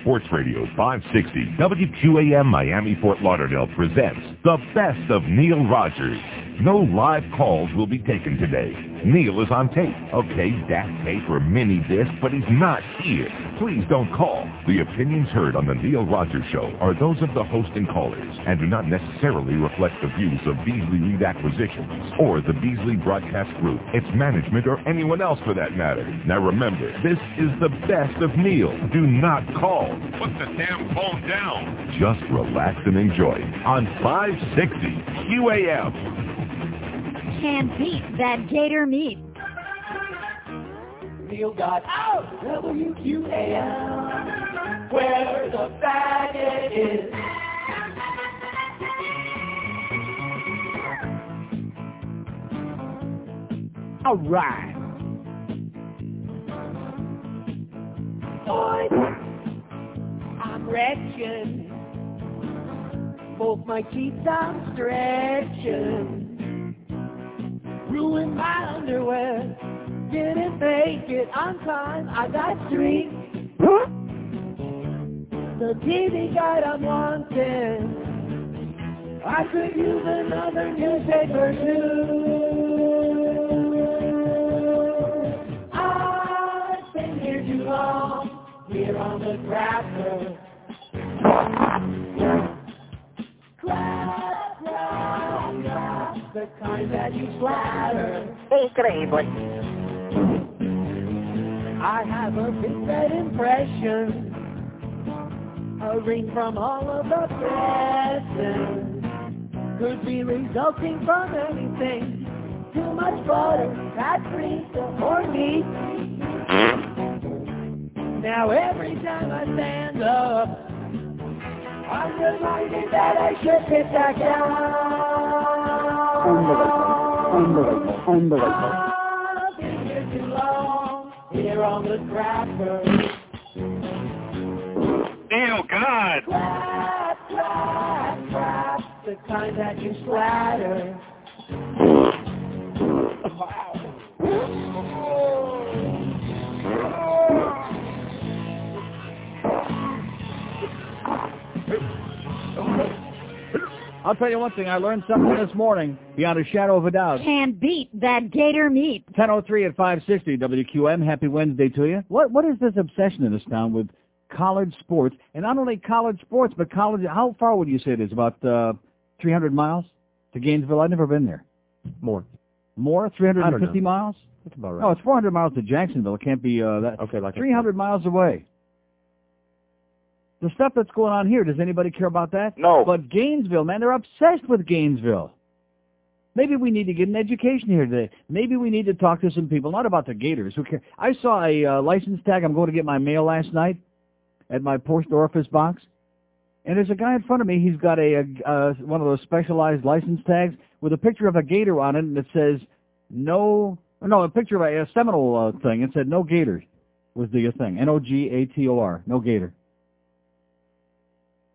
Sports Radio 560 WQAM Miami Fort Lauderdale presents the best of Neil Rogers. No live calls will be taken today. Neil is on tape. Okay, DAT tape or mini disc, but he's not here. Please don't call. The opinions heard on the Neil Rogers Show are those of the host and callers and do not necessarily reflect the views of Beasley Reed Acquisitions or the Beasley Broadcast Group, its management, or anyone else for that matter. Now remember, this is the best of Neil. Do not call. Put the damn phone down. Just relax and enjoy on 560 QAM. Can't beat that gator meat. Neil got out oh, WQAM, where the faggot is. All right. Boy, I'm retching. Both my cheeks I'm stretching. Ruin my underwear. Didn't make it on time. I got street. The TV guide I'm wanting. I could use another newspaper too. I've been here too long. Here on the grab. The. I have a big bad impression. A ring from all of the presents could be resulting from anything. Too much butter, fat free, or meat. Now every time I stand up, I'm that I should. Unbelievable. Unbelievable. On the. Neil, God! The kind that splatter. I'll tell you one thing. I learned something this morning beyond a shadow of a doubt. Can't beat that gator meat. 10:03 at 560 WQM. Happy Wednesday to you. What what is this obsession in this town with college sports and not only college sports but college? How far would you say it is? About uh, 300 miles to Gainesville. I've never been there. More. More? 350 miles? That's about right. No, it's 400 miles to Jacksonville. It can't be uh, that. okay, like 300 miles away. The stuff that's going on here, does anybody care about that? No. But Gainesville, man, they're obsessed with Gainesville. Maybe we need to get an education here today. Maybe we need to talk to some people, not about the Gators. Who care? I saw a uh, license tag. I'm going to get my mail last night at my post office box, and there's a guy in front of me. He's got a, a uh, one of those specialized license tags with a picture of a gator on it, and it says no, no, a picture of a, a Seminole uh, thing. It said no gator was the thing. N O G A T O R, no gator.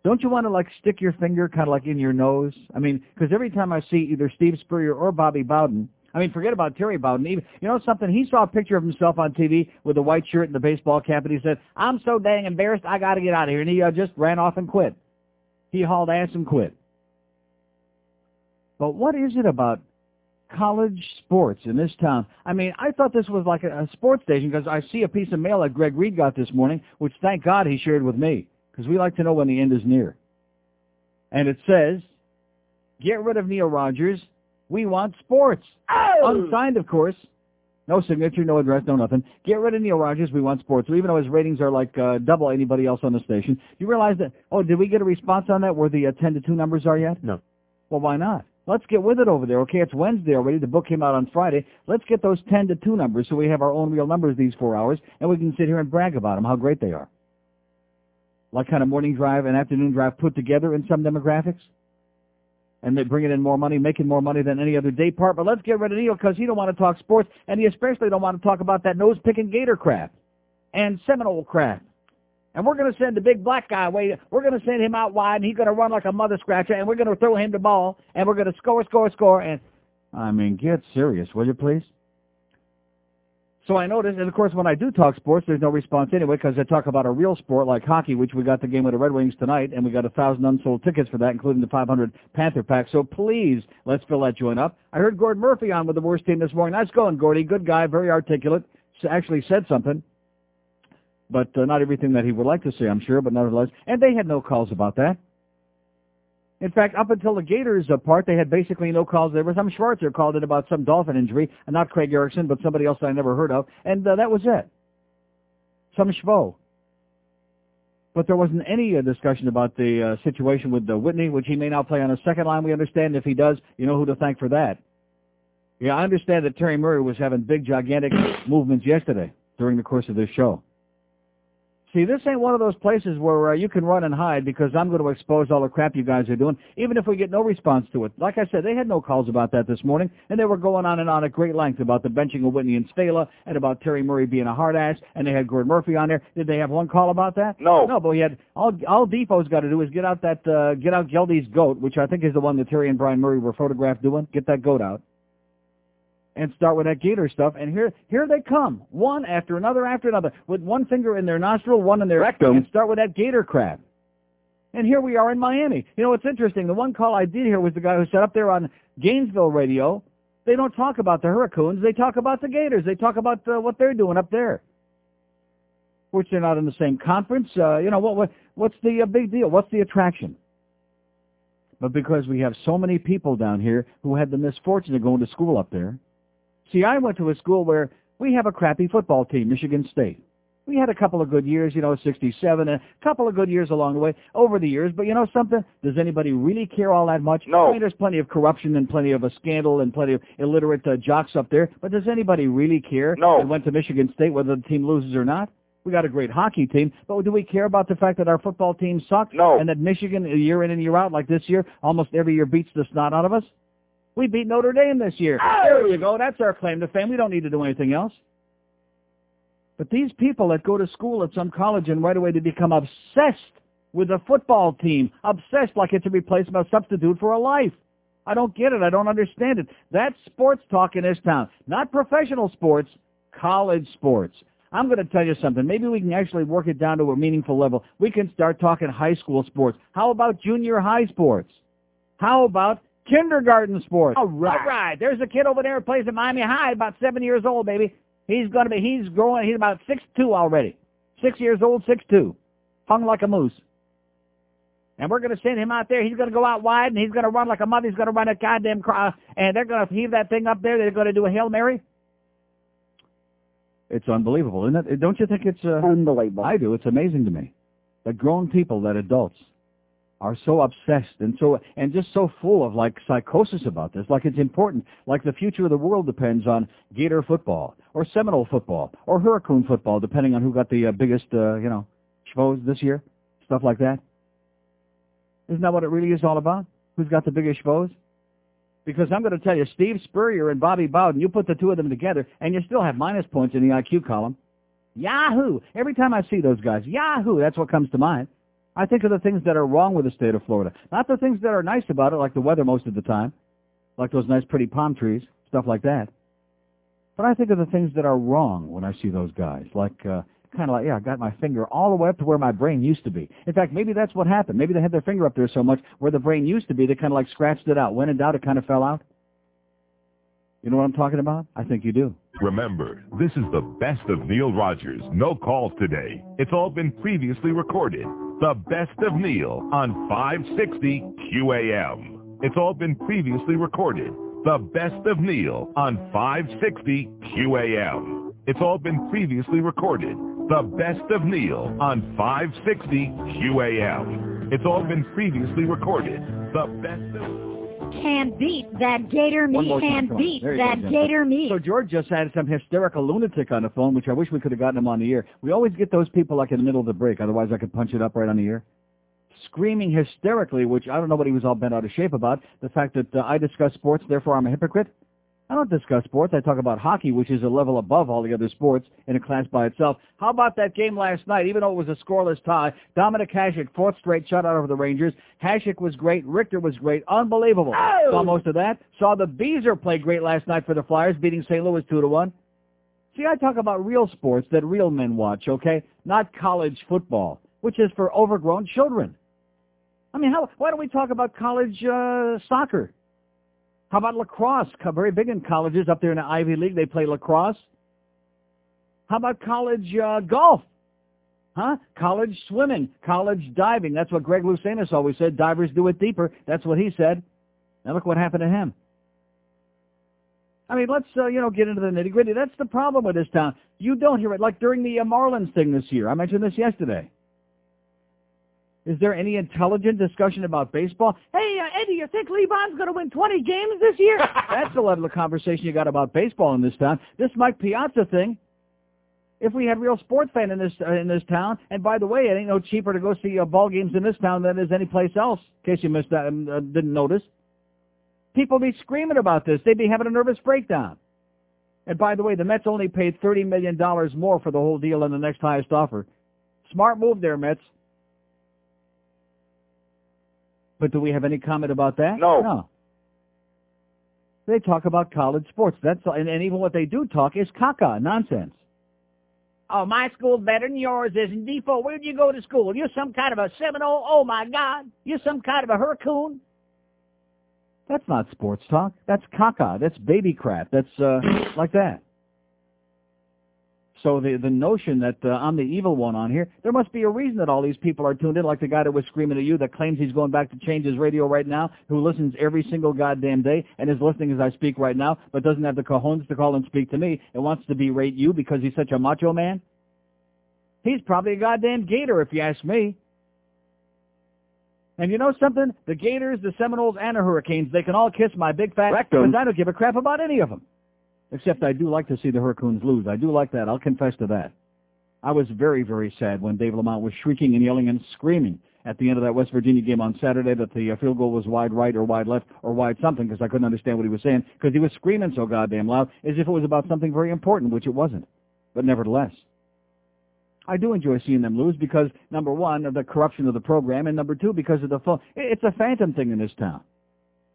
Don't you want to like stick your finger kind of like in your nose? I mean, because every time I see either Steve Spurrier or Bobby Bowden, I mean, forget about Terry Bowden. Even you know something? He saw a picture of himself on TV with a white shirt and the baseball cap, and he said, "I'm so dang embarrassed. I got to get out of here." And he uh, just ran off and quit. He hauled ass and quit. But what is it about college sports in this town? I mean, I thought this was like a, a sports station because I see a piece of mail that Greg Reed got this morning, which thank God he shared with me because we like to know when the end is near. And it says, get rid of Neil Rogers. We want sports. Unsigned, of course. No signature, no address, no nothing. Get rid of Neil Rogers. We want sports. So even though his ratings are like uh, double anybody else on the station, you realize that, oh, did we get a response on that where the uh, 10 to 2 numbers are yet? No. Well, why not? Let's get with it over there. Okay, it's Wednesday already. The book came out on Friday. Let's get those 10 to 2 numbers so we have our own real numbers these four hours, and we can sit here and brag about them, how great they are. Like kind of morning drive and afternoon drive put together in some demographics. And they bringing in more money, making more money than any other day part. But let's get rid of Neil because he don't want to talk sports, and he especially don't want to talk about that nose-picking gator crap and Seminole crap. And we're going to send the big black guy away. We're going to send him out wide, and he's going to run like a mother scratcher, and we're going to throw him the ball, and we're going to score, score, score. And I mean, get serious, will you please? So I noticed, and of course when I do talk sports, there's no response anyway because I talk about a real sport like hockey, which we got the game with the Red Wings tonight, and we got a thousand unsold tickets for that, including the 500 Panther pack. So please, let's fill that joint up. I heard Gord Murphy on with the worst team this morning. Nice going, Gordy. Good guy, very articulate. Actually said something, but uh, not everything that he would like to say, I'm sure, but nevertheless. And they had no calls about that. In fact, up until the Gators part, they had basically no calls. There was some Schwarzer called in about some dolphin injury, and not Craig Erickson, but somebody else I never heard of, and uh, that was it. Some schvo. But there wasn't any uh, discussion about the uh, situation with uh, Whitney, which he may now play on a second line. We understand if he does, you know who to thank for that. Yeah, I understand that Terry Murray was having big, gigantic movements yesterday during the course of this show. See, this ain't one of those places where uh, you can run and hide because I'm going to expose all the crap you guys are doing, even if we get no response to it. Like I said, they had no calls about that this morning, and they were going on and on at great length about the benching of Whitney and Stala and about Terry Murray being a hard ass, and they had Gord Murphy on there. Did they have one call about that? No. No, but we had all all Defoe's got to do is get out that uh, get out Geldy's goat, which I think is the one that Terry and Brian Murray were photographed doing. Get that goat out and start with that gator stuff. And here, here they come, one after another after another, with one finger in their nostril, one in their rectum, and start with that gator crap. And here we are in Miami. You know, it's interesting. The one call I did hear was the guy who sat up there on Gainesville radio. They don't talk about the Hurricanes. They talk about the Gators. They talk about uh, what they're doing up there. Which they're not in the same conference. Uh, you know, what, what what's the uh, big deal? What's the attraction? But because we have so many people down here who had the misfortune of going to school up there, See, I went to a school where we have a crappy football team, Michigan State. We had a couple of good years, you know, 67, a couple of good years along the way, over the years. But you know something? Does anybody really care all that much? No. I mean, there's plenty of corruption and plenty of a scandal and plenty of illiterate uh, jocks up there. But does anybody really care? No. That went to Michigan State, whether the team loses or not? We got a great hockey team, but do we care about the fact that our football team sucks? No. And that Michigan, year in and year out, like this year, almost every year beats the snot out of us? We beat Notre Dame this year. There you go. That's our claim to fame. We don't need to do anything else. But these people that go to school at some college and right away they become obsessed with the football team, obsessed like it's a replacement, a substitute for a life. I don't get it. I don't understand it. That's sports talk in this town. Not professional sports, college sports. I'm going to tell you something. Maybe we can actually work it down to a meaningful level. We can start talking high school sports. How about junior high sports? How about kindergarten sports. All right. All right. There's a kid over there who plays at Miami High, about seven years old, baby. He's going to be, he's growing, he's about six two already. Six years old, six two. Hung like a moose. And we're going to send him out there. He's going to go out wide, and he's going to run like a mother. He's going to run a goddamn cross, and they're going to heave that thing up there. They're going to do a Hail Mary. It's unbelievable, isn't it? Don't you think it's... Uh, Unbelievable. I do. It's amazing to me that grown people, that adults, are so obsessed and so and just so full of like psychosis about this, like it's important, like the future of the world depends on Gator football or Seminole football or Hurricane football, depending on who got the uh, biggest, uh, you know, schmoes this year, stuff like that. Isn't that what it really is all about? Who's got the biggest schmoes? Because I'm going to tell you, Steve Spurrier and Bobby Bowden, you put the two of them together, and you still have minus points in the IQ column. Yahoo! Every time I see those guys, Yahoo! That's what comes to mind. I think of the things that are wrong with the state of Florida. Not the things that are nice about it, like the weather most of the time, like those nice pretty palm trees, stuff like that. But I think of the things that are wrong when I see those guys, like uh, kind of like, yeah, I got my finger all the way up to where my brain used to be. In fact, maybe that's what happened. Maybe they had their finger up there so much where the brain used to be, they kind of like scratched it out. When in doubt, it kind of fell out. You know what I'm talking about? I think you do. Remember, this is the best of Neil Rogers. No calls today. It's all been previously recorded. The best of Neil on 560 QAM. It's all been previously recorded. The best of Neil on 560 QAM. It's all been previously recorded. The best of Neil on 560 QAM. It's all been previously recorded. The best of Can't beat that gator meat. time, Can't beat you go, that gator meat. So George just had some hysterical lunatic on the phone, which I wish we could have gotten him on the air. We always get those people like in the middle of the break, otherwise I could punch it up right on the air. Screaming hysterically, which I don't know what he was all bent out of shape about, the fact that uh, I discuss sports, therefore I'm a hypocrite. I don't discuss sports. I talk about hockey, which is a level above all the other sports in a class by itself. How about that game last night? Even though it was a scoreless tie, Dominik Hasek, fourth straight shutout over the Rangers. Hasek was great. Richter was great. Unbelievable. Oh! Saw most of that. Saw the Beezer play great last night for the Flyers, beating St. Louis 2 to 1. See, I talk about real sports that real men watch, okay? Not college football, which is for overgrown children. I mean, how, why don't we talk about college uh, soccer? How about lacrosse? Very big in colleges up there in the Ivy League. They play lacrosse. How about college uh, golf? Huh? College swimming, college diving. That's what Greg Louganis always said. Divers do it deeper. That's what he said. Now look what happened to him. I mean, let's, uh, you know, get into the nitty gritty. That's the problem with this town. You don't hear it. Like during the uh, Marlins thing this year. I mentioned this yesterday. Is there any intelligent discussion about baseball? Hey, uh, Eddie, you think Livan's going to win 20 games this year? That's the level of conversation you got about baseball in this town. This Mike Piazza thing, if we had real sports fan in this uh, in this town, and by the way, it ain't no cheaper to go see uh, ball games in this town than it is any place else, in case you missed that and uh, didn't notice. People be screaming about this. They'd be having a nervous breakdown. And by the way, the Mets only paid $30 million more for the whole deal than the next highest offer. Smart move there, Mets. But do we have any comment about that? No. No. They talk about college sports. That's all, and, and even what they do talk is caca, nonsense. Oh, my school's better than yours isn't. Defoe, where'd you go to school? You're some kind of a Seminole? Oh, my God. You're some kind of a hurcoon? That's not sports talk. That's caca. That's baby crap. That's uh, like that. So the the notion that uh, I'm the evil one on here, there must be a reason that all these people are tuned in, like the guy that was screaming at you that claims he's going back to change his radio right now, who listens every single goddamn day and is listening as I speak right now, but doesn't have the cojones to call and speak to me and wants to berate you because he's such a macho man. He's probably a goddamn gator if you ask me. And you know something? The Gators, the Seminoles, and the Hurricanes, they can all kiss my big fat Rectum. because I don't give a crap about any of them. Except I do like to see the Hurricanes lose. I do like that. I'll confess to that. I was very, very sad when Dave Lamont was shrieking and yelling and screaming at the end of that West Virginia game on Saturday that the uh, field goal was wide right or wide left or wide something because I couldn't understand what he was saying because he was screaming so goddamn loud as if it was about something very important, which it wasn't. But nevertheless. I do enjoy seeing them lose because, number one, of the corruption of the program, and number two, because of the phone. It's a phantom thing in this town.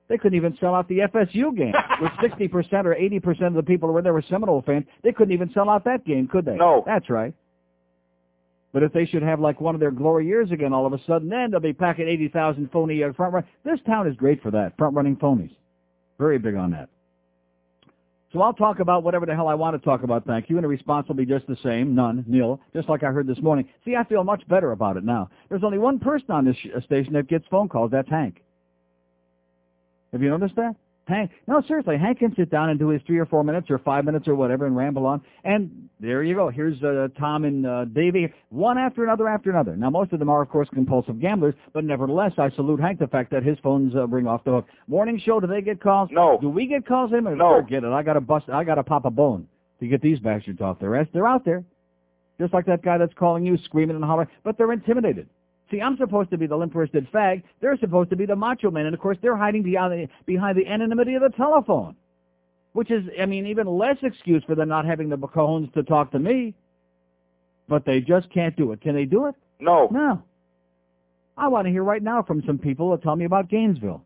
They couldn't even sell out the FSU game, with 60% or 80% of the people who were there were Seminole fans. They couldn't even sell out that game, could they? No. That's right. But if they should have like one of their glory years again all of a sudden, then they'll be packing 80,000 phony uh, front run. This town is great for that, front running phonies. Very big on that. So I'll talk about whatever the hell I want to talk about, thank you, and the response will be just the same, none, nil, just like I heard this morning. See, I feel much better about it now. There's only one person on this uh, station that gets phone calls, that's Hank. Have you noticed that? Hank, no, seriously, Hank can sit down and do his three or four minutes or five minutes or whatever and ramble on. And there you go. Here's uh, Tom and uh, Davey, one after another after another. Now, most of them are, of course, compulsive gamblers, but nevertheless, I salute Hank the fact that his phones uh, ring off the hook. Morning show, do they get calls? No. Do we get calls? Him? No. Forget it. I got to bust. I got to pop a bone to get these bastards off their ass. They're out there, just like that guy that's calling you, screaming and hollering, but they're intimidated. See, I'm supposed to be the limp-wristed fag. They're supposed to be the macho man, and of course, they're hiding behind the, behind the anonymity of the telephone, which is, I mean, even less excuse for them not having the cojones to talk to me. But they just can't do it. Can they do it? No. No. I want to hear right now from some people that tell me about Gainesville.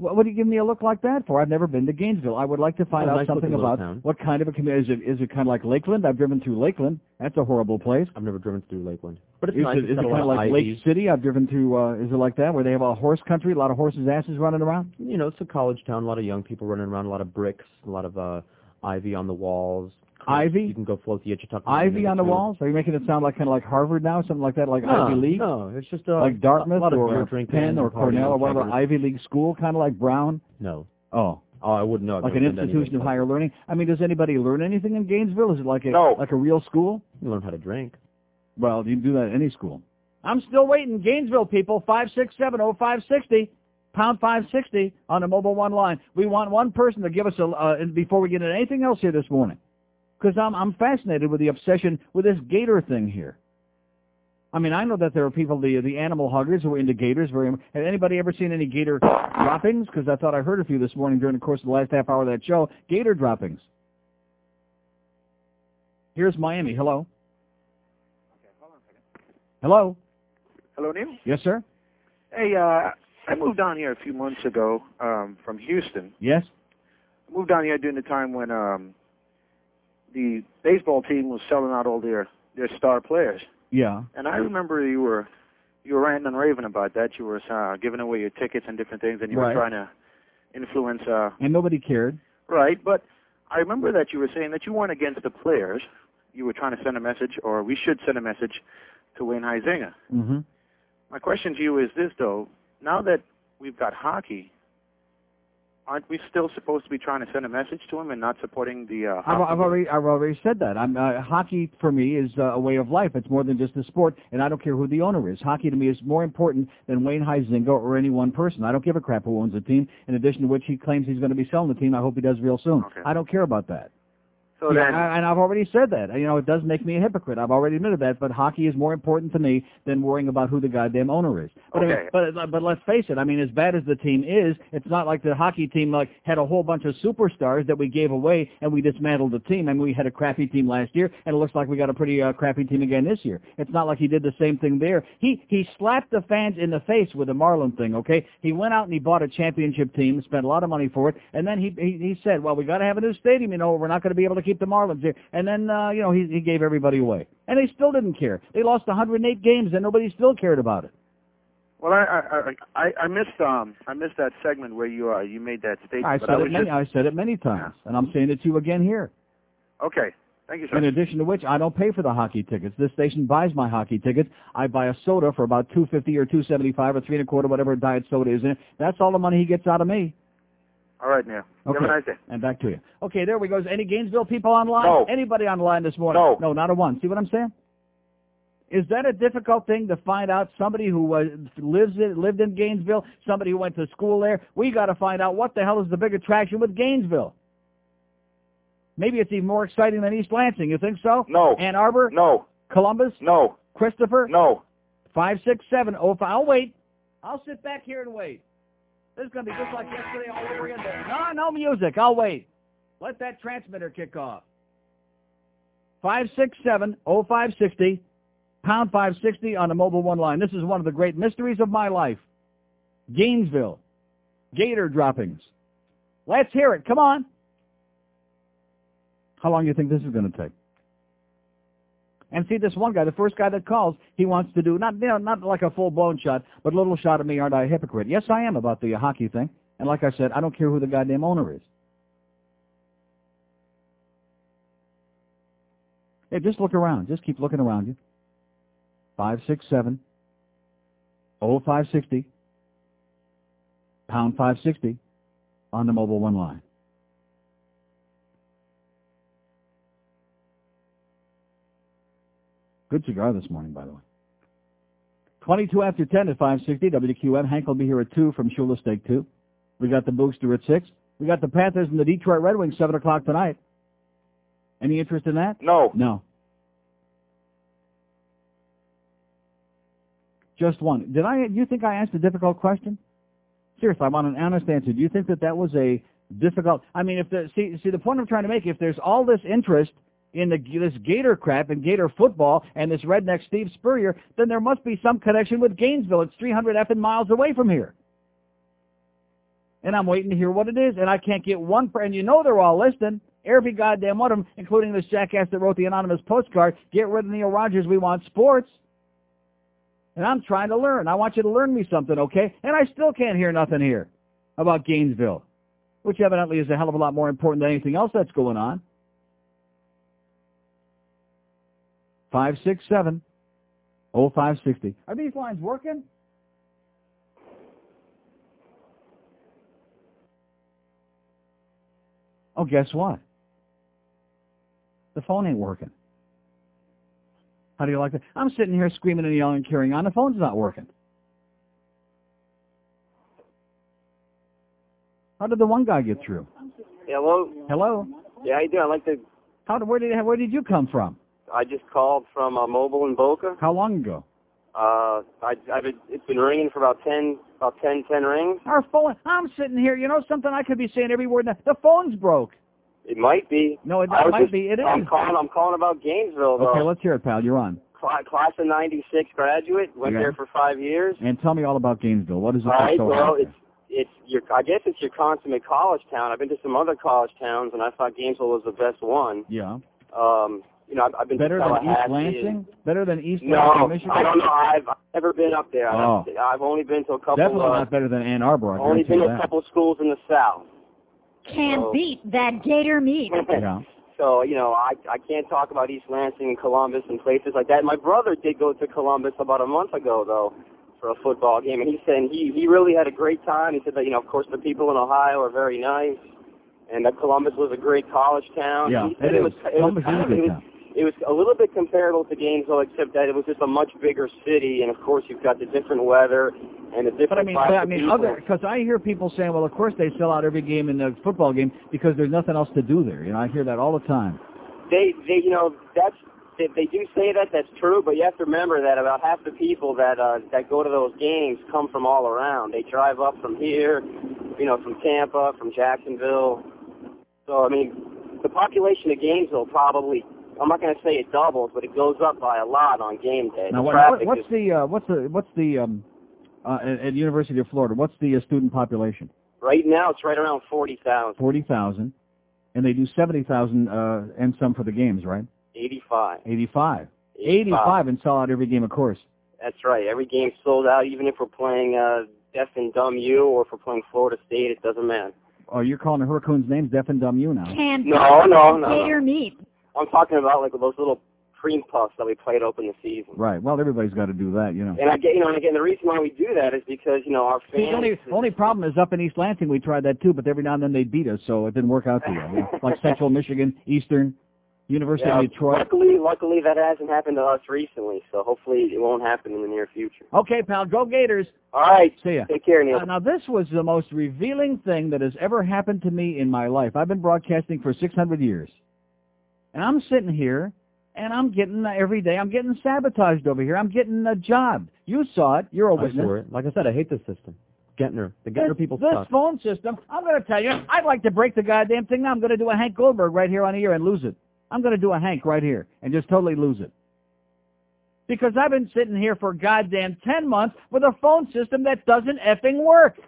What, what are you giving me a look like that for? I've never been to Gainesville. I would like to find Oh, out nice something about town. what kind of a community. Is it, is it kind of like Lakeland? I've driven through Lakeland. That's a horrible place. I've never driven through Lakeland, but it's Is nice. It's is it kind of like ivies. Lake City? I've driven to, uh, is it like that, where they have a horse country, a lot of horses' asses running around? You know, it's a college town. A lot of young people running around. A lot of bricks. A lot of uh, ivy on the walls. Ivy? You can go float the Itchituck. Ivy on the walls? Are you making it sound like kind of like Harvard now, something like that, like No, Ivy League? no, it's just uh, Like Dartmouth a lot of or beer Penn or Cornell or whatever keggers. Ivy League school, kind of like Brown? No, Oh, oh, I wouldn't know. I've like an been to any institution of higher learning. I mean, does anybody learn anything in Gainesville? Is it like a No. like a real school? You learn how to drink. Well, you can do that at any school. I'm still waiting. Gainesville people, five six seven oh five sixty, pound five sixty on the mobile one line. We want one person to give us a uh, before we get into anything else here this morning, because I'm I'm fascinated with the obsession with this gator thing here. I mean, I know that there are people, the the animal huggers, who are into gators. Very. Have anybody ever seen any gator droppings? Because I thought I heard a few this morning during the course of the last half hour of that show. Gator droppings. Here's Miami. Hello. Hello. Hello, Neil. Yes, sir. Hey, uh, I moved down here a few months ago um, from Houston. Yes. I moved down here during the time when um, the baseball team was selling out all their their star players, Yeah. and I remember you were you were ranting and raving about that. You were uh, giving away your tickets and different things, and you Right. were trying to influence. Uh, And nobody cared. right, but I remember that you were saying that you weren't against the players. You were trying to send a message, or we should send a message to Wayne Huizinga. Mm-hmm. My question to you is this, though. Now that we've got hockey, aren't we still supposed to be trying to send a message to him and not supporting the uh, I've. I've already I've already said that. I'm uh, hockey for me is uh, a way of life. It's more than just a sport, and I don't care who the owner is. Hockey to me is more important than Wayne Huizinga or any one person. I don't give a crap who owns the team. In addition to which, he claims he's going to be selling the team. I hope he does real soon. Okay. I don't care about that. So Yeah, then, I- and I've already said that. You know, it does make me a hypocrite. I've already admitted that. But hockey is more important to me than worrying about who the goddamn owner is. But I mean, but but let's face it. I mean, as bad as the team is, it's not like the hockey team like had a whole bunch of superstars that we gave away and we dismantled the team. I mean, we had a crappy team last year, and it looks like we got a pretty uh, crappy team again this year. It's not like he did the same thing there. He he slapped the fans in the face with the Marlin thing. Okay, he went out and he bought a championship team, spent a lot of money for it, and then he he, he said, well, we got to have a new stadium. You know, we're not going to be able to keep the Marlins here. And then uh, you know he he gave everybody away, and they still didn't care. They lost 108 games, and nobody still cared about it. well, I I I, I missed um I missed that segment where you uh you made that statement. I said I it many. just, I said it many times, and I'm saying it to you again here. okay. Thank you, sir. In addition to which, I don't pay for the hockey tickets. This station buys my hockey tickets. I buy a soda for about two fifty or two seventy five or three and a quarter, whatever diet soda is in it. That's all the money he gets out of me. All right, Neil. Okay. Have a nice day. And back to you. Okay, there we go. Is Any Gainesville people online? No. Anybody online this morning? No. No, not a one. See what I'm saying? Is that a difficult thing to find out? Somebody who uh, lives in, lived in Gainesville, somebody who went to school there. We got to find out what the hell is the big attraction with Gainesville. Maybe it's even more exciting than East Lansing. You think so? No. Ann Arbor, No. Columbus, No. Christopher, No. five six seven oh five. I'll wait. I'll sit back here and wait. This is gonna be just like yesterday all over again. No, no music. I'll wait. Let that transmitter kick off. Five six seven oh five sixty, pound five sixty on the mobile one line. This is one of the great mysteries of my life. Gainesville, gator droppings. Let's hear it. Come on. How long do you think this is going to take? And see, this one guy, the first guy that calls, he wants to do not you know, not like a full blown shot, but a little shot at me. Aren't I a hypocrite? Yes, I am about the hockey thing. And like I said, I don't care who the goddamn owner is. Hey, just look around. Just keep looking around you. Five six seven. Oh five sixty. Pound five sixty on the mobile one line. Good cigar this morning, by the way. 22 after 10 at 560 WQM. Hank will be here at 2 from Shula Steak 2. We got the Bookster at 6. We got the Panthers and the Detroit Red Wings 7 o'clock tonight. Any interest in that? No. No. Just one. Did I, you think I asked a difficult question? Seriously, I want an honest answer. Do you think that that was a difficult, I mean, if the, see, see the point I'm trying to make, if there's all this interest in the, this Gator crap and Gator football and this redneck Steve Spurrier, then there must be some connection with Gainesville. It's 300 effing miles away from here. And I'm waiting to hear what it is, and I can't get one, per- and you know they're all listening. Every goddamn one of them, including this jackass that wrote the anonymous postcard, get rid of Neil Rogers, we want sports. And I'm trying to learn. I want you to learn me something, okay? And I still can't hear nothing here about Gainesville, which evidently is a hell of a lot more important than anything else that's going on. Five six seven oh five sixty. Are these lines working? Oh, guess what? The phone ain't working. How do you like that? I'm sitting here screaming and yelling and carrying on. The phone's not working. How did the one guy get through? Hello. Hello? Yeah, how you doing? I'd like to. How where did where did you come from? I just called from uh, mobile in Boca. How long ago? Uh, I, I've been, it's been ringing for about ten, about ten, ten rings. Our phone. I'm sitting here. You know something? I could be saying every word. now. The phone's broke. It might be. No, it I was might just- be. It I'm is. calling. I'm calling about Gainesville though. Okay, let's hear it, pal. You're on. Cla- class of '96 graduate. Went Yeah. there for five years. And tell me all about Gainesville. What is it All right. so Well, it's it's your. I guess it's your consummate college town. I've been to some other college towns, and I thought Gainesville was the best one. Yeah. Um, you know, I've, I've been Better to than East Tallahassee Lansing? Better than East no, Lansing, Michigan? I don't know. I've, I've never been up there. Oh. I've, I've only been to a couple. Definitely uh, not better than Ann Arbor. I only been you to a that. couple schools in the south. Can't So- beat that gator meat. Yeah. So, you know, I I can't talk about East Lansing and Columbus and places like that. My brother did go to Columbus about a month ago though for a football game and he said he he really had a great time. He said that, you know, of course the people in Ohio are very nice and that Columbus was a great college town. Yeah, he said it it, was it Columbus was is a kind of- good it was, town. It was a little bit comparable to Gainesville except that it was just a much bigger city and of course you've got the different weather and the different But I mean, but, I mean, people. other because I hear people saying, well, of course they sell out every game in the football game because there's nothing else to do there. You know, I hear that all the time. they they you know that's they, they do say that that's true, but you have to remember that about half the people that uh, that go to those games come from all around. They drive up from here, you know, from Tampa, from Jacksonville. So I mean, the population of Gainesville probably I'm not going to say it doubles, but it goes up by a lot on game day. Now, the what, traffic what's is, the uh, what's the what's the um, uh, at, at University of Florida? What's the uh, student population? right now it's right around forty thousand, Forty thousand, and they do seventy thousand uh, and some for the games, right? eighty-five. Eighty-five. 85. Eighty-five and sell out every game, of course. That's right. Every game's sold out, even if we're playing uh, deaf and dumb U or if we're playing Florida State. It doesn't matter. Oh, you're calling the Hurricanes names deaf and dumb U now. Can't No, no, no, gator no. meat. I'm talking about like those little cream puffs that we played open the season. Right. Well, everybody's got to do that, you know. And I get, you know, and again, the reason why we do that is because you know our See, the only, only problem is up in East Lansing, we tried that too, but every now and then they beat us, so it didn't work out too well. you. Like Central Michigan, Eastern, University Yeah, of Detroit. luckily, luckily that hasn't happened to us recently, so hopefully it won't happen in the near future. Okay, pal, go Gators. All right, See ya. take care, Neil. Uh, now, this was the most revealing thing that has ever happened to me in my life. I've been broadcasting for 600 years. And I'm sitting here, and I'm getting, uh, every day, I'm getting sabotaged over here. I'm getting a job. You saw it. You're a I witness. saw it. Like I said, I hate this system. Getner. The Getner This, people this suck. phone system, I'm going to tell you, I'd like to break the goddamn thing now. I'm going to do a Hank Goldberg right here on the air and lose it. I'm going to do a Hank right here and just totally lose it. Because I've been sitting here for goddamn 10 months with a phone system that doesn't effing work.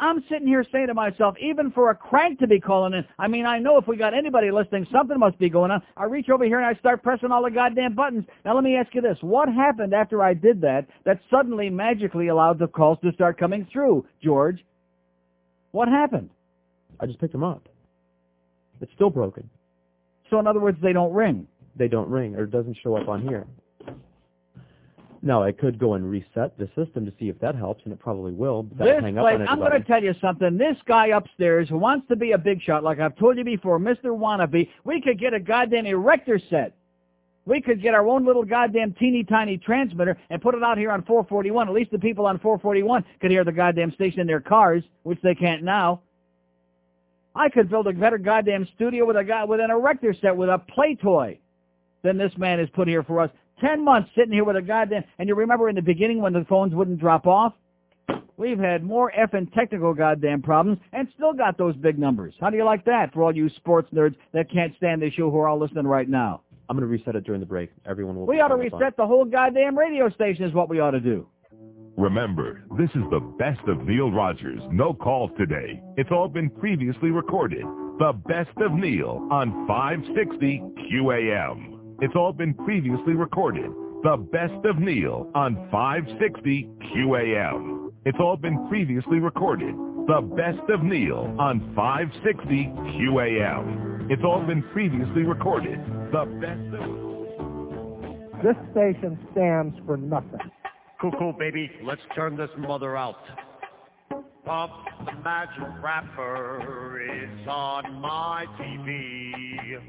I'm sitting here saying to myself, even for a crank to be calling in, I mean, I know if we got anybody listening, something must be going on. I reach over here and I start pressing all the goddamn buttons. Now let me ask you this. What happened after I did that that suddenly magically allowed the calls to start coming through, George? What happened? I just picked them up. It's still broken. So in other words, they don't ring. They don't ring or it doesn't show up on here. Now, I could go and reset the system to see if that helps, and it probably will. But This hang up I'm going to tell you something. This guy upstairs who wants to be a big shot, like I've told you before, Mr. Wannabe, we could get a goddamn erector set. We could get our own little goddamn teeny tiny transmitter and put it out here on 441. At least the people on 441 could hear the goddamn station in their cars, which they can't now. I could build a better goddamn studio with a guy with an erector set with a play toy than this man has put here for us. Ten months sitting here with a goddamn, and you remember in the beginning when the phones wouldn't drop off? We've had more effing technical goddamn problems and still got those big numbers. How do you like that for all you sports nerds that can't stand this show who are all listening right now? I'm going to reset it during the break. Everyone will. We ought to on the reset the whole goddamn radio station is what we ought to do. Remember, this is the best of Neil Rogers. No calls today. It's all been previously recorded. The best of Neil on 560 QAM. It's all been previously recorded. The best of Neil on 560 QAM. It's all been previously recorded. The best of Neil on 560 QAM. It's all been previously recorded. The best of... This station stands for nothing. Cool, cool, baby. Let's turn this mother out. Puff the magic rapper is on my TV.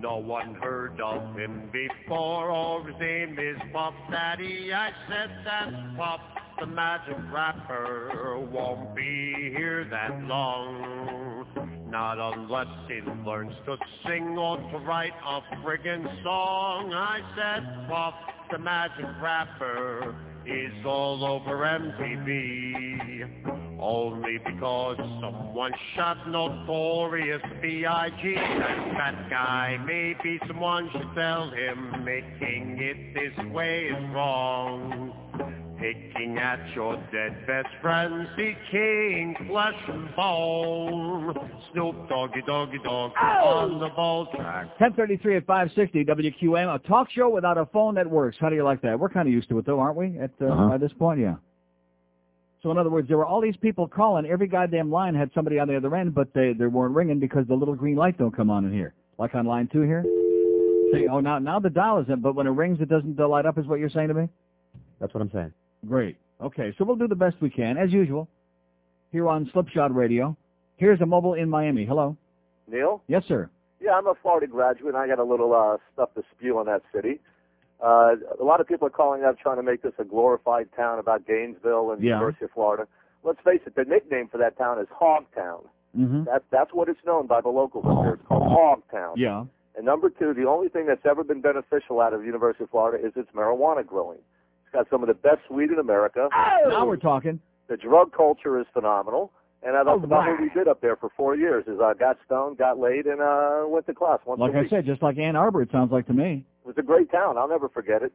No one heard of him before, or his name is Puff Daddy. I said that Puff the magic rapper won't be here that long. Not unless he learns to sing or to write a friggin' song. I said Puff the magic rapper is all over MTV. Only because someone shot Notorious B.I.G. And that guy, maybe someone should tell him making it this way is wrong. Picking at your dead best friend, seeking flesh and bone. Snoop Doggy Doggy Dog on the ball track. 1033 at 560 WQAM, a talk show without a phone that works. How do you like that? We're kind of used to it, though, aren't we? At uh, Uh-huh. By this point, yeah. So in other words, there were all these people calling. Every goddamn line had somebody on the other end, but they, they weren't ringing because the little green light don't come on in here. Like on line two here. See, oh, now now the dial is in, but when it rings, it doesn't uh, light up, is what you're saying to me? That's what I'm saying. Great. Okay, so we'll do the best we can, as usual, here on Slipshot Radio. Here's a mobile in Miami. Hello. Neil? Yes, sir. Yeah, I'm a Florida graduate, and I got a little uh, stuff to spew on that city. Uh, a lot of people are calling up trying to make this a glorified town about Gainesville and Yeah. University of Florida. Let's face it, the nickname for that town is Hogtown. Mm-hmm. That, that's what it's known by the locals up here. It's called Hogtown. Yeah. And number two, the only thing that's ever been beneficial out of the University of Florida is its marijuana growing. It's got some of the best weed in America. Now we're talking. The drug culture is phenomenal. And I All about what right. we did up there for four years is I got stoned, got laid, and uh, went to class once Like a I week. said, just like Ann Arbor, it sounds like to me. It was a great town. I'll never forget it.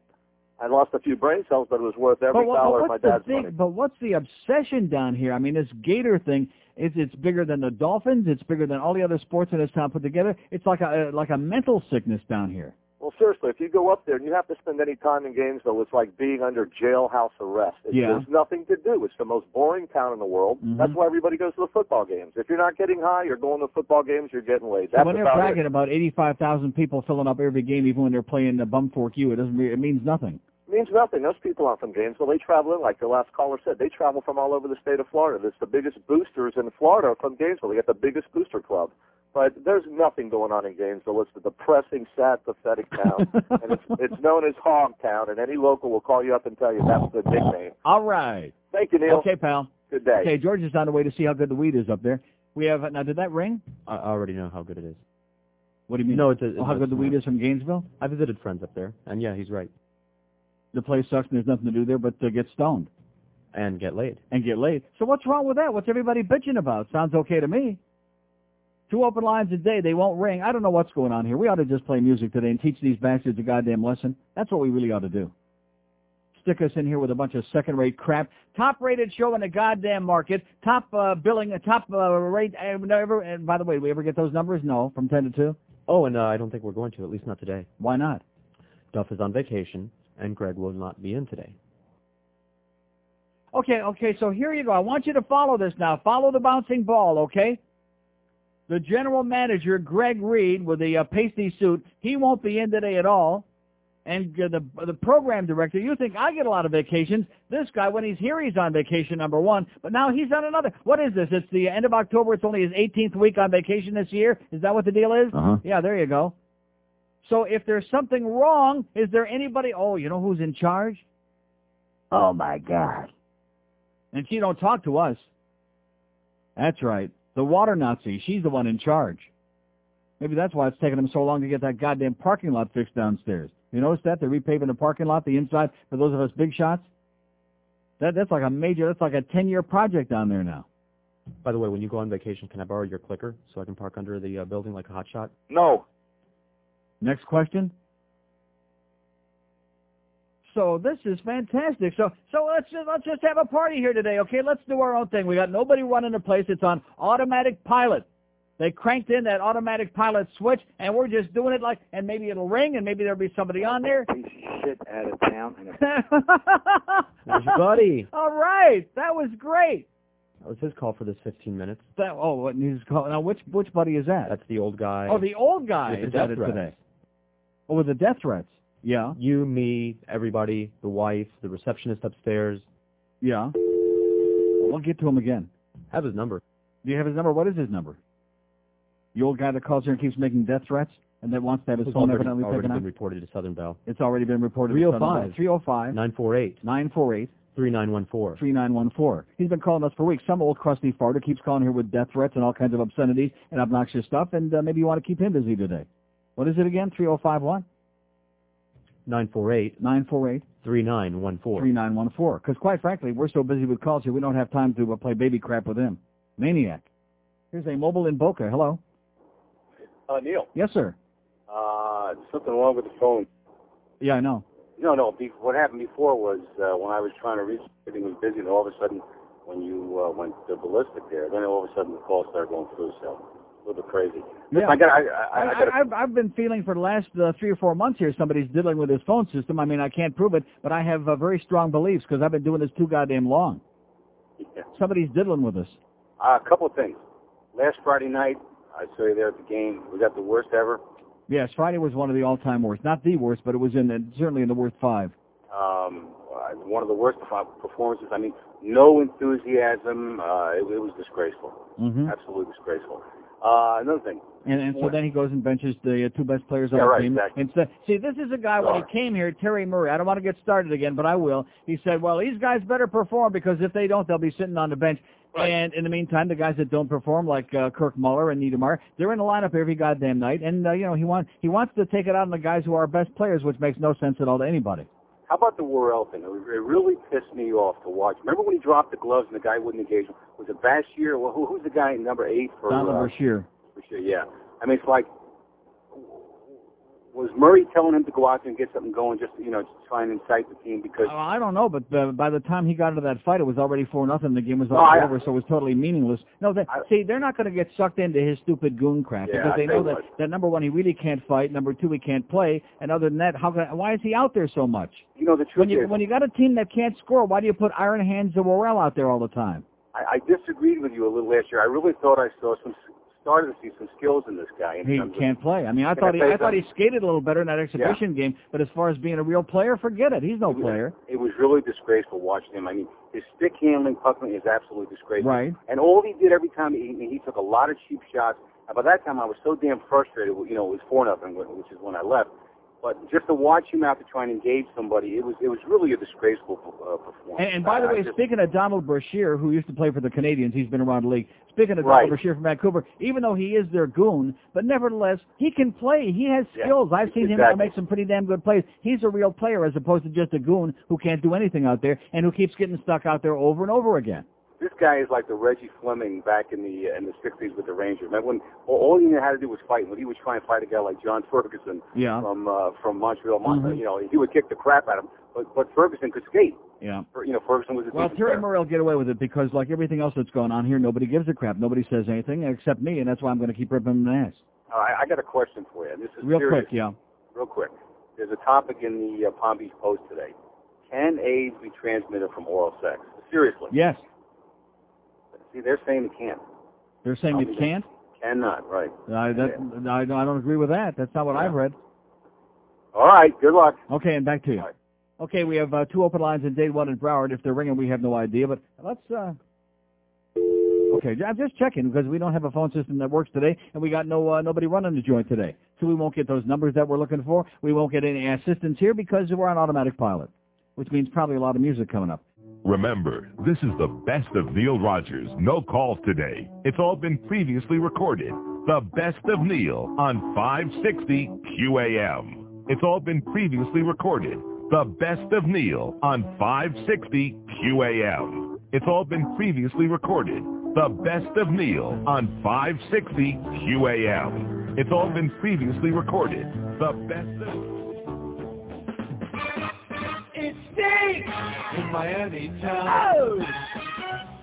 I lost a few brain cells, but it was worth every but, what- dollar of my what's the dad's thing, money. But what's the obsession down here? I mean, this Gator thing is it's bigger than the Dolphins. It's bigger than all the other sports in this town put together. It's like a like a mental sickness down here. Well, seriously, if you go up there and you have to spend any time in Gainesville, it's like being under jailhouse arrest. It's, Yeah. There's nothing to do. It's the most boring town in the world. Mhm. That's why everybody goes to the football games. If you're not getting high, you're going to football games, you're getting laid. So when they're about bragging it. about 85,000 people filling up every game, even when they're playing the Bumfork U, it doesn't. Re- it means nothing. It means nothing. Those people aren't from Gainesville. They travel in, like the last caller said, they travel from all over the state of Florida. It's the biggest boosters in Florida are from Gainesville. They got the biggest booster club. But there's nothing going on in Gainesville. It's a depressing, sad, pathetic town. and it's, it's known as Hog Town, and any local will call you up and tell you that's the nickname. All right. Thank you, Neil. Okay, pal. Good day. Okay, George is on the way to see how good the weed is up there. We have now. Did that ring? I I already know how good it is. What do you mean? No, it's a, Oh, how good the weed is from Gainesville? I visited friends up there, and yeah, he's right. The place sucks and there's nothing to do there but to get stoned And get laid. and get laid. So what's wrong with that? What's everybody bitching about? Sounds okay to me. Two open lines a day, they won't ring. I don't know what's going on here. We ought to just play music today and teach these bastards a goddamn lesson. That's what we really ought to do. Stick us in here with a bunch of second-rate crap. Top-rated show in the goddamn market. Top uh, billing, uh, top uh, rate. Uh, never, and by the way, do we ever get those numbers? No, from 10 to 2. Oh, and uh, I don't think we're going to, at least not today. Why not? Duff is on vacation, and Greg will not be in today. Okay, okay, so here you go. I want you to follow this now. Follow the bouncing ball, okay? The general manager, Greg Reed, with the uh, pasty suit, he won't be in today at all. And uh, the the program director, you think I get a lot of vacations. This guy, when he's here, he's on vacation, number one. But now he's on another. What is this? It's the end of October. It's only his 18th week on vacation this year. Is that what the deal is? Uh-huh. Yeah, there you go. So if there's something wrong, is there anybody? Oh, you know who's in charge? Oh my God. And she don't talk to us. That's right. The water Nazi. She's the one in charge. Maybe that's why it's taking them so long to get that goddamn parking lot fixed downstairs. You notice that? They're repaving the parking lot, the inside, for those of us big shots. That That's like a major, that's like a 10-year project down there now. By the way, when you go on vacation, can I borrow your clicker so I can park under the uh, building like a hot shot? No. Next question. So this is fantastic. So so let's just let's just have a party here today, okay? Let's do our own thing. We got nobody running the place. It's on automatic pilot. They cranked in that automatic pilot switch, and we're just doing it like, and maybe it'll ring, and maybe there'll be somebody on there. shit out of town. Buddy. All right, that was great. That was his call for this 15 minutes. That oh, what news call? Now which which buddy is that? That's the old guy. oh, the old guy with the is death threats. today. Oh, with the death threats. Yeah, You, me, everybody, the wife, the receptionist upstairs. yeah. We'll get to him again. Have his number. Do you have his number? What is his number? The old guy that calls here and keeps making death threats and that wants to have his It's phone already, evidently already taken been out? reported to Southern Bell. It's already been reported. 305. 305 948 948 3914. 3914. He's been calling us for weeks. Some old crusty farter keeps calling here with death threats and all kinds of obscenities and obnoxious stuff, and uh, maybe you want to keep him busy today. What is it again? 305 what? 948 948 3914. 3914. Because quite frankly, we're so busy with calls here, we don't have time to uh, play baby crap with him. Maniac. Here's a mobile in Boca. Hello. Uh, Neil, Yes, sir. uh, something wrong with the phone. Yeah, I know. No, no. Be, what happened before was uh, when I was trying to reach, everything was busy, and all of a sudden, when you uh, went to ballistic there, then all of a sudden the calls started going through. So a little bit crazy. Yeah. I got. I, I, I. I, have I've been feeling for the last uh, three or four months here somebody's diddling with his phone system. I mean, I can't prove it, but I have uh, very strong beliefs because I've been doing this too goddamn long. Yeah. Somebody's diddling with us. Uh, a couple of things. Last Friday night, I saw you there at the game. We got the worst ever. Yes, Friday was one of the all-time worst. Not the worst, but it was in the, certainly in the worst five. Um, uh, one of the worst perf- performances. I mean, no enthusiasm. Uh, it, it was disgraceful. Mm-hmm. Absolutely disgraceful. Uh, another thing. And, and so then he goes and benches the uh, two best players on Yeah, the right, team. exactly. Instead, see, this is a guy when he came here, Terry Murray. I don't want to get started again, but I will. He said, "Well, these guys better perform because if they don't, they'll be sitting on the bench." And in the meantime, the guys that don't perform, like uh, Kirk Muller and Niedermayer, they're in the lineup every goddamn night. And uh, you know, he wants he wants to take it out on the guys who are our best players, which makes no sense at all to anybody. How about the Worrell thing? It, it really pissed me off to watch. Remember when he dropped the gloves and the guy wouldn't engage him? Was it Bashir? Well, who, who's the guy in number eight for? Donald uh, Brashear. Bashir, yeah. I mean, it's like, was Murray telling him to go out there and get something going, just you know, to try and incite the team because Well, I don't know, but uh, by the time he got into that fight, it was already four nothing. The game was No, already I- over, so it was totally meaningless. No, they, see, they're not going to get sucked into his stupid goon crap Yeah, because they know that, that number one, he really can't fight. Number two, he can't play. And other than that, how can, why is he out there so much? you know the truth When you is, when you got a team that can't score, why do you put Iron Hands and out there all the time? I, I disagreed with you a little last year. I really thought I saw some started to see some skills in this guy. In He can't play. I mean, I thought I he I thought he skated a little better in that exhibition game, but as far as being a real player, forget it. He's no player. It was really disgraceful watching him. I mean, his stick handling, puck handling is absolutely disgraceful. Right. And all he did every time he he took a lot of cheap shots. And by that time, I was so damn frustrated. You know, it was four nothing, which is when I left. But just to watch him out to try and engage somebody, it was it was really a disgraceful uh, performance. And, and by the I- I way, just- speaking of Donald Brashear, who used to play for the Canadiens, he's been around the league. Speaking of Right. Donald Brashear from Vancouver, even though he is their goon, but nevertheless, he can play. He has Yeah, skills. I've seen him make some pretty damn good plays. He's a real player as opposed to just a goon who can't do anything out there and who keeps getting stuck out there over and over again. This guy is like the Reggie Fleming back in the uh, in the '60s with the Rangers. Remember when all, he had to do was fight? When he was trying to fight a guy like John Ferguson Yeah. from uh, from Montreal, Mon- Mhm. you know, he would kick the crap out of him. But but Ferguson could skate. Yeah. You know, Ferguson was a Well, Terry will get away with it because, like everything else that's going on here, nobody gives a crap. Nobody says anything except me, and that's why I'm going to keep ripping him ass. All right, I got a question for you. This is Real serious. quick, yeah. Real quick. There's a topic in the uh, Palm Beach Post today. Can AIDS be transmitted from oral sex? Seriously. Yes. See, they're saying it can't. They're saying it can't. Cannot. Right. I, that, I, don't- I don't agree with that. That's not what I've read. All right. Good luck. Okay, and back to you. Okay, we have uh, two open lines in Dade, one in Broward. If they're ringing, we have no idea, but let's. Uh... Okay, I'm just checking because we don't have a phone system that works today, and we got no uh, nobody running the joint today, so we won't get those numbers that we're looking for. We won't get any assistance here because we're on automatic pilot, which means probably a lot of music coming up. Remember, this is the best of Neil Rogers. No calls today. It's all been previously recorded. The best of Neil on 560 QAM. It's all been previously recorded. The best of Neil on 560 QAM. It's all been previously recorded. The best of Neil on 560 QAM. It's all been previously recorded. The best of... It's in Miami town. Oh.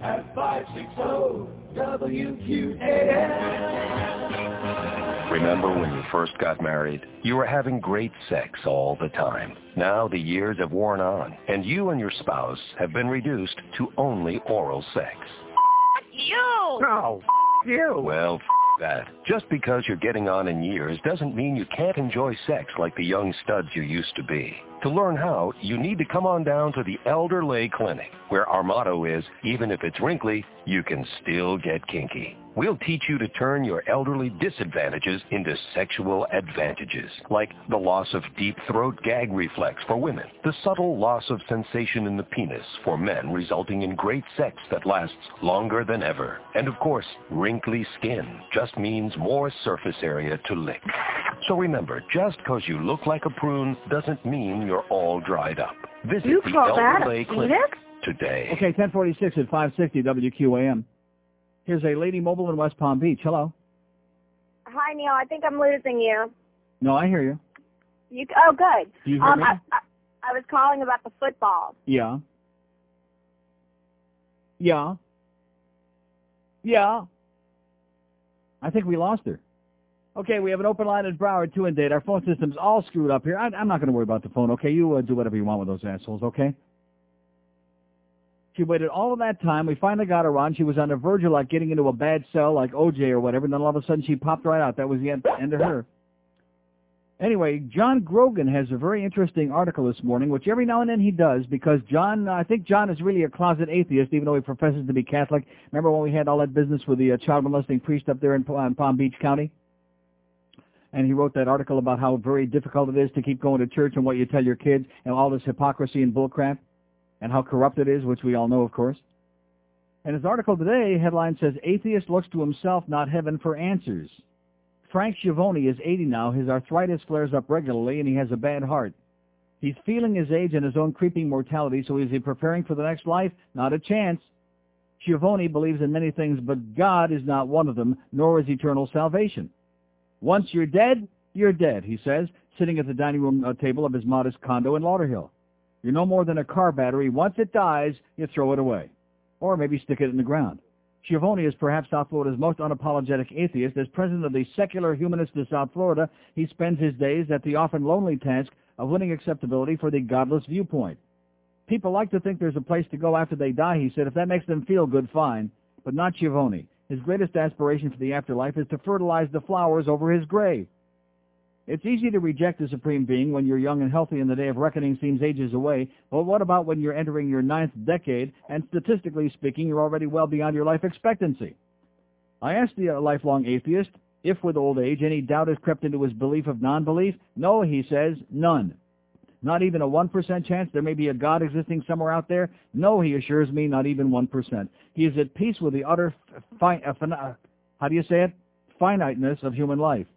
At 560 WQAM. Remember when you first got married? You were having great sex all the time. Now the years have worn on, and you and your spouse have been reduced to only oral sex. You. Oh, no, you. Well, that. Just because you're getting on in years doesn't mean you can't enjoy sex like the young studs you used to be. To learn how, you need to come on down to the Elder Lay Clinic, where our motto is, even if it's wrinkly, you can still get kinky. We'll teach you to turn your elderly disadvantages into sexual advantages, like the loss of deep throat gag reflex for women, the subtle loss of sensation in the penis for men resulting in great sex that lasts longer than ever. And of course, wrinkly skin just means more surface area to lick. So remember, just because you look like a prune doesn't mean you're all dried up. Visit You the call that Elder a Lay Clinic penis? today. Okay, 1046 at 560 WQAM. Here's a lady mobile in West Palm Beach. Hello. Hi, Neil. I think I'm losing you. No, I hear you. You oh, good. Do you hear um, me? I, I, I was calling about the football. Yeah. Yeah. Yeah. I think we lost her. Okay, we have an open line at Broward, 2 and date. Our phone system's all screwed up here. I, I'm not going to worry about the phone, okay? You uh, do whatever you want with those assholes, okay? She waited all of that time. We finally got her on. She was on the verge of like getting into a bad cell like OJ or whatever, and then all of a sudden she popped right out. That was the end, end of her. Anyway, John Grogan has a very interesting article this morning, which every now and then he does, because John, I think John is really a closet atheist, even though he professes to be Catholic. Remember when we had all that business with the uh, child molesting priest up there in, in Palm Beach County? and he wrote that article about how very difficult it is to keep going to church and what you tell your kids and all this hypocrisy and bullcrap and how corrupt it is, which we all know, of course. And his article today, headline says, Atheist looks to himself, not heaven, for answers. Frank Schiavone is 80 now. His arthritis flares up regularly, and he has a bad heart. He's feeling his age and his own creeping mortality, so is he preparing for the next life? Not a chance. Schiavone believes in many things, but God is not one of them, nor is eternal salvation. Once you're dead, you're dead, he says, sitting at the dining room uh, table of his modest condo in Lauderhill. You're no more than a car battery. Once it dies, you throw it away. Or maybe stick it in the ground. Schiavone is perhaps South Florida's most unapologetic atheist. As president of the Secular Humanists of South Florida, he spends his days at the often lonely task of winning acceptability for the godless viewpoint. People like to think there's a place to go after they die, he said. If that makes them feel good, fine. But not Schiavone. His greatest aspiration for the afterlife is to fertilize the flowers over his grave. It's easy to reject the Supreme Being when you're young and healthy and the day of reckoning seems ages away, but what about when you're entering your ninth decade and statistically speaking you're already well beyond your life expectancy? I asked the uh, lifelong atheist if with old age any doubt has crept into his belief of non-belief. No, he says, none. Not even a 1% chance there may be a God existing somewhere out there? No, he assures me, not even 1%. He is at peace with the utter, uh, uh, how do you say it? Finiteness of human life.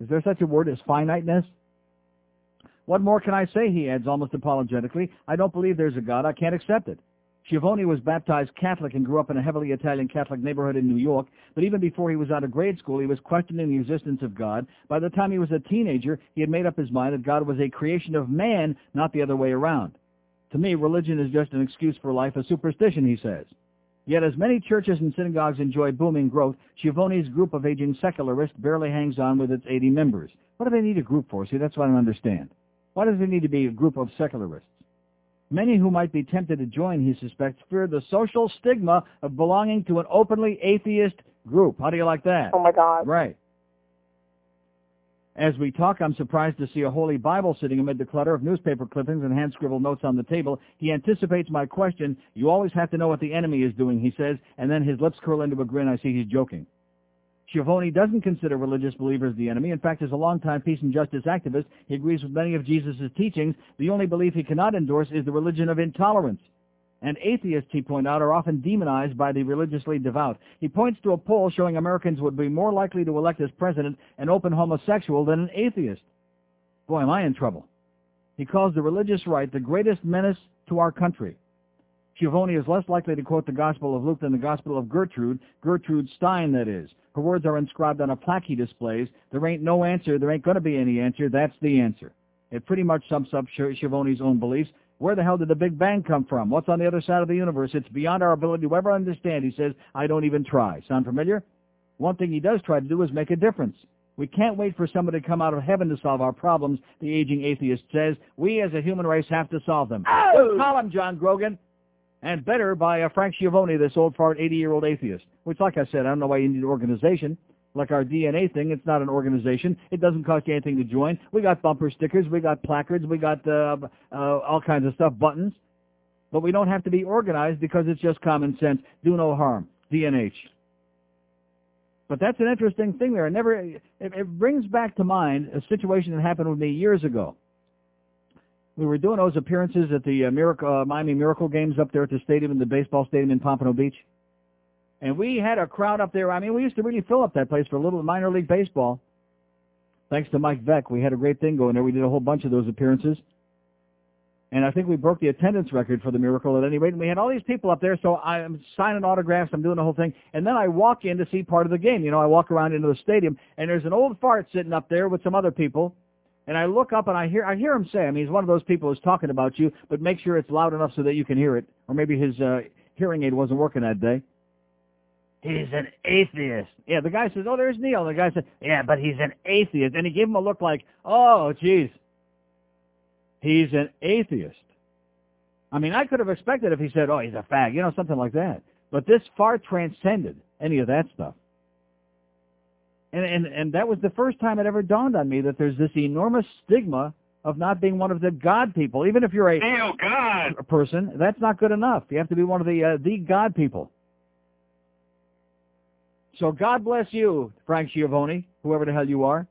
Is there such a word as finiteness? What more can I say, he adds almost apologetically. I don't believe there's a God. I can't accept it. Schiavone was baptized Catholic and grew up in a heavily Italian Catholic neighborhood in New York, but even before he was out of grade school, he was questioning the existence of God. By the time he was a teenager, he had made up his mind that God was a creation of man, not the other way around. To me, religion is just an excuse for life, a superstition, he says. Yet as many churches and synagogues enjoy booming growth, Schiavone's group of aging secularists barely hangs on with its 80 members. What do they need a group for? See, that's what I don't understand. Why does there need to be a group of secularists? Many who might be tempted to join, he suspects, fear the social stigma of belonging to an openly atheist group. How do you like that? Oh, my God. Right. As we talk, I'm surprised to see a Holy Bible sitting amid the clutter of newspaper clippings and hand-scribbled notes on the table. He anticipates my question. You always have to know what the enemy is doing, he says, and then his lips curl into a grin. I see he's joking. Schiavone doesn't consider religious believers the enemy. In fact, as a longtime peace and justice activist, he agrees with many of Jesus' teachings. The only belief he cannot endorse is the religion of intolerance. And atheists, he pointed out, are often demonized by the religiously devout. He points to a poll showing Americans would be more likely to elect as president an open homosexual than an atheist. Boy, am I in trouble. He calls the religious right the greatest menace to our country. Schiavone is less likely to quote the Gospel of Luke than the Gospel of Gertrude, Gertrude Stein, that is. Her words are inscribed on a plaque he displays. There ain't no answer. There ain't going to be any answer. That's the answer. It pretty much sums up Schiavone's own beliefs. Where the hell did the Big Bang come from? What's on the other side of the universe? It's beyond our ability to ever understand. He says, I don't even try. Sound familiar? One thing he does try to do is make a difference. We can't wait for somebody to come out of heaven to solve our problems, the aging atheist says. We as a human race have to solve them. Oh! Call him, John Grogan. And better by Frank Schiavone, this old fart 80-year-old atheist. Which, like I said, I don't know why you need an organization. Like our DNA thing, it's not an organization. It doesn't cost you anything to join. We got bumper stickers, we got placards, we got uh, uh, all kinds of stuff, buttons. But we don't have to be organized because it's just common sense. Do no harm. DNH. But that's an interesting thing there. It never it, it brings back to mind a situation that happened with me years ago. We were doing those appearances at the uh, Miracle, uh, Miami Miracle games up there at the stadium, in the baseball stadium in Pompano Beach. And we had a crowd up there. I mean, we used to really fill up that place for a little minor league baseball. Thanks to Mike Veeck, we had a great thing going there. We did a whole bunch of those appearances. And I think we broke the attendance record for the Miracle at any rate. And we had all these people up there, so I'm signing autographs, I'm doing the whole thing. And then I walk in to see part of the game. You know, I walk around into the stadium, and there's an old fart sitting up there with some other people. And I look up and I hear I hear him say, I mean, he's one of those people who's talking about you, but make sure it's loud enough so that you can hear it. Or maybe his uh, hearing aid wasn't working that day. He's an atheist. Yeah, the guy says, oh, there's Neil. The guy said, yeah, but he's an atheist. And he gave him a look like, oh, geez. He's an atheist. I mean, I could have expected if he said, oh, he's a fag, you know, something like that. But this far transcended any of that stuff. And, and, and that was the first time it ever dawned on me that there's this enormous stigma of not being one of the God people. Even if you're a Neil God person, that's not good enough. You have to be one of the uh, the God people. So God bless you, Frank Schiavone, whoever the hell you are.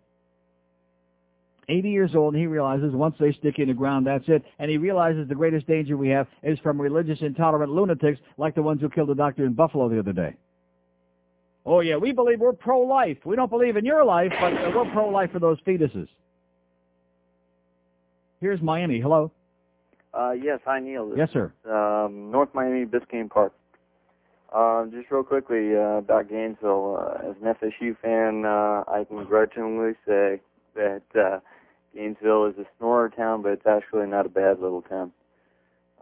80 years old, and he realizes once they stick you in the ground, that's it. And he realizes the greatest danger we have is from religious intolerant lunatics like the ones who killed the doctor in Buffalo the other day. Oh, yeah, we believe we're pro-life. We don't believe in your life, but we're pro-life for those fetuses. Here's Miami. Hello. Uh, yes, hi Neil. Yes, sir. Um, North Miami Biscayne Park. Um, just real quickly uh, about Gainesville. Uh, as an FSU fan, uh, I can grudgingly say that uh, Gainesville is a snorer town, but it's actually not a bad little town.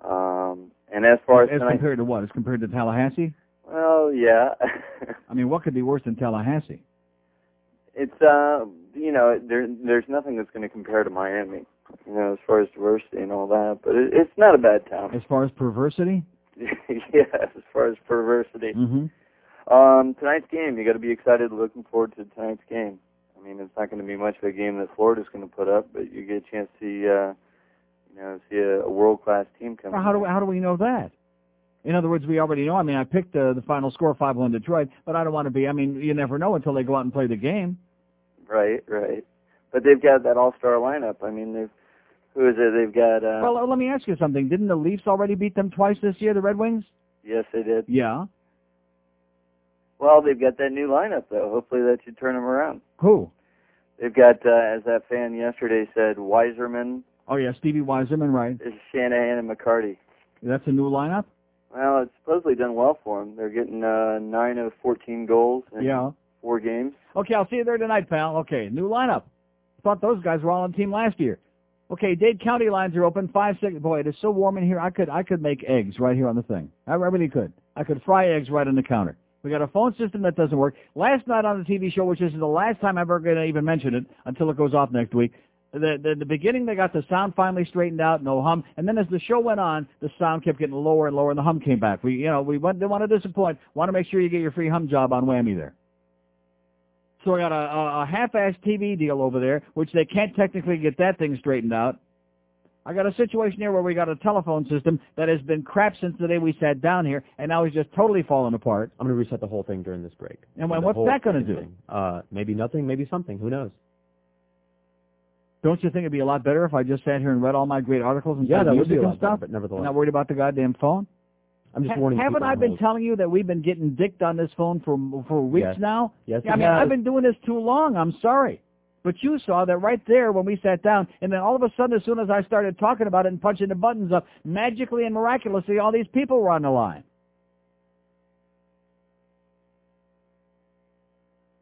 Um, and as far as, as tonight- compared to what? As compared to Tallahassee? well, yeah, I mean, what could be worse than Tallahassee? it's uh, you know, there there's nothing that's going to compare to Miami, you know, as far as diversity and all that. But it, it's not a bad town. As far as perversity? yeah, as far as perversity. Mm-hmm. Um, tonight's game, you got to be excited, looking forward to tonight's game. I mean, it's not going to be much of a game that Florida's going to put up, but you get a chance to see, uh, you know, see a, a world class team come. Well, how do we, how do we know that? In other words, we already know. I mean, I picked uh, the final score five one Detroit, but I don't want to be. I mean, you never know until they go out and play the game. Right, right. But they've got that all star lineup. I mean, they've who is it? They've got. Uh, Well, let me ask you something. Didn't the Leafs already beat them twice this year, the Red Wings? yes, they did. Yeah. Well, they've got that new lineup though. Hopefully, that should turn them around. Who? They've got, uh, as that fan yesterday said, Weiserman, Oh yeah, Stevie Weiserman, right? It's Shanahan, and McCarty. That's a new lineup. Well, it's supposedly done well for them. They're getting uh, nine of fourteen goals in Yeah. four games. Okay, I'll see you there tonight, pal. Okay, new lineup. Thought those guys were all on the team last year. Okay, Dade County lines are open. Five six. Boy, it is so warm in here. I could I could make eggs right here on the thing. I really could. I could fry eggs right on the counter. We got a phone system that doesn't work. Last night on the TV show, which is the last time I'm ever going to even mention it until it goes off next week. The, the the beginning they got the sound finally straightened out, no hum, and then as the show went on, the sound kept getting lower and lower, and the hum came back. We you know we went, didn't want to disappoint. Want to make sure you get your free hum job on Whammy there. So I got a, a, half-assed TV deal over there, which they can't technically get that thing straightened out. I got a situation here where we got a telephone system that has been crap since the day we sat down here, and now it's just totally falling apart. I'm going to reset the whole thing during this break. And The what's that gonna do? Uh, maybe nothing, maybe something. Who knows? Don't you think it'd be a lot better if I just sat here and read all my great articles and Yeah, that would be a and lot better, but nevertheless. Not worried about the goddamn phone? I'm just Ha- warning Haven't I been hold. telling you that we've been getting dicked on this phone for for weeks Yes. now? Yes, I mean, has. I've been doing this too long. I'm sorry. But you saw that right there when we sat down, and then all of a sudden, as soon as I started talking about it and punching the buttons up, magically and miraculously, all these people were on the line.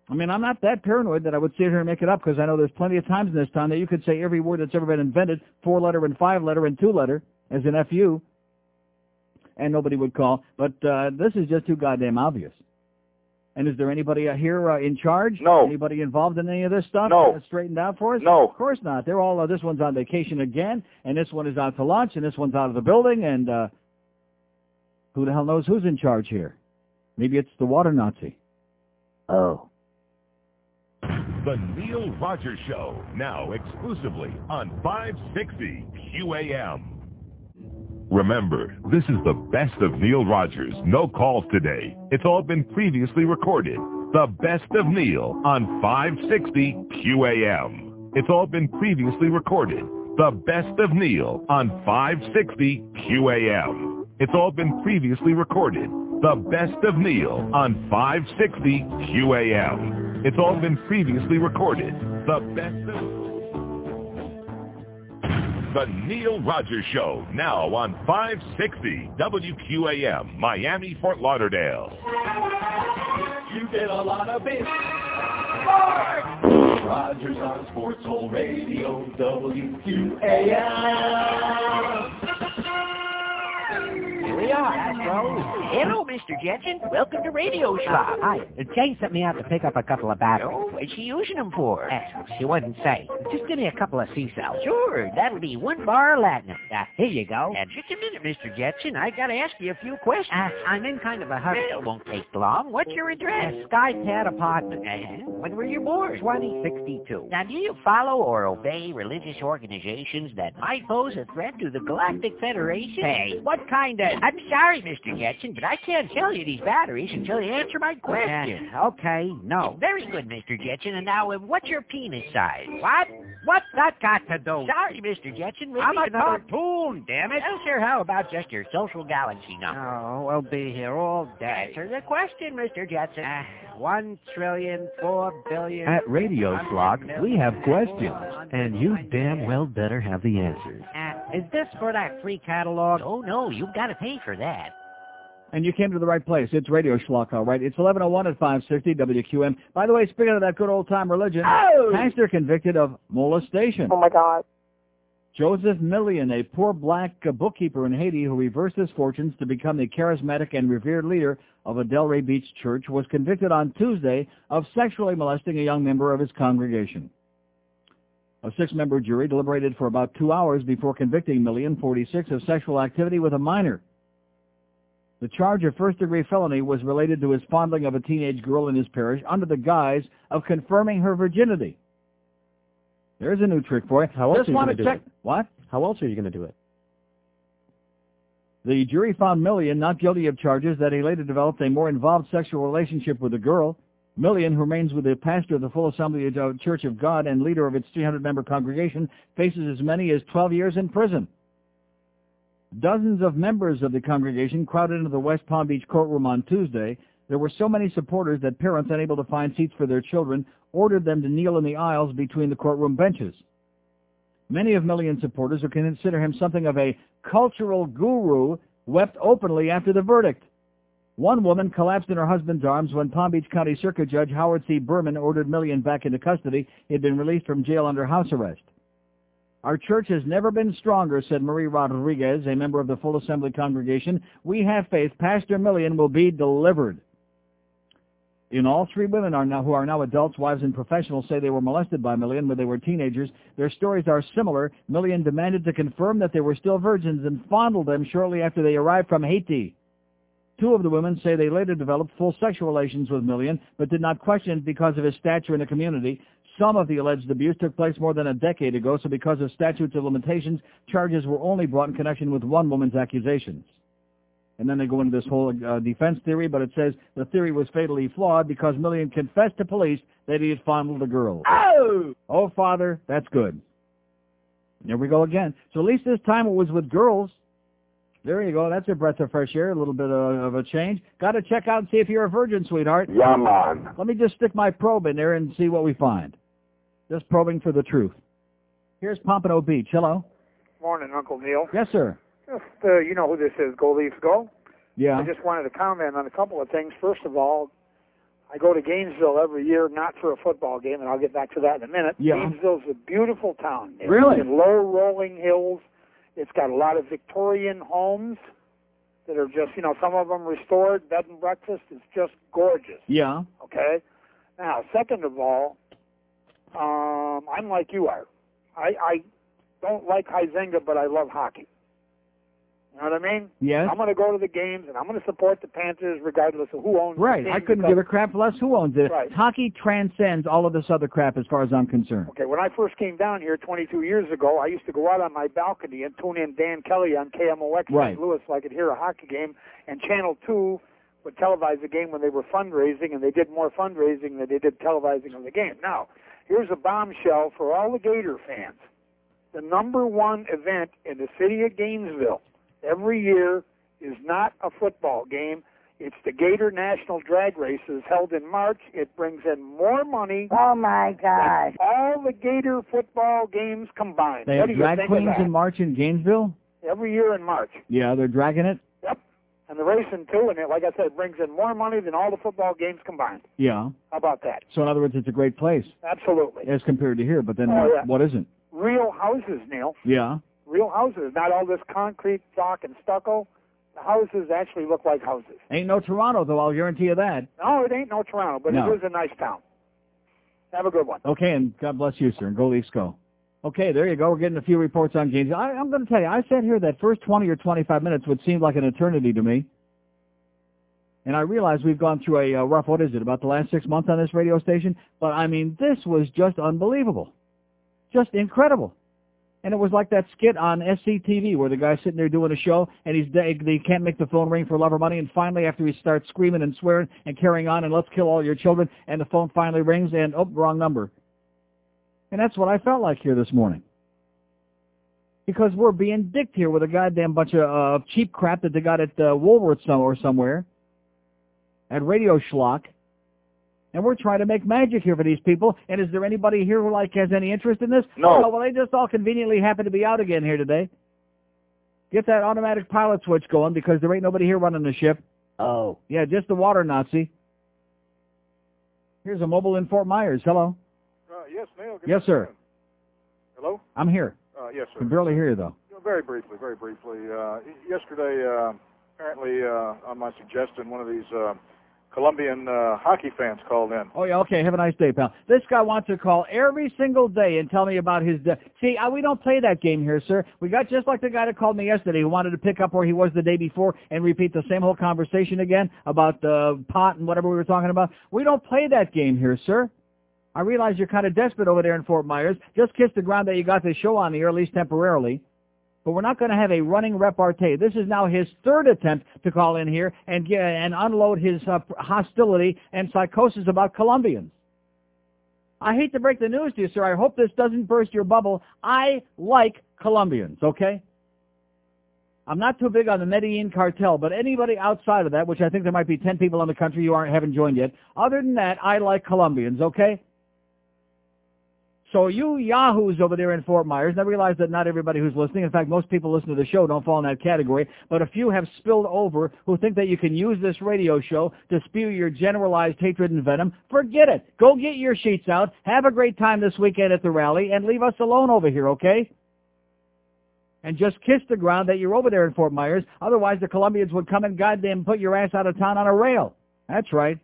I mean, I'm not that paranoid that I would sit here and make it up because I know there's plenty of times in this town that you could say every word that's ever been invented, four letter and five letter and two letter, as an FU, and nobody would call. But uh, this is just too goddamn obvious. And is there anybody uh, here uh, in charge? No. Anybody involved in any of this stuff? No. Uh, straightened out for us? No. Of course not. They're all, uh, this one's on vacation again, and this one is out to lunch, and this one's out of the building, and uh, who the hell knows who's in charge here? Maybe it's the water Nazi. Oh. The Neil Rogers Show, now exclusively on 560 QAM. Remember, this is the best of Neil Rogers. No calls today. It's all been previously recorded. The best of Neil on 560 QAM. It's all been previously recorded. The best of Neil on 560 QAM. It's all been previously recorded. The best of Neil on 560 QAM. It's all been previously recorded. The best of... The Neil Rogers Show, now on 560 WQAM, Miami, Fort Lauderdale. You get a lot of it. Rogers on Sports Hole Radio, WQAM. Here we are, Hello, Mr. Jetson. Welcome to Radio Shop. Hi. Jane sent me out to pick up a couple of batteries. Oh, what's she using them for? Eh, she wouldn't say. Just give me a couple of C cells. Sure, that'll be one bar latinum. Uh, here you go. And just a minute, Mr. Jetson. I gotta ask you a few questions. Uh, I'm in kind of a hurry. It won't take long. What's your address? Sky Pad apartment. Uh-huh. When were you born? 2062. Now, do you follow or obey religious organizations that might pose a threat to the Galactic Federation? Hey, what kind of... I'm sorry, Mr. Jetson, but I can't sell you these batteries until you answer my question. Uh, okay, no. Very good, Mr. Jetson. And now, uh, what's your penis size? What? What's that got to do? Sorry, Mr. Jetson. Maybe I'm a cartoon, damn it. Well, sir, how about just your social galaxy number? Oh, we'll be here all day. Answer the question, Mr. Jetson. Uh, one trillion, four billion... At Radio Schlock, we have questions, and you damn well better have the answers. Uh, is this for that free catalog? Oh, no, you've got to pay for that. And you came to the right place. It's Radio Schlock, all right. It's 1101 at 560 WQM. By the way, speaking of that good old-time religion, Oh! pastor convicted of molestation. Oh my God. Joseph Millian, a poor black uh, bookkeeper in Haiti who reversed his fortunes to become the charismatic and revered leader of a Delray Beach church, was convicted on Tuesday of sexually molesting a young member of his congregation. A six-member jury deliberated for about two hours before convicting Millian, 46, of sexual activity with a minor. The charge of first-degree felony was related to his fondling of a teenage girl in his parish under the guise of confirming her virginity. There's a new trick for you. How else Just are you going to do check. it? What? How else are you going to do it? The jury found Millian not guilty of charges that he later developed a more involved sexual relationship with the girl. Millian, who remains with the pastor of the Full Assembly of Church of God and leader of its 300-member congregation, faces as many as 12 years in prison. Dozens of members of the congregation crowded into the West Palm Beach courtroom on Tuesday. There were so many supporters that parents, unable to find seats for their children, ordered them to kneel in the aisles between the courtroom benches. Many of Millian's supporters, who consider him something of a cultural guru, wept openly after the verdict. One woman collapsed in her husband's arms when Palm Beach County Circuit Judge Howard C. Berman ordered Millian back into custody. He had been released from jail under house arrest. Our church has never been stronger, said Marie Rodriguez, a member of the Full Assembly congregation. We have faith Pastor Millian will be delivered. In all, three women are now, who are now adults, wives, and professionals say they were molested by Millian when they were teenagers. Their stories are similar. Millian demanded to confirm that they were still virgins and fondled them shortly after they arrived from Haiti. Two of the women say they later developed full sexual relations with Millian, but did not question it because of his stature in the community. Some of the alleged abuse took place more than a decade ago, so because of statutes of limitations, charges were only brought in connection with one woman's accusations. And then they go into this whole uh, defense theory, but it says the theory was fatally flawed because Millian confessed to police that he had fondled a girl. Oh! Oh, Father, that's good. There we go again. So at least this time it was with girls. There you go. That's a breath of fresh air, a little bit of, of a change. Got to check out and see if you're a virgin, sweetheart. Yeah, man. Let me just stick my probe in there and see what we find. Just probing for the truth. Here's Pompano Beach. Hello. Morning, Uncle Neil. Yes, sir. Just, uh, you know who this is, Go Leafs Go. Yeah. I just wanted to comment on a couple of things. First of all, I go to Gainesville every year, not for a football game, and I'll get back to that in a minute. Yeah. Gainesville's a beautiful town. It's Really? in low rolling hills. It's got a lot of Victorian homes that are just, you know, some of them restored, bed and breakfast. It's just gorgeous. Yeah. Okay. Now, second of all, um, I'm like you are. I, I don't like Huizenga, but I love hockey. You know what I mean? Yes. I'm going to go to the games and I'm going to support the Panthers regardless of who owns it. Right. I couldn't give a crap less who owns it. Right. Hockey transcends all of this other crap as far as I'm concerned. Okay, when I first came down here 22 years ago, I used to go out on my balcony and tune in Dan Kelly on KMOX Right. St. Louis so I could hear a hockey game, and Channel 2 would televise the game when they were fundraising, and they did more fundraising than they did televising of the game. Now, here's a bombshell for all the Gator fans. The number one event in the city of Gainesville every year is not a football game. It's the Gator National Drag Races held in March. It brings in more money. Oh my God. than all the Gator football games combined. They what have drag queens in March in Gainesville? Every year in March. Yeah, they're dragging it? Yep. And the racing too, and it, like I said, it brings in more money than all the football games combined. Yeah. How about that? So in other words, it's a great place Absolutely. as compared to here. But then Oh, what, yeah. what isn't? Real houses, Neil. Yeah. Real houses, not all this concrete block and stucco. The houses actually look like houses. Ain't no Toronto though. I'll guarantee you that. No, it ain't no Toronto, but No. it is a nice town. Have a good one. Okay, and God bless you, sir, and go Leafs go. Okay, there you go. We're getting a few reports on games. I, I'm going to tell you, I sat here that first 20 or 25 minutes would seem like an eternity to me. And I realize we've gone through a uh, rough, what is it, about the last six months on this radio station? But I mean, this was just unbelievable. Just incredible. And it was like that skit on SCTV where the guy's sitting there doing a show and he's they can't make the phone ring for love or money and finally after he starts screaming and swearing and carrying on and let's kill all your children and the phone finally rings and oh wrong number. And that's what I felt like here this morning. Because we're being dicked here with a goddamn bunch of uh, cheap crap that they got at uh, Woolworths some- or somewhere at Radio Schlock. And we're trying to make magic here for these people. And is there anybody here who like has any interest in this? No. Oh, well, they just all conveniently happen to be out again here today. Get that automatic pilot switch going because there ain't nobody here running the ship. Oh. Yeah, just the water Nazi. Here's a mobile in Fort Myers. Hello. Uh, yes, Neil. Yes, sir. afternoon. Hello? I'm here. Uh, yes, sir. Can barely hear you though. Very briefly, very briefly. Uh, yesterday, uh, apparently, uh, on my suggestion, one of these uh, Colombian uh, hockey fans called in. Oh yeah, okay. Have a nice day, pal. This guy wants to call every single day and tell me about his. De- See, uh, we don't play that game here, sir. We got just like the guy that called me yesterday who wanted to pick up where he was the day before and repeat the same whole conversation again about the pot and whatever we were talking about. We don't play that game here, sir. I realize you're kind of desperate over there in Fort Myers. Just kiss the ground that you got this show on the air, at least temporarily. But we're not going to have a running repartee. This is now his third attempt to call in here and get, and unload his uh, hostility and psychosis about Colombians. I hate to break the news to you, sir. I hope this doesn't burst your bubble. I like Colombians, okay? I'm not too big on the Medellin cartel, but anybody outside of that, which I think there might be 10 people in the country you aren't haven't joined yet, other than that, I like Colombians, okay? So you yahoos over there in Fort Myers, and I realize that not everybody who's listening, in fact, most people listen to the show don't fall in that category, but a few have spilled over who think that you can use this radio show to spew your generalized hatred and venom. Forget it. Go get your sheets out, have a great time this weekend at the rally, and leave us alone over here, okay? And just kiss the ground that you're over there in Fort Myers. Otherwise, the Colombians would come and goddamn put your ass out of town on a rail. That's right.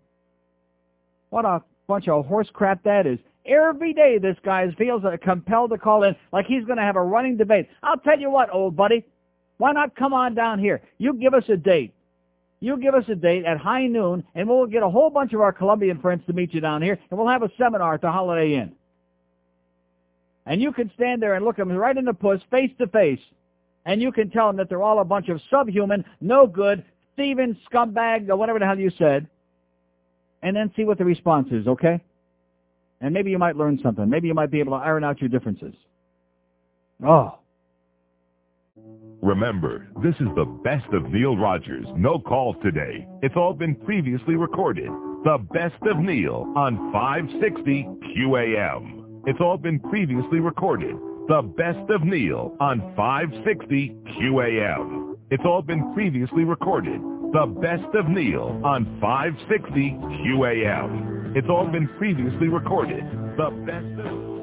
What a bunch of horse crap that is. Every day this guy feels compelled to call in like he's going to have a running debate. I'll tell you what, old buddy. Why not come on down here? You give us a date. You give us a date at high noon, and we'll get a whole bunch of our Colombian friends to meet you down here, and we'll have a seminar at the Holiday Inn. And you can stand there and look them right in the puss, face to face, and you can tell them that they're all a bunch of subhuman, no good, thieving scumbag, or whatever the hell you said, and then see what the response is, okay? And maybe you might learn something. Maybe you might be able to iron out your differences. Oh. Remember, this is the best of Neil Rogers. No calls today. It's all been previously recorded. The best of Neil on 560 QAM. It's all been previously recorded. The best of Neil on 560 QAM. It's all been previously recorded. The best of Neil on 560 QAM. It's all been previously recorded. The best.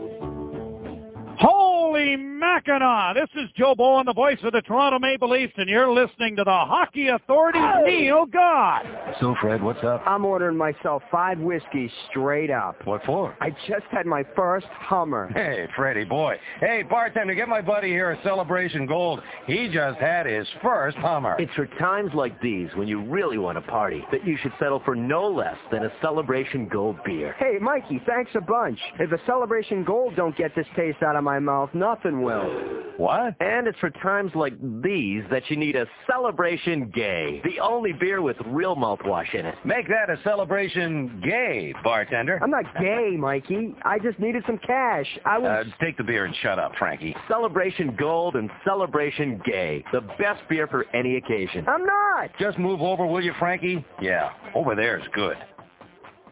Holy Mackinaw! This is Joe Bowen, the voice of the Toronto Maple Leafs, and you're listening to the Hockey Authority's Neil God. So, Fred, what's up? I'm ordering myself five whiskeys straight up. What for? I just had my first Hummer. Hey, Freddie boy. Hey, bartender, get my buddy here a Celebration Gold. He just had his first Hummer. It's for times like these when you really want to party that you should settle for no less than a Celebration Gold beer. Hey, Mikey, thanks a bunch. If a Celebration Gold don't get this taste out of my mouth, nothing will. What? And it's for times like these that you need a Celebration Gay, the only beer with real mouthwash in it. Make that a Celebration Gay, bartender. I'm not gay, Mikey. I just needed some cash. I was... Uh, take the beer and shut up, Frankie. Celebration Gold and Celebration Gay, the best beer for any occasion. I'm not. Just move over, will you, Frankie? Yeah, over there is good.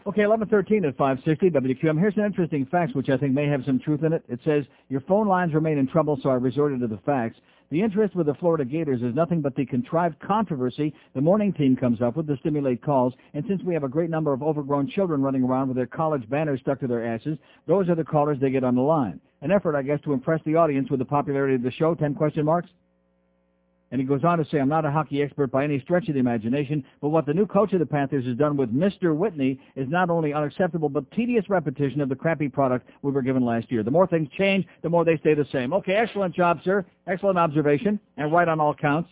Okay, 1113 at 560 WQM. Here's an interesting fact which I think may have some truth in it. It says, your phone lines remain in trouble, so I resorted to the facts. The interest with the Florida Gators is nothing but the contrived controversy the morning team comes up with to stimulate calls, and since we have a great number of overgrown children running around with their college banners stuck to their asses, those are the callers they get on the line. An effort, I guess, to impress the audience with the popularity of the show, 10 question marks? And he goes on to say, I'm not a hockey expert by any stretch of the imagination, but what the new coach of the Panthers has done with Mr. Whitney is not only unacceptable, but tedious repetition of the crappy product we were given last year. The more things change, the more they stay the same. Okay, excellent job, sir. Excellent observation, and right on all counts.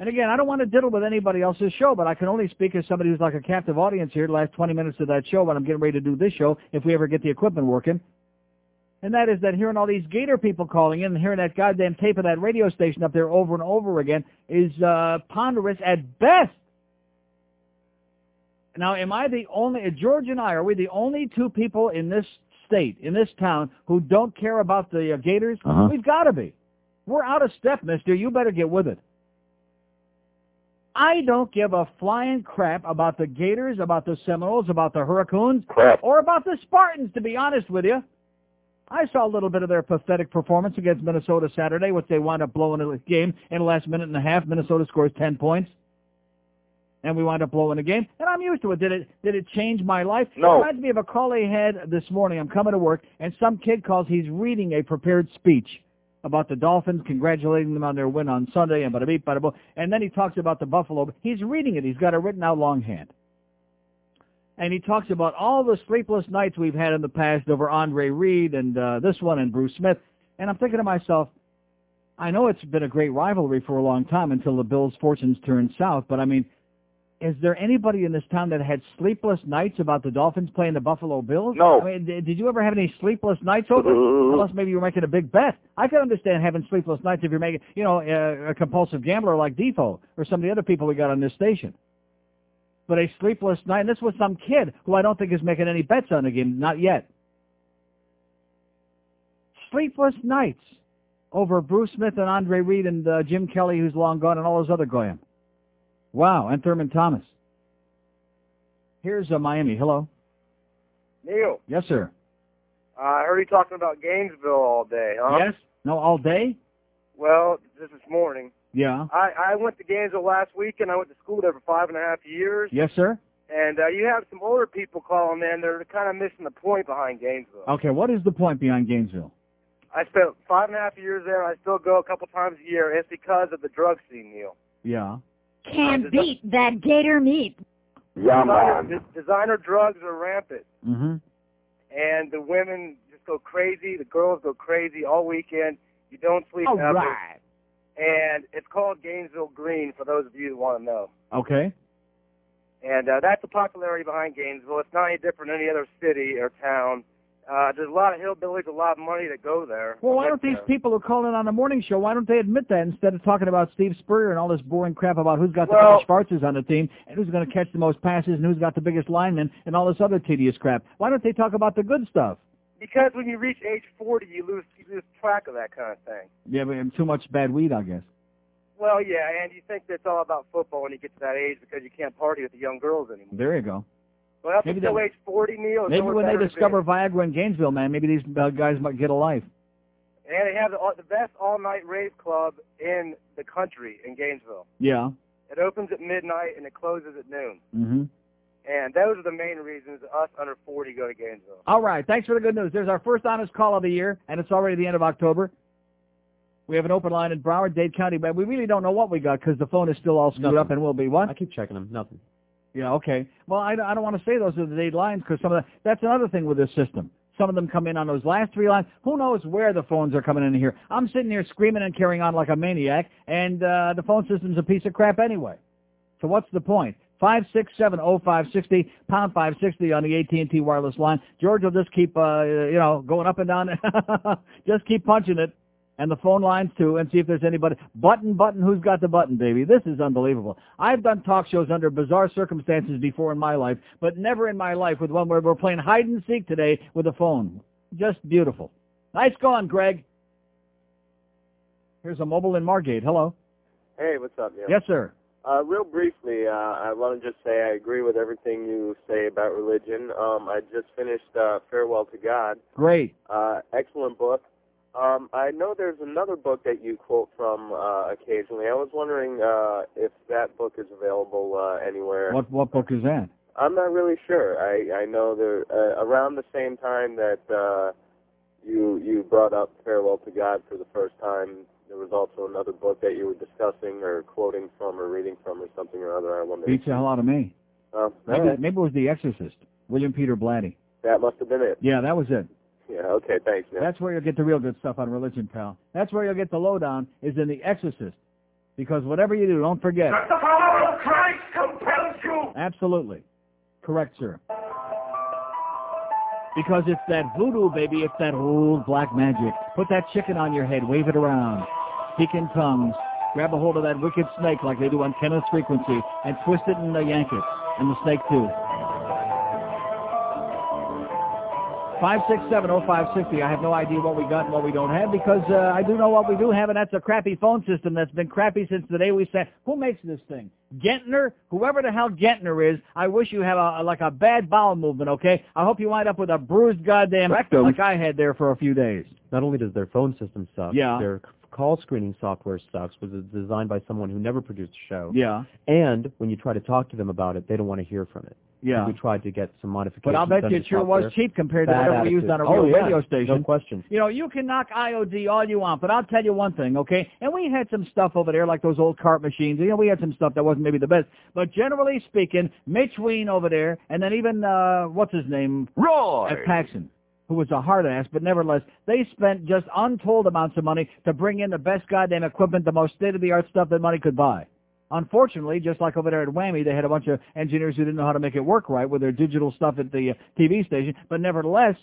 And again, I don't want to diddle with anybody else's show, but I can only speak as somebody who's like a captive audience here the last 20 minutes of that show when I'm getting ready to do this show, if we ever get the equipment working and that is that hearing all these Gator people calling in and hearing that goddamn tape of that radio station up there over and over again is uh, ponderous at best. Now, am I the only, George and I, are we the only two people in this state, in this town, who don't care about the uh, Gators? Uh-huh. We've got to be. We're out of step, mister. You better get with it. I don't give a flying crap about the Gators, about the Seminoles, about the Hurricanes, Crap. or about the Spartans, to be honest with you. I saw a little bit of their pathetic performance against Minnesota Saturday, which they wound up blowing a game in the last minute and a half. Minnesota scores 10 points. And we wound up blowing a game. And I'm used to it. Did it did it change my life? No. It reminds me of a call I had this morning. I'm coming to work, and some kid calls. He's reading a prepared speech about the Dolphins, congratulating them on their win on Sunday, and bada beep, bada. And then he talks about the Buffalo. He's reading it. He's got it written out longhand and he talks about all the sleepless nights we've had in the past over Andre Reed and uh, this one and Bruce Smith. And I'm thinking to myself, I know it's been a great rivalry for a long time until the Bills' fortunes turned south, but I mean, is there anybody in this town that had sleepless nights about the Dolphins playing the Buffalo Bills? No. I mean, did, you ever have any sleepless nights over? it? Unless maybe you were making a big bet. I can understand having sleepless nights if you're making, you know, a, a compulsive gambler like Defoe or some of the other people we got on this station but a sleepless night. And this was some kid who I don't think is making any bets on the game, not yet. Sleepless nights over Bruce Smith and Andre Reed and uh, Jim Kelly, who's long gone, and all those other goyim. Wow, and Thurman Thomas. Here's uh, Miami. Hello. Neil, Yes, sir. uh, I heard you talking about Gainesville all day, huh? Yes? No, all day? Well, this is morning. Yeah. I, I went to Gainesville last week, and I went to school there for five and a half years. Yes, sir. And uh, you have some older people calling in. They're kind of missing the point behind Gainesville. Okay, what is the point behind Gainesville? I spent five and a half years there, I still go a couple times a year. It's because of the drug scene, Neil. Yeah. Can't beat that gator meat. Yeah, designer, de- designer drugs are rampant, Mm-hmm. and the women just go crazy. The girls go crazy all weekend. You don't sleep All ever. right. And it's called Gainesville Green for those of you who want to know. Okay. And uh, that's the popularity behind Gainesville. It's not any different than any other city or town. Uh, there's a lot of hillbillies, a lot of money that go there. Well, why don't these there. people who call in on the morning show, why don't they admit that instead of talking about Steve Spurrier and all this boring crap about who's got the Well- biggest on the team and who's going to catch the most passes and who's got the biggest linemen and all this other tedious crap? Why don't they talk about the good stuff? Because when you reach age 40, you lose you lose track of that kind of thing. Yeah, but too much bad weed, I guess. Well, yeah, and you think that it's all about football when you get to that age because you can't party with the young girls anymore. There you go. Well, up Maybe until age 40, Neil, Maybe when they discover Viagra in Gainesville, man, maybe these uh, guys might get a life. And they have the, the best all-night rave club in the country in Gainesville. Yeah. It opens at midnight and it closes at noon. Mm-hmm. And those are the main reasons us under 40 go to Gainesville. All right. Thanks for the good news. There's our first honest call of the year, and it's already the end of October. We have an open line in Broward, Dade County, but we really don't know what we got because the phone is still all screwed Nothing. up and will be what? I keep checking them. Nothing. Yeah, okay. Well, I, I don't want to say those are the Dade lines because some of the, that's another thing with this system. Some of them come in on those last three lines. Who knows where the phones are coming in here? I'm sitting here screaming and carrying on like a maniac, and uh, the phone system's a piece of crap anyway. So what's the point? Five six seven oh five sixty pound five sixty on the AT and T wireless line. George will just keep uh, you know going up and down. just keep punching it, and the phone lines too, and see if there's anybody. Button, button. Who's got the button, baby? This is unbelievable. I've done talk shows under bizarre circumstances before in my life, but never in my life with one where we're playing hide and seek today with a phone. Just beautiful. Nice going, Greg. Here's a mobile in Margate. Hello. Hey, what's up, Neil? Yes, sir. Uh, real briefly, uh, I want to just say I agree with everything you say about religion. Um, I just finished uh, Farewell to God. Great. Uh, excellent book. Um, I know there's another book that you quote from uh, occasionally. I was wondering uh, if that book is available uh, anywhere. What what book is that? I'm not really sure. I I know there uh, around the same time that uh, you you brought up Farewell to God for the first time. There was also another book that you were discussing or quoting from or reading from or something or other. I wonder. Beats the hell out of me. Oh, Maybe, all right. maybe it was The Exorcist. William Peter Blatty. That must have been it. Yeah, that was it. Yeah. Okay. Thanks, Neil. That's where you'll get the real good stuff on religion, pal. That's where you'll get the lowdown is in The Exorcist. Because whatever you do, don't forget. The power of Christ compels you. Absolutely. Correct, sir. Because it's that voodoo, baby. It's that old black magic. Put that chicken on your head. Wave it around. Speak in tongues. Grab a hold of that wicked snake like they do on Kenneth's Frequency and twist it and yank it. And the snake, too. 5670560. I have no idea what we got and what we don't have because uh, I do know what we do have, and that's a crappy phone system that's been crappy since the day we said, who makes this thing? Gentner? Whoever the hell Gentner is, I wish you had a, like a bad bowel movement, okay? I hope you wind up with a bruised goddamn rectum like I had there for a few days. Not only does their phone system suck, Yeah. their call screening software sucks, was designed by someone who never produced a show. Yeah. And when you try to talk to them about it, they don't want to hear from it. Yeah. We tried to get some modifications. But I'll bet you it sure was cheap compared to Bad whatever we used on a attitude. real Oh, yeah. radio station. No question. You know, you can knock IOD all you want, but I'll tell you one thing, okay? And we had some stuff over there, like those old cart machines. You know, we had some stuff that wasn't maybe the best. But generally speaking, Mitch Ween over there, and then even, uh, what's his name? Roy! At Paxson. Who was a hard ass, but nevertheless, they spent just untold amounts of money to bring in the best goddamn equipment, the most state-of-the-art stuff that money could buy. Unfortunately, just like over there at Whammy, they had a bunch of engineers who didn't know how to make it work right with their digital stuff at the uh, TV station. But nevertheless,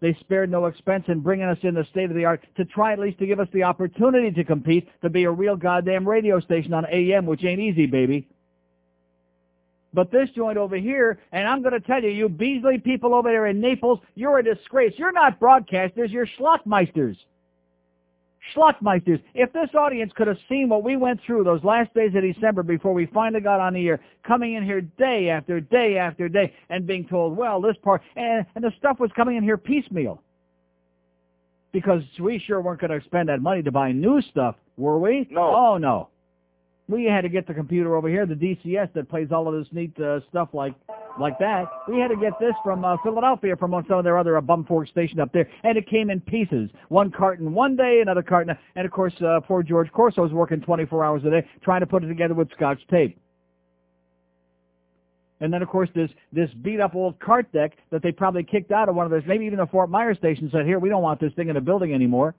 they spared no expense in bringing us in the state of the art to try at least to give us the opportunity to compete to be a real goddamn radio station on AM, which ain't easy, baby. But this joint over here, and I'm going to tell you, you Beasley people over there in Naples, you're a disgrace. You're not broadcasters, you're schlockmeisters. Schlockmeisters. If this audience could have seen what we went through those last days of December before we finally got on the air, coming in here day after day after day and being told, well, this part, and, and the stuff was coming in here piecemeal. Because we sure weren't going to spend that money to buy new stuff, were we? No. Oh, no. We had to get the computer over here, the DCS that plays all of this neat uh, stuff like like that. We had to get this from uh, Philadelphia from some of their other uh, bumfork station up there, and it came in pieces. One carton one day, another carton, and of course, uh, poor George Corso was working 24 hours a day trying to put it together with Scotch tape. And then, of course, this this beat up old cart deck that they probably kicked out of one of those, maybe even the Fort Myers station said, "Here, we don't want this thing in the building anymore."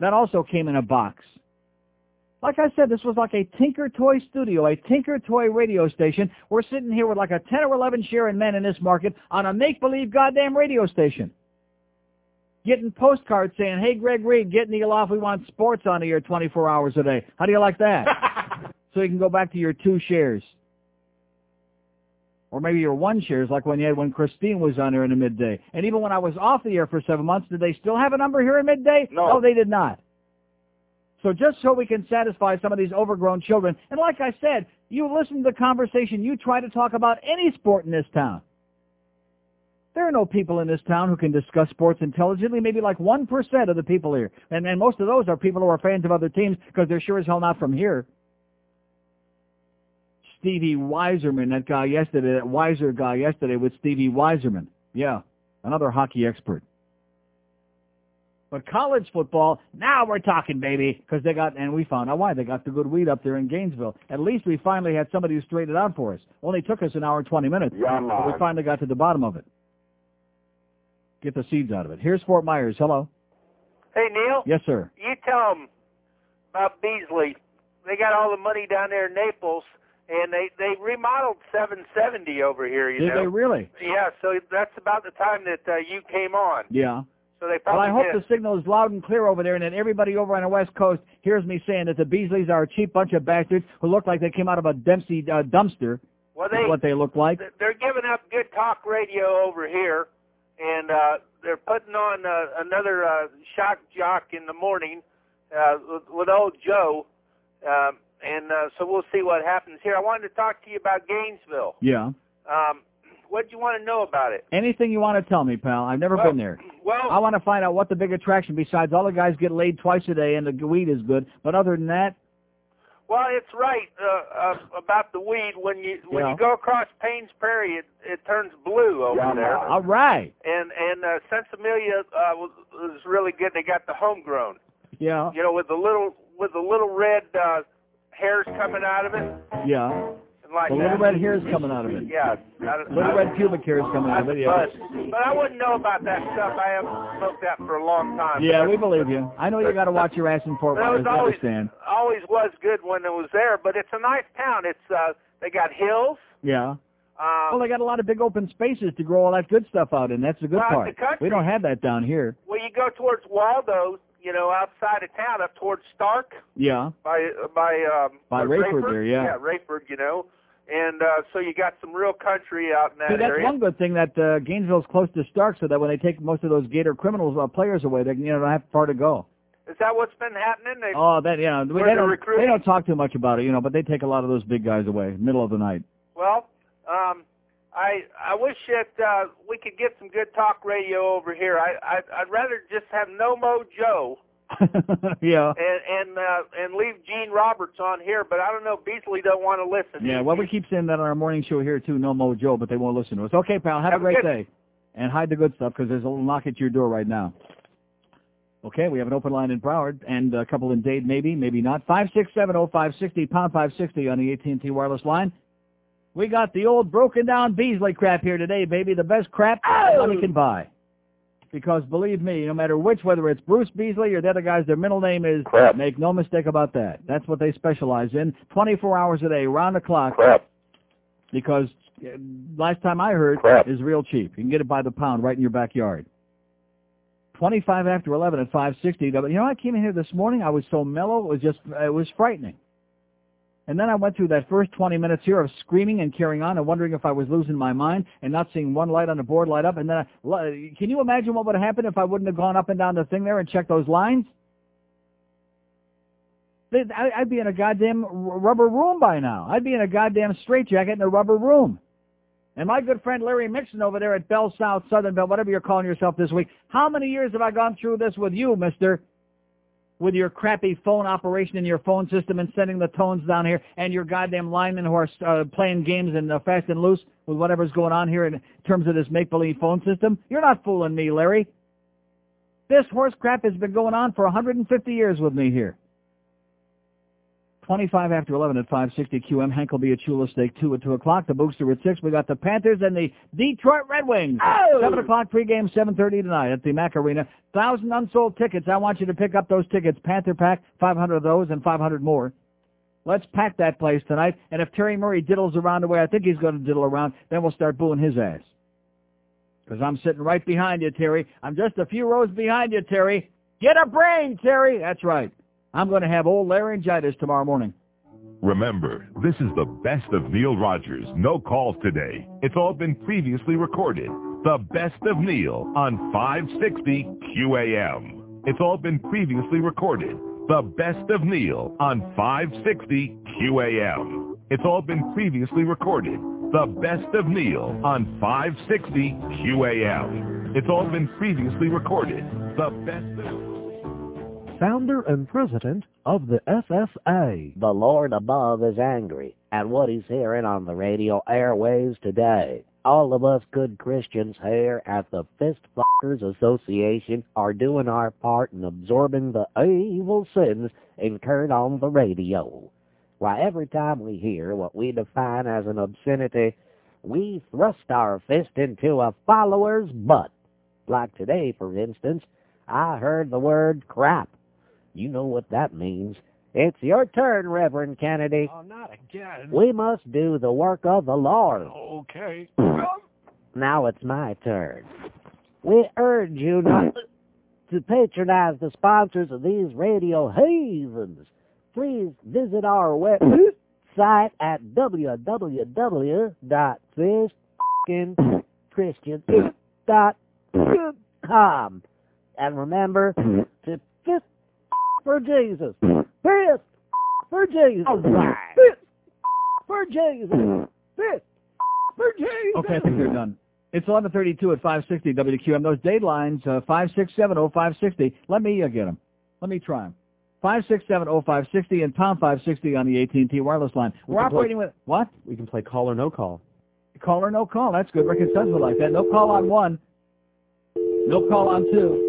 That also came in a box. Like I said, this was like a Tinker Toy studio, a Tinker Toy radio station. We're sitting here with like a 10 or 11 share in men in this market on a make-believe goddamn radio station. Getting postcards saying, hey, Greg Reed, get Neil off. We want sports on the air 24 hours a day. How do you like that? so you can go back to your two shares. Or maybe your one shares like when you had when Christine was on there in the midday. And even when I was off the air for seven months, did they still have a number here in midday? No. No, they did not. So just so we can satisfy some of these overgrown children, and like I said, you listen to the conversation, you try to talk about any sport in this town. There are no people in this town who can discuss sports intelligently, maybe like 1% of the people here. And, and most of those are people who are fans of other teams because they're sure as hell not from here. Stevie Weiserman, that guy yesterday, that Weiser guy yesterday with Stevie Weiserman. Yeah, another hockey expert. But college football, now we're talking, baby, because they got, and we found out why. They got the good weed up there in Gainesville. At least we finally had somebody who straightened it out for us. Only took us an hour and 20 minutes. Yeah, but we finally got to the bottom of it. Get the seeds out of it. Here's Fort Myers. Hello. Hey, Neil. Yes, sir. You tell them about Beasley. They got all the money down there in Naples, and they they remodeled 770 over here. You Did know. they really? Yeah. So that's about the time that uh, you came on. Yeah. So they Well, I hope did. the signal is loud and clear over there, and that everybody over on the West Coast hears me saying that the Beasleys are a cheap bunch of bastards who look like they came out of a Dempsey uh, dumpster. Well, they- what they look like. they're giving up good talk radio over here, and uh, they're putting on uh, another uh, shock jock in the morning uh, with, with old Joe, um, and uh, so we'll see what happens here. I wanted to talk to you about Gainesville. Yeah. Um, What do you want to know about it? Anything you want to tell me, pal. I've never Well, been there. Well, I want to find out what the big attraction besides all the guys get laid twice a day and the weed is good. But other than that, well, it's right uh, uh, about the weed. When you when Yeah. you go across Paynes Prairie, it it turns blue over there. all right. And and uh, Sinsemilla uh, was, was really good. They got the homegrown. Yeah. You know, with the little with the little red uh, hairs coming out of it, Yeah. Like the that. little red is coming out of it. Yeah. I Little red pubic hair is coming out of it. Yeah. But but I wouldn't know about that stuff. I haven't smoked that for a long time. Yeah, we believe you. I know you got to watch your ass in Fort Myers. I always understand. always was good when it was there. But it's a nice town. It's uh they got hills. Yeah. Um, Well, they got a lot of big open spaces to grow all that good stuff out in. That's the good part. the country- We don't have that down here. Well, you go towards Waldo, you know, outside of town, up towards Starke Yeah. by by um By uh, Raiford there, yeah. Yeah, Raiford, you know. And uh so you got some real country out in that See, that's area. one good thing that uh, Gainesville's close to Starke, so that when they take most of those Gator criminals uh, players away, they you know don't have far to go. Is that what's been happening? They, Oh, that you know they they're don't recruiting? they don't talk too much about it, you know, but they take a lot of those big guys away middle of the night. Well, um I I wish that uh we could get some good talk radio over here. I, I I'd rather just have No Mo Joe yeah. and and uh, and leave Gene Roberts on here, but I don't know Beasley don't want to listen. Yeah, well, we keep saying that on our morning show here too, No Mo Joe, but they won't listen to us. Okay, pal, have, Have a great day, and hide the good stuff because there's a little knock at your door right now. Okay, we have an open line in Broward and a couple in Dade, maybe, maybe not. Five six seven oh five sixty pound five sixty on the AT and T wireless line. We got the old broken down Beasley crap here today, baby. The best crap money can buy. Because believe me, no matter which, whether it's Bruce Beasley or the other guys, their middle name is Crap. Make no mistake about that. That's what they specialize in, 24 hours a day, round the clock. Crap. Because uh, last time I heard Crap. is real cheap. You can get it by the pound right in your backyard. 25 after 11 at 560. You know, I came in here this morning. I was so mellow. It was just, it was frightening. And then I went through that first 20 minutes here of screaming and carrying on and wondering if I was losing my mind and not seeing one light on the board light up. And then, I, can you imagine what would have happened if I wouldn't have gone up and down the thing there and checked those lines? I'd be in a goddamn rubber room by now. I'd be in a goddamn straitjacket in a rubber room. And my good friend Larry Mixon over there at Bell South, Southern Bell, whatever you're calling yourself this week, how many years have I gone through this with you, mister? With your crappy phone operation and your phone system and sending the tones down here and your goddamn linemen who are uh, playing games and uh, fast and loose with whatever's going on here in terms of this make-believe phone system? You're not fooling me, Larry. This horse crap has been going on for 150 years with me here. 25 after 11 at 560 QM. Hank will be at Shula Steak 2 at 2 o'clock. The Booster at 6. We got the Panthers and the Detroit Red Wings. 7 o'clock pregame, 7.30 tonight at the Mac Arena. Thousand unsold tickets. I want you to pick up those tickets. Panther Pack, 500 of those and 500 more. Let's pack that place tonight. And if Terry Murray diddles around the way I think he's going to diddle around, then we'll start booing his ass. Because I'm sitting right behind you, Terry. I'm just a few rows behind you, Terry. Get a brain, Terry. That's right. I'm going to have old laryngitis tomorrow morning. Remember, this is the best of Neil Rogers. No calls today. It's all been previously recorded. The best of Neil on 560 QAM. It's all been previously recorded. The best of Neil on 560 QAM. It's all been previously recorded. The best of Neil on 560 QAM. It's all been previously recorded. The best of... Founder and president of the FFA. The Lord above is angry at what he's hearing on the radio airwaves today. All of us good Christians here at the Fist Fuckers Association are doing our part in absorbing the evil sins incurred on the radio. Why, every time we hear what we define as an obscenity, we thrust our fist into a follower's butt. Like today, for instance, I heard the word crap. You know what that means. It's your turn, Reverend Kennedy. Oh, not again. We must do the work of the Lord. Okay. Now it's my turn. We urge you not to patronize the sponsors of these radio havens. Please visit our website at www.fistchristian.com. And remember to for Jesus. Fist for Jesus. Fist for Jesus. Fist for Jesus. Okay, I think they're done. It's 11:32 at 560 WQM. Those date lines uh, 5670560. Let me uh, get them. Let me try them. 5670560 and pound 560 on the AT&T wireless line. We We're can play- operating with what? We can play call or no call. Call or no call. That's good. Rick and Sons would like that. No call on one. No call on two.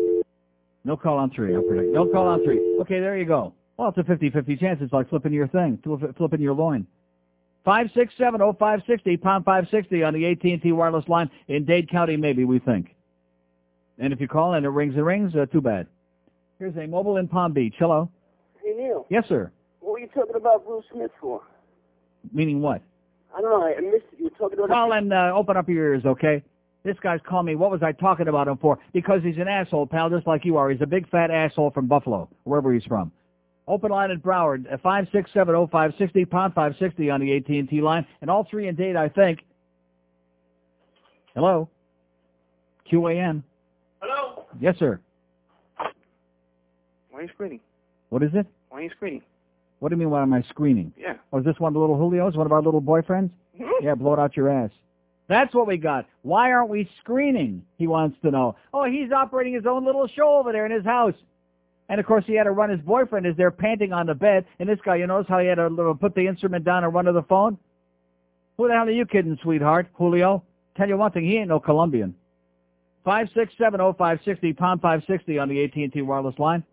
No call on three. I'll predict. No call on three. Okay, there you go. Well, it's a 50-50 chance. It's like flipping your thing, flipping your loin. 5670560, pound 560 on the AT&T wireless line in Dade County, maybe, we think. And if you call and it rings and rings, uh, too bad. Here's a mobile in Palm Beach. Hello. Hey, Neil. Yes, sir. What were you talking about Bruce Smith for? Meaning what? I don't know. I missed it. You were talking about... Call and uh, open up your ears, okay? This guy's calling me. What was I talking about him for? Because he's an asshole, pal, just like you are. He's a big fat asshole from Buffalo, wherever he's from. Open line at Broward, uh, 5670560, pound 560 on the AT&T line, and all three in date, I think. Hello? QAM. Hello? Yes, sir. Why are you screening? What is it? Why are you screening? What do you mean, why am I screening? Yeah. Oh, is this one of the little Julios, one of our little boyfriends? Yeah, blow it out your ass. That's what we got. Why aren't we screening? He wants to know. Oh, he's operating his own little show over there in his house. And of course, he had to run his boyfriend as they're panting on the bed. And this guy, you notice how he had to put the instrument down and run to the phone? Who the hell are you kidding, sweetheart? Julio? Tell you one thing, he ain't no Colombian. Five six seven oh five sixty pound five sixty on the AT and T wireless line.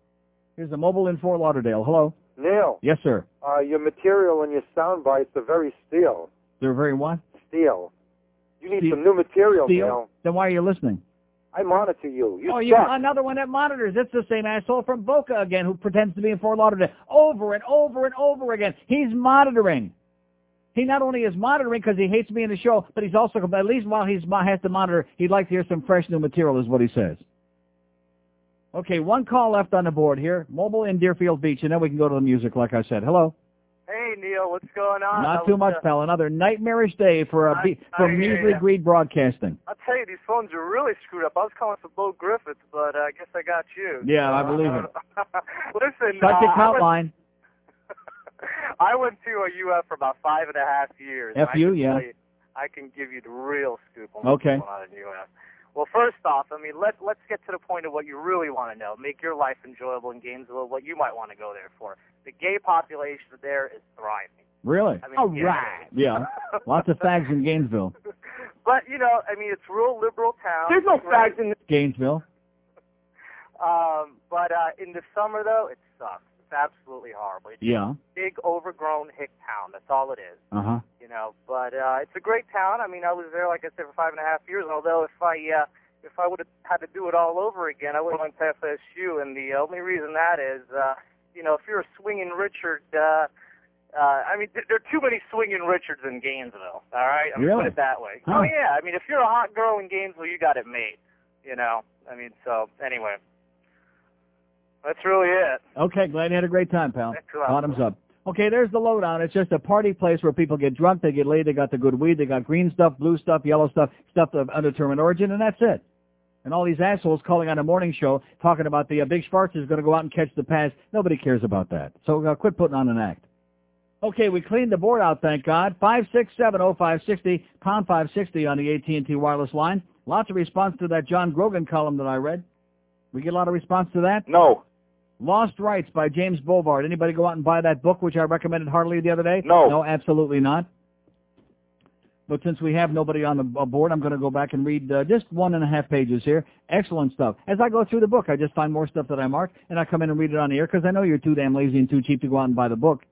Here's a mobile in Fort Lauderdale. Hello. Neil, Yes, sir. uh, your material and your sound bites are very steel. They're very what? Steel. You need some new material? Neil. Then why are you listening? I monitor you. You oh, you another one that monitors. It's the same asshole from Boca again who pretends to be in Fort Lauderdale over and over and over again. He's monitoring. He not only is monitoring because he hates me in the show, but he's also, at least while he's has to monitor, he'd like to hear some fresh new material, is what he says. Okay, one call left on the board here. Mobile in Deerfield Beach, and then we can go to the music, like I said. Hello. Hey Neil, what's going on? Not too much, uh, pal. Another nightmarish day for a I- for measly greed broadcasting. I'll tell you, these phones are really screwed up. I was calling for Bo Griffiths, but uh, I guess I got you. Yeah, I believe it. Listen, Cut uh, your I count went- line. I went to a UF for about five and a half years. FU, yeah. you- I can give you the real scoop on Okay. what's going on in UF. Well, first off, I mean, let let's get to the point of what you really want to know. Make your life enjoyable in Gainesville. What you might want to go there for. The gay population there is thriving. Really? I mean, yeah. Yeah. Lots of fags in Gainesville. But you know, I mean, it's a real liberal town. There's no right? fags in Gainesville. Um, but uh, in the summer though, it sucks. It's absolutely horrible. It's Yeah. a big, overgrown hick town. That's all it is. Uh huh. You know, but uh, it's a great town. I mean, I was there, like I said, for five and a half years. Although if I uh, if I would have had to do it all over again, I would have went to FSU. And the only reason that is, uh, you know, if you're a swinging Richard. Uh, uh, I mean, th- there are too many swinging Richards in Gainesville. All right, I mean, Really? put it that way. Huh. Oh yeah, I mean, if you're a hot girl in Gainesville, you got it made. You know, I mean, so anyway, that's really it. Okay, glad you had a great time, pal. Thanks a lot. Bottoms up. Okay, there's the lowdown. It's just a party place where people get drunk, they get laid, they got the good weed, they got green stuff, blue stuff, yellow stuff, stuff of undetermined origin, and that's it. And all these assholes calling on a morning show talking about the uh, big Schwartz is going to go out and catch the pass. Nobody cares about that. So uh, quit putting on an act. Okay, we cleaned the board out, thank God. Five six seven oh five sixty pound five sixty on the AT and T wireless line. Lots of response to that John Grogan column that I read. We get a lot of response to that. No. Lost Rights by James Bovard. Anybody go out and buy that book, which I recommended heartily the other day? No. No, absolutely not. But since we have nobody on the board, I'm going to go back and read uh, just one and a half pages here. Excellent stuff. As I go through the book, I just find more stuff that I mark, and I come in and read it on the air because I know you're too damn lazy and too cheap to go out and buy the book.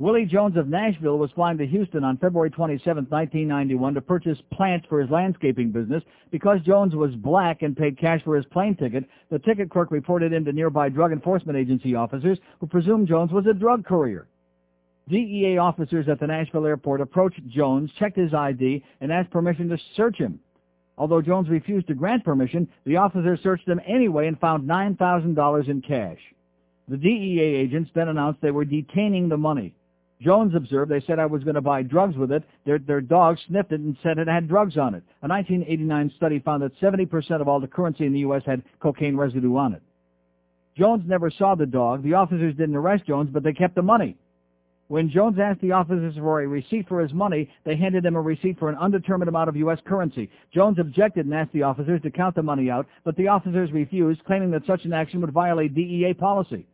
Willie Jones of Nashville was flying to Houston on February 27, 1991 to purchase plants for his landscaping business. Because Jones was black and paid cash for his plane ticket, the ticket clerk reported him to nearby drug enforcement agency officers who presumed Jones was a drug courier. DEA officers at the Nashville airport approached Jones, checked his ID, and asked permission to search him. Although Jones refused to grant permission, the officers searched him anyway and found $9,000 in cash. The DEA agents then announced they were detaining the money. Jones observed they said I was going to buy drugs with it. Their, their dog sniffed it and said it had drugs on it. A 1989 study found that 70% of all the currency in the U.S. had cocaine residue on it. Jones never saw the dog. The officers didn't arrest Jones, but they kept the money. When Jones asked the officers for a receipt for his money, they handed him a receipt for an undetermined amount of U.S. currency. Jones objected and asked the officers to count the money out, but the officers refused, claiming that such an action would violate DEA policy.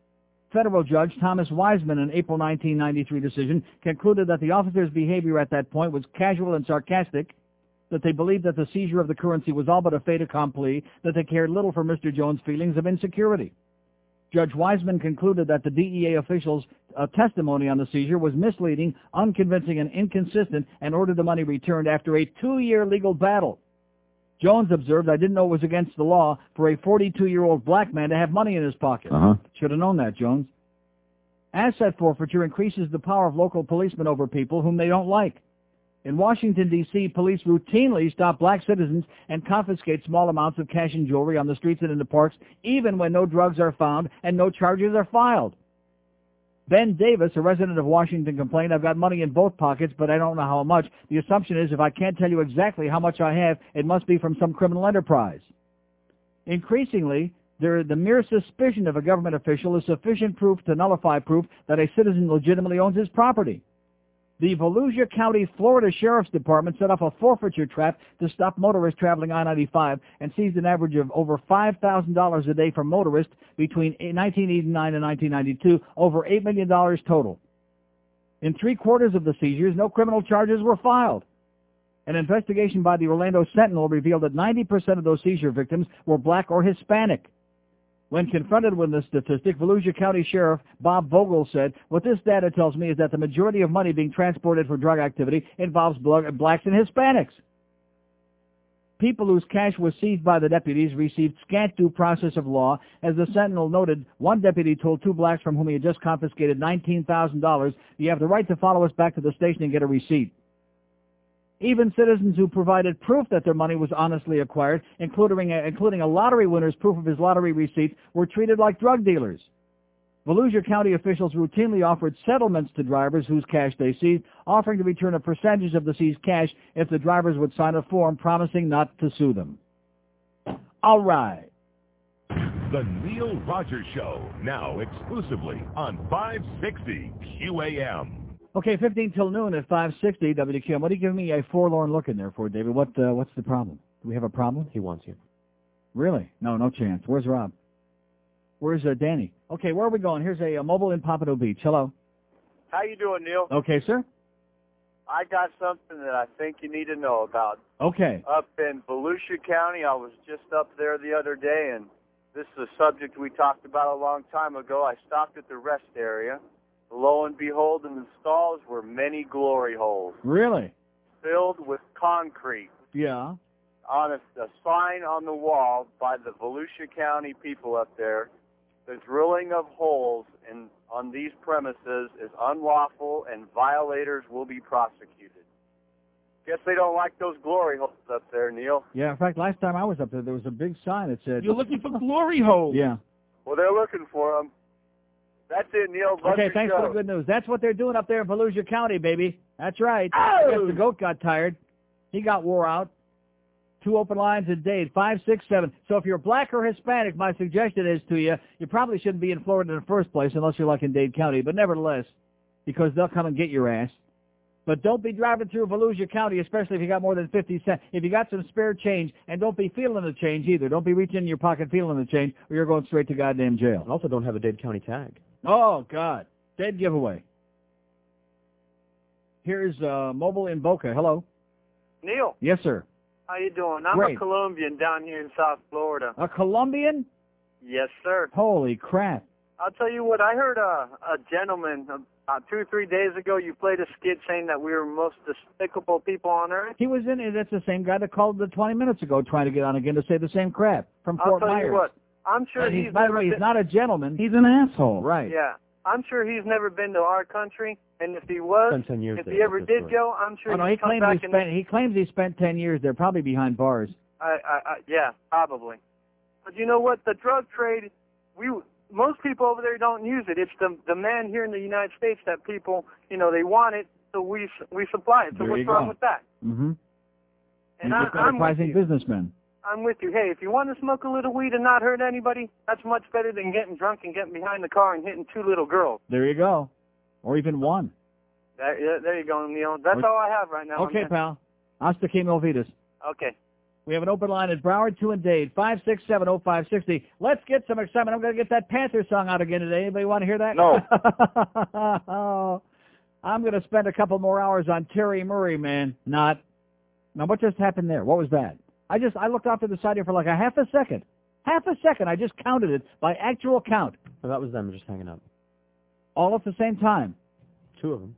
Federal Judge Thomas Wiseman, in April 1993 decision, concluded that the officers' behavior at that point was casual and sarcastic, that they believed that the seizure of the currency was all but a fait accompli, that they cared little for Mr. Jones' feelings of insecurity. Judge Wiseman concluded that the DEA officials' uh, testimony on the seizure was misleading, unconvincing, and inconsistent, and ordered the money returned after a two-year legal battle. Jones observed, I didn't know it was against the law for a 42-year-old black man to have money in his pocket. Uh-huh. Should have known that, Jones. Asset forfeiture increases the power of local policemen over people whom they don't like. In Washington, D.C., police routinely stop black citizens and confiscate small amounts of cash and jewelry on the streets and in the parks, even when no drugs are found and no charges are filed. Ben Davis, a resident of Washington, complained, I've got money in both pockets, but I don't know how much. The assumption is if I can't tell you exactly how much I have, it must be from some criminal enterprise. Increasingly, there, the mere suspicion of a government official is sufficient proof to nullify proof that a citizen legitimately owns his property. The Volusia County, Florida Sheriff's Department set up a forfeiture trap to stop motorists traveling I-95 and seized an average of over $5,000 a day from motorists between 1989 and 1992, over $8 million total. In three quarters of the seizures, no criminal charges were filed. An investigation by the Orlando Sentinel revealed that 90% of those seizure victims were black or Hispanic. When confronted with this statistic, Volusia County Sheriff Bob Vogel said, what this data tells me is that the majority of money being transported for drug activity involves blacks and Hispanics. People whose cash was seized by the deputies received scant due process of law. As the Sentinel noted, one deputy told two blacks from whom he had just confiscated $19,000, you have the right to follow us back to the station and get a receipt. Even citizens who provided proof that their money was honestly acquired, including a, including a lottery winner's proof of his lottery receipt, were treated like drug dealers. Volusia County officials routinely offered settlements to drivers whose cash they seized, offering to return a percentage of the seized cash if the drivers would sign a form promising not to sue them. All right. The Neil Rogers Show, now exclusively on 560 QAM. Okay, 15 till noon at 560 WQM. What are you giving me a forlorn look in there for, David? What uh, What's the problem? Do we have a problem? He wants you. Really? No, no chance. Where's Rob? Where's uh, Danny? Okay, where are we going? Here's a, a mobile in Pompano Beach. Hello. How you doing, Neil? Okay, sir. I got something that I think you need to know about. Okay. Up in Volusia County, I was just up there the other day, and this is a subject we talked about a long time ago. I stopped at the rest area. Lo and behold, in the stalls were many glory holes Really? filled with concrete. Yeah. On a, a sign on the wall by the Volusia County people up there, the drilling of holes in on these premises is unlawful and violators will be prosecuted. Guess they don't like those glory holes up there, Neil. Yeah, in fact, last time I was up there, there was a big sign that said... You're looking for glory holes. Yeah. Well, they're looking for them. That's it, Neil. Love Okay, thanks show. for the good news. That's what they're doing up there in Volusia County, baby. That's right. Oh! I guess the oh! goat got tired. He got wore out. Two open lines a day, five, six, seven. So if you're black or Hispanic, my suggestion is to you, you probably shouldn't be in Florida in the first place unless you're like in Dade County. But nevertheless, because they'll come and get your ass. But don't be driving through Volusia County, especially if you got more than 50 cents. If you got some spare change, and don't be feeling the change either. Don't be reaching in your pocket feeling the change, or you're going straight to goddamn jail. And also don't have a Dade County tag. Oh, God. Dead giveaway. Here's uh, Mobile in Boca. Hello. Neil, Yes, sir. how you doing? I'm Great. a Colombian down here in South Florida. A Colombian? Yes, sir. Holy crap. I'll tell you what, I heard a, a gentleman about two or three days ago, you played a skit saying that we were the most despicable people on earth. He was in it. That's the same guy that called the 20 minutes ago trying to get on again to say the same crap from I'll Fort tell Myers. you what, I'm sure And he's, he's, by the way, he's not a gentleman. He's an asshole. Right. Yeah. I'm sure he's never been to our country, and if he was, Spent 10 years if there, he ever did right. go, I'm sure Oh, no, he'd he come claims back he and spent he claims he spent 10 years there, probably behind bars. I, I, I, yeah, probably. But you know what? The drug trade, we most people over there don't use it. It's the the man here in the United States that people, you know, they want it, so we we supply it. So There what's wrong with that? Mm-hmm. And He's I, a I'm with you. businessman. I'm with you. Hey, if you want to smoke a little weed and not hurt anybody, that's much better than getting drunk and getting behind the car and hitting two little girls. There you go. Or even one. That, yeah, there you go, Neil. That's Okay. all I have right now. Okay, man. pal. Hasta que me olvides. Okay. We have an open line at Broward, 2 and Dade, 5670560. Let's get some excitement. I'm going to get that Panther song out again today. Anybody want to hear that? No. oh, I'm going to spend a couple more hours on Terry Murray, man. Not. Now, what just happened there? What was that? I just, I looked off to the side here for like a half a second. Half a second. I just counted it by actual count. Well, that was them just hanging up. All at the same time. Two of them.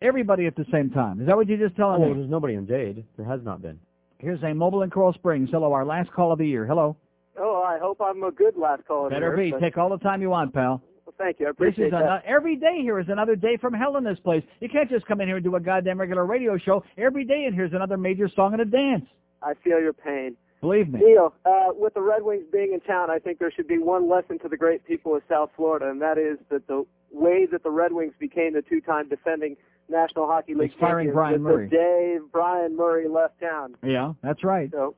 Everybody at the same time. Is that what you just telling Oh, me? there's nobody in Dade. There has not been. Here's a mobile in Coral Springs. Hello, our last call of the year. Hello. Oh, I hope I'm a good last caller. Better be. Take all the time you want, pal. Well, thank you. I This is that. ano- every day here is another day from hell in this place. You can't just come in here and do a goddamn regular radio show. Every day in here is another major song and a dance. I feel your pain. Believe me. Neil, uh, with the Red Wings being in town, I think there should be one lesson to the great people of South Florida, and that is that the way that the Red Wings became the two-time defending National Hockey League It's firing Bryan Murray. the day Bryan Murray left town. Yeah, that's right. So,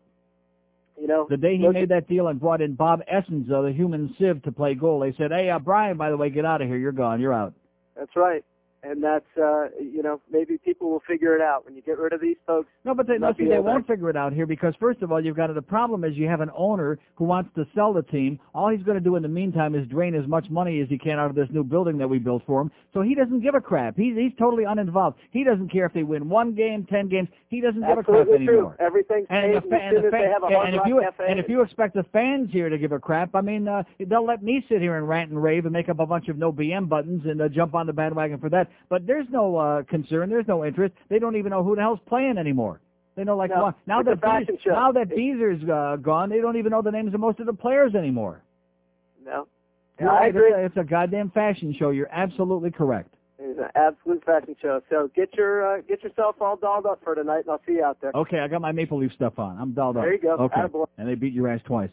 you know, The day he made that deal and brought in Bob Essensa, uh, the human sieve, to play goal, they said, hey, uh, Bryan, by the way, get out of here. You're gone. You're out. That's right. And that's, uh, you know, maybe people will figure it out when you get rid of these folks. No, but they, no, see, they won't figure it out here because, first of all, you've got the problem is you have an owner who wants to sell the team. All he's going to do in the meantime is drain as much money as he can out of this new building that we built for him. So he doesn't give a crap. He's he's totally uninvolved. He doesn't care if they win one game, ten games. He doesn't give a crap true. anymore. Everything's And, the, and, the as they have a and if you Cafe. and if you expect the fans here to give a crap, I mean, uh, they'll let me sit here and rant and rave and make up a bunch of no BM buttons and uh, jump on the bandwagon for that. But there's no uh, concern. There's no interest. They don't even know who the hell's playing anymore. They know like No, well, now that fashion Beez- show. now that Beezer's uh, gone, they don't even know the names of most of the players anymore. No. You're Yeah, I agree. It's, a, it's a goddamn fashion show. You're absolutely correct. It's an absolute fashion show. So get your uh, get yourself all dolled up for tonight, and I'll see you out there. Okay, I got my Maple Leaf stuff on. I'm dolled up. There you go. Okay. Attaboy. And they beat your ass twice.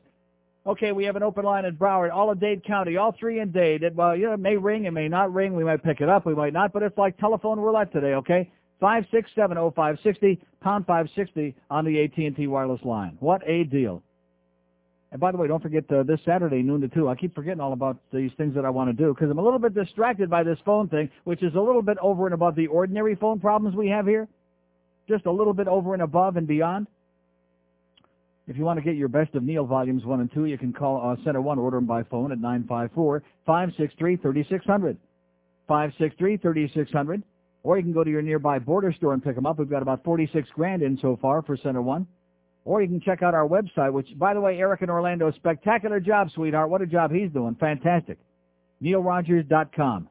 Okay, we have an open line at Broward, all of Dade County, all three in Dade. It, well, you know, it may ring, it may not ring. We might pick it up, we might not, but it's like telephone roulette today, okay? Five six seven oh five sixty pound 560 on the AT&T wireless line. What a deal. And by the way, don't forget uh, this Saturday, noon to 2. I keep forgetting all about these things that I want to do because I'm a little bit distracted by this phone thing, which is a little bit over and above the ordinary phone problems we have here. Just a little bit over and above and beyond. If you want to get your best of Neil volumes 1 and 2, you can call uh, Center 1, order them by phone at 954-563-3600. 563-3600. Or you can go to your nearby border store and pick them up. We've got about 46 grand in so far for Center 1. Or you can check out our website, which, by the way, Eric in Orlando, spectacular job, sweetheart. What a job he's doing. Fantastic. NeilRogers.com.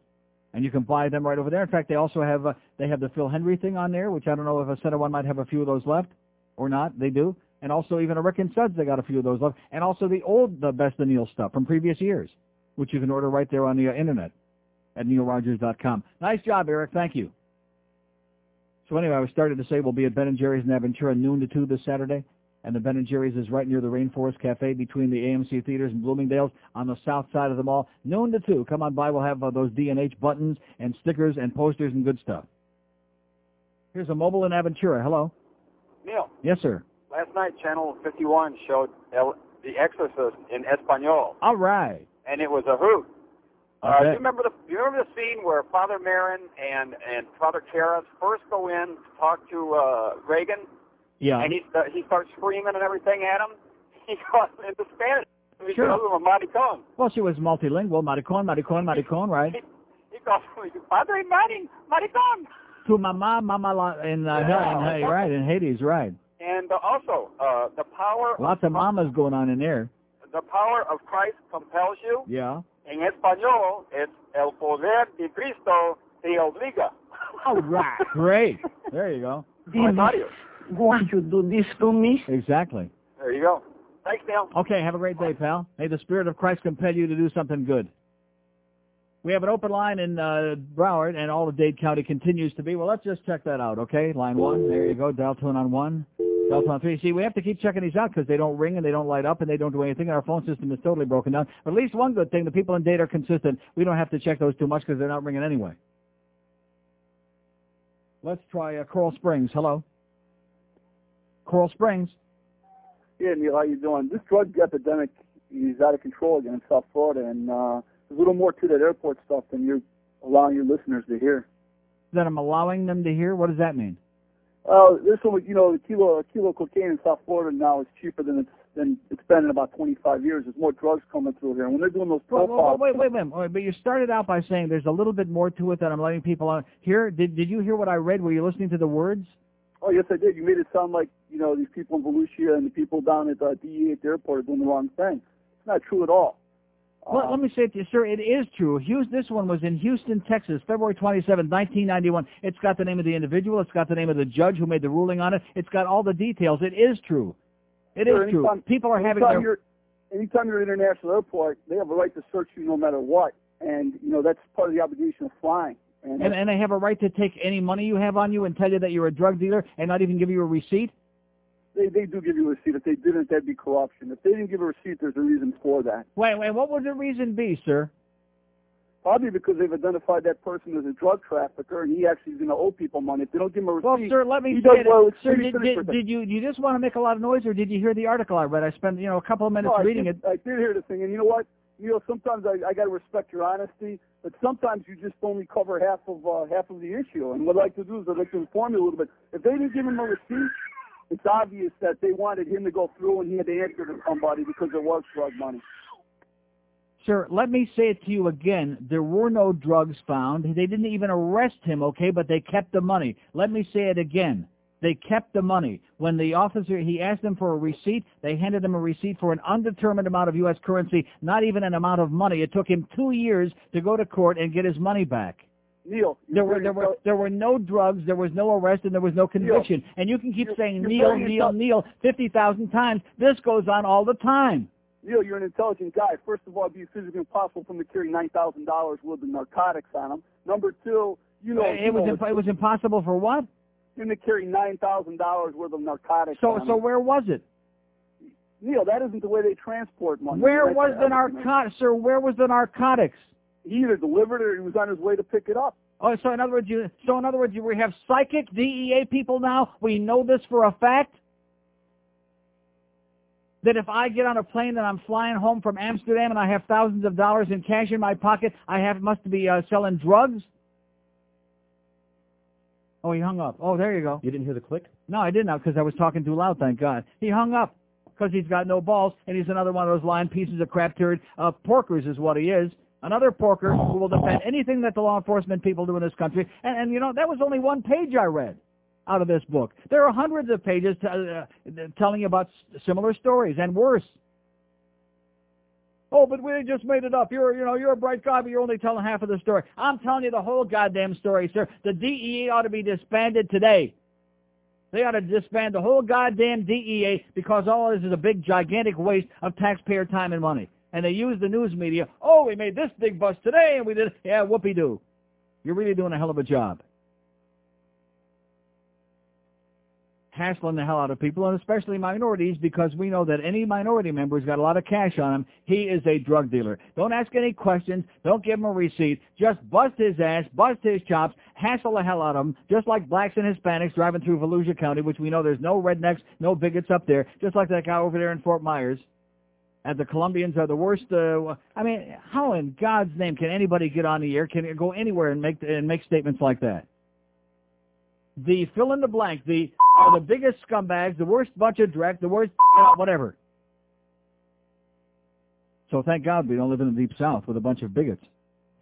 And you can buy them right over there. In fact, they also have, uh, they have the Phil Henry thing on there, which I don't know if a Center 1 might have a few of those left or not. They do. And also even a Rick and Suds, they got a few of those left. And also the old, the Best of Neil stuff from previous years, which you can order right there on the uh, internet at neilrogers.com. Nice job, Eric. Thank you. So anyway, I was starting to say we'll be at Ben & Jerry's in Aventura noon to 2 this Saturday. And the Ben & Jerry's is right near the Rainforest Cafe between the AMC theaters and Bloomingdale's on the south side of the mall. Noon to 2. Come on by. We'll have uh, those D&H buttons and stickers and posters and good stuff. Here's a mobile in Aventura. Hello. Neil, Yes, sir. Last night Channel 51 showed El, The Exorcist in Espanol, All right. and it was a hoot. Uh, do you remember the do you remember the scene where Father Merrin and and Father Karras first go in to talk to uh, Regan, Yeah. and he st- he starts screaming and everything at him. He goes into Spanish. He Sure. calls him a maricon. Well, she was multilingual. Maricon, maricon, maricon, right? He calls him Padre Merrin, maricon. To mama, mama la, in, uh, hell, in, hey, right, in Hades, right. And uh, also uh, the power Lots of mamas going on in there. the power of Christ compels you. Yeah. En español, es el poder de Cristo te obliga. All right. Great. There you go. Mario. Why you do this to me? Exactly. There you go. Thanks, Neil. Okay, have a great day, pal. May the Spirit of Christ compel you to do something good. We have an open line in uh, Broward, and all of Dade County continues to be. Well, let's just check that out, okay? Line one, there you go. Dial tone on one. Dial tone on three. See, we have to keep checking these out because they don't ring and they don't light up and they don't do anything. Our phone system is totally broken down. But at least one good thing, the people in Dade are consistent. We don't have to check those too much because they're not ringing anyway. Let's try uh, Coral Springs. Hello. Coral Springs. Yeah, Neil, how you doing? This drug epidemic is out of control again in South Florida, and uh, a little more to that airport stuff than you're allowing your listeners to hear. that I'm allowing them to hear? What does that mean? Uh, this one, you know, a kilo, a kilo of cocaine in South Florida now is cheaper than it's than it's been in about 25 years. There's more drugs coming through here. And when they're doing those profiles, wait, wait, wait, wait, wait, But you started out by saying there's a little bit more to it that I'm letting people on hear. Did Did you hear what I read? Were you listening to the words? oh yes, I did. You made it sound like you know these people in Volusia and the people down at uh, DE at the airport are doing the wrong thing. It's not true at all. Well, um, let me say it to you, sir. It is true. Houston, this one was in Houston, Texas, February 27, 1991. It's got the name of the individual. It's got the name of the judge who made the ruling on it. It's got all the details. It is true. It is Sure, true. anytime- People are having anytime their you're anytime you're at an international airport, they have a right to search you no matter what, and you know that's part of the obligation of flying. And, and, and they have a right to take any money you have on you and tell you that you're a drug dealer and not even give you a receipt. They they do give you a receipt. If they didn't, that'd be corruption. If they didn't give a receipt, there's a reason for that. Wait, wait. What would the reason be, sir? Probably because they've identified that person as a drug trafficker, and he actually is going to owe people money. If they don't give him a receipt, Well, sir, let me say well. Sir, did, did, for a second. did you you just want to make a lot of noise, or did you hear the article I read? I spent you know a couple of minutes no, reading did, it. I did hear the thing, and you know what? You know, sometimes I, I got to respect your honesty, but sometimes you just only cover half of uh, half of the issue. And what I'd like to do is I'd like to inform you a little bit. If they didn't give him a receipt, it's obvious that they wanted him to go through and he had to answer to somebody because it was drug money. Sir, let me say it to you again. There were no drugs found. They didn't even arrest him, okay, but they kept the money. Let me say it again. They kept the money. When the officer, he asked them for a receipt, they handed him a receipt for an undetermined amount of U.S. currency, not even an amount of money. It took him two years to go to court and get his money back. Neil, There were there were there were no drugs, there was no arrest, and there was no conviction. And you can keep saying Neil, Neil, Neil fifty thousand times. This goes on all the time. Neil, you're an intelligent guy. First of all, it'd be physically impossible for him to carry nine thousand dollars worth of narcotics on him. Number two, you know, it was imp- it was impossible for what? him to carry nine thousand dollars worth of narcotics. So so him. where was it? Neil, that isn't the way they transport money. Where That's was the narcotics, sir? Where was the narcotics? He either delivered it or he was on his way to pick it up. Oh, so in other words, you so in other words, you we have psychic DEA people now. We know this for a fact. That if I get on a plane and I'm flying home from Amsterdam and I have thousands of dollars in cash in my pocket, I have must be uh, selling drugs. Oh, he hung up. Oh, there you go. You didn't hear the click? No, I didn't because I was talking too loud. Thank God. He hung up because he's got no balls and he's another one of those lying pieces of crap turd. Uh, porkers is what he is. Another porker who will defend anything that the law enforcement people do in this country. And, and you know, that was only one page I read out of this book. There are hundreds of pages t- uh, telling you about s- similar stories and worse. Oh, but we just made it up. You're, you know, you're a bright guy, but you're only telling half of the story. I'm telling you the whole goddamn story, sir. The DEA ought to be disbanded today. They ought to disband the whole goddamn DEA because all this is a big, gigantic waste of taxpayer time and money. And they use the news media. Oh, we made this big bust today, and we did. Yeah, whoopee-doo. You're really doing a hell of a job. hassling the hell out of people, and especially minorities, because we know that any minority member who's got a lot of cash on him, he is a drug dealer. Don't ask any questions. Don't give him a receipt. Just bust his ass, bust his chops, hassle the hell out of him, just like blacks and Hispanics driving through Volusia County, which we know there's no rednecks, no bigots up there, just like that guy over there in Fort Myers. And the Colombians are the worst. Uh, I mean, how in God's name can anybody get on the air, can it go anywhere and make and make statements like that? The fill in the blank, the are the biggest scumbags, the worst bunch of dreck, the worst whatever. So thank God we don't live in the deep south with a bunch of bigots.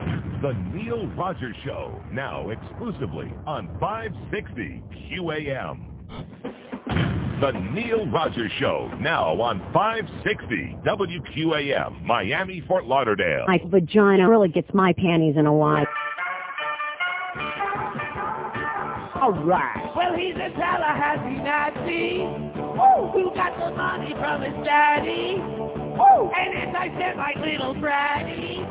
The Neil Rogers Show, now exclusively on 560 QAM. The Neil Rogers Show, now on 560 WQAM, Miami, Fort Lauderdale. My vagina really gets my panties in a wad. All right. Well, he's a Tallahassee Nazi. Woo! Who got the money from his daddy. Woo! And as I said my little bratty.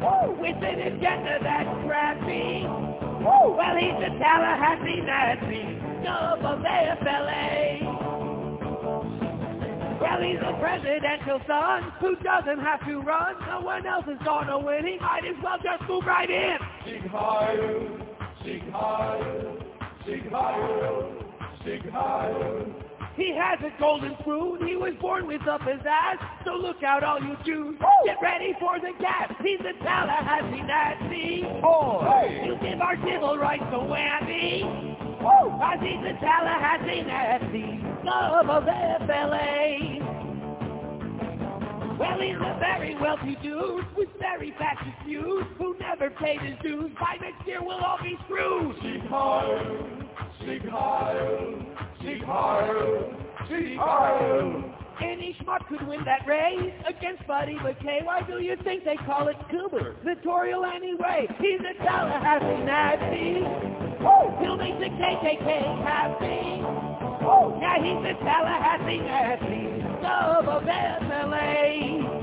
Woo! With an agenda that's crappy. Woo! Well, he's a Tallahassee Nazi. No above AFLA. Well, he's a presidential son who doesn't have to run. No one else is gonna win. He might as well just move right in. Sieg Heil, Sieg Heil, Sieg Heil, Sieg Heil. He has a golden spoon. He was born with a pizzazz. So look out, all you Jews. Get ready for the gas. He's a Tallahassee Nazi. Boy. You give our civil rights a whammy. Cause he's the Tallahassee Nazi. Love of FLA. Well, he's a very wealthy dude with very fascist views who never paid his dues. By next year, we'll all be screwed. Sieg Heil, Sieg Heil, Sieg Heil, Sieg Heil. Any schmuck could win that race against Buddy MacKay. Why do you think they call it gubernatorial anyway? He's a Tallahassee Nazi. He'll make the KKK happy. Yeah, he's a Tallahassee Nazi. Love of FLA.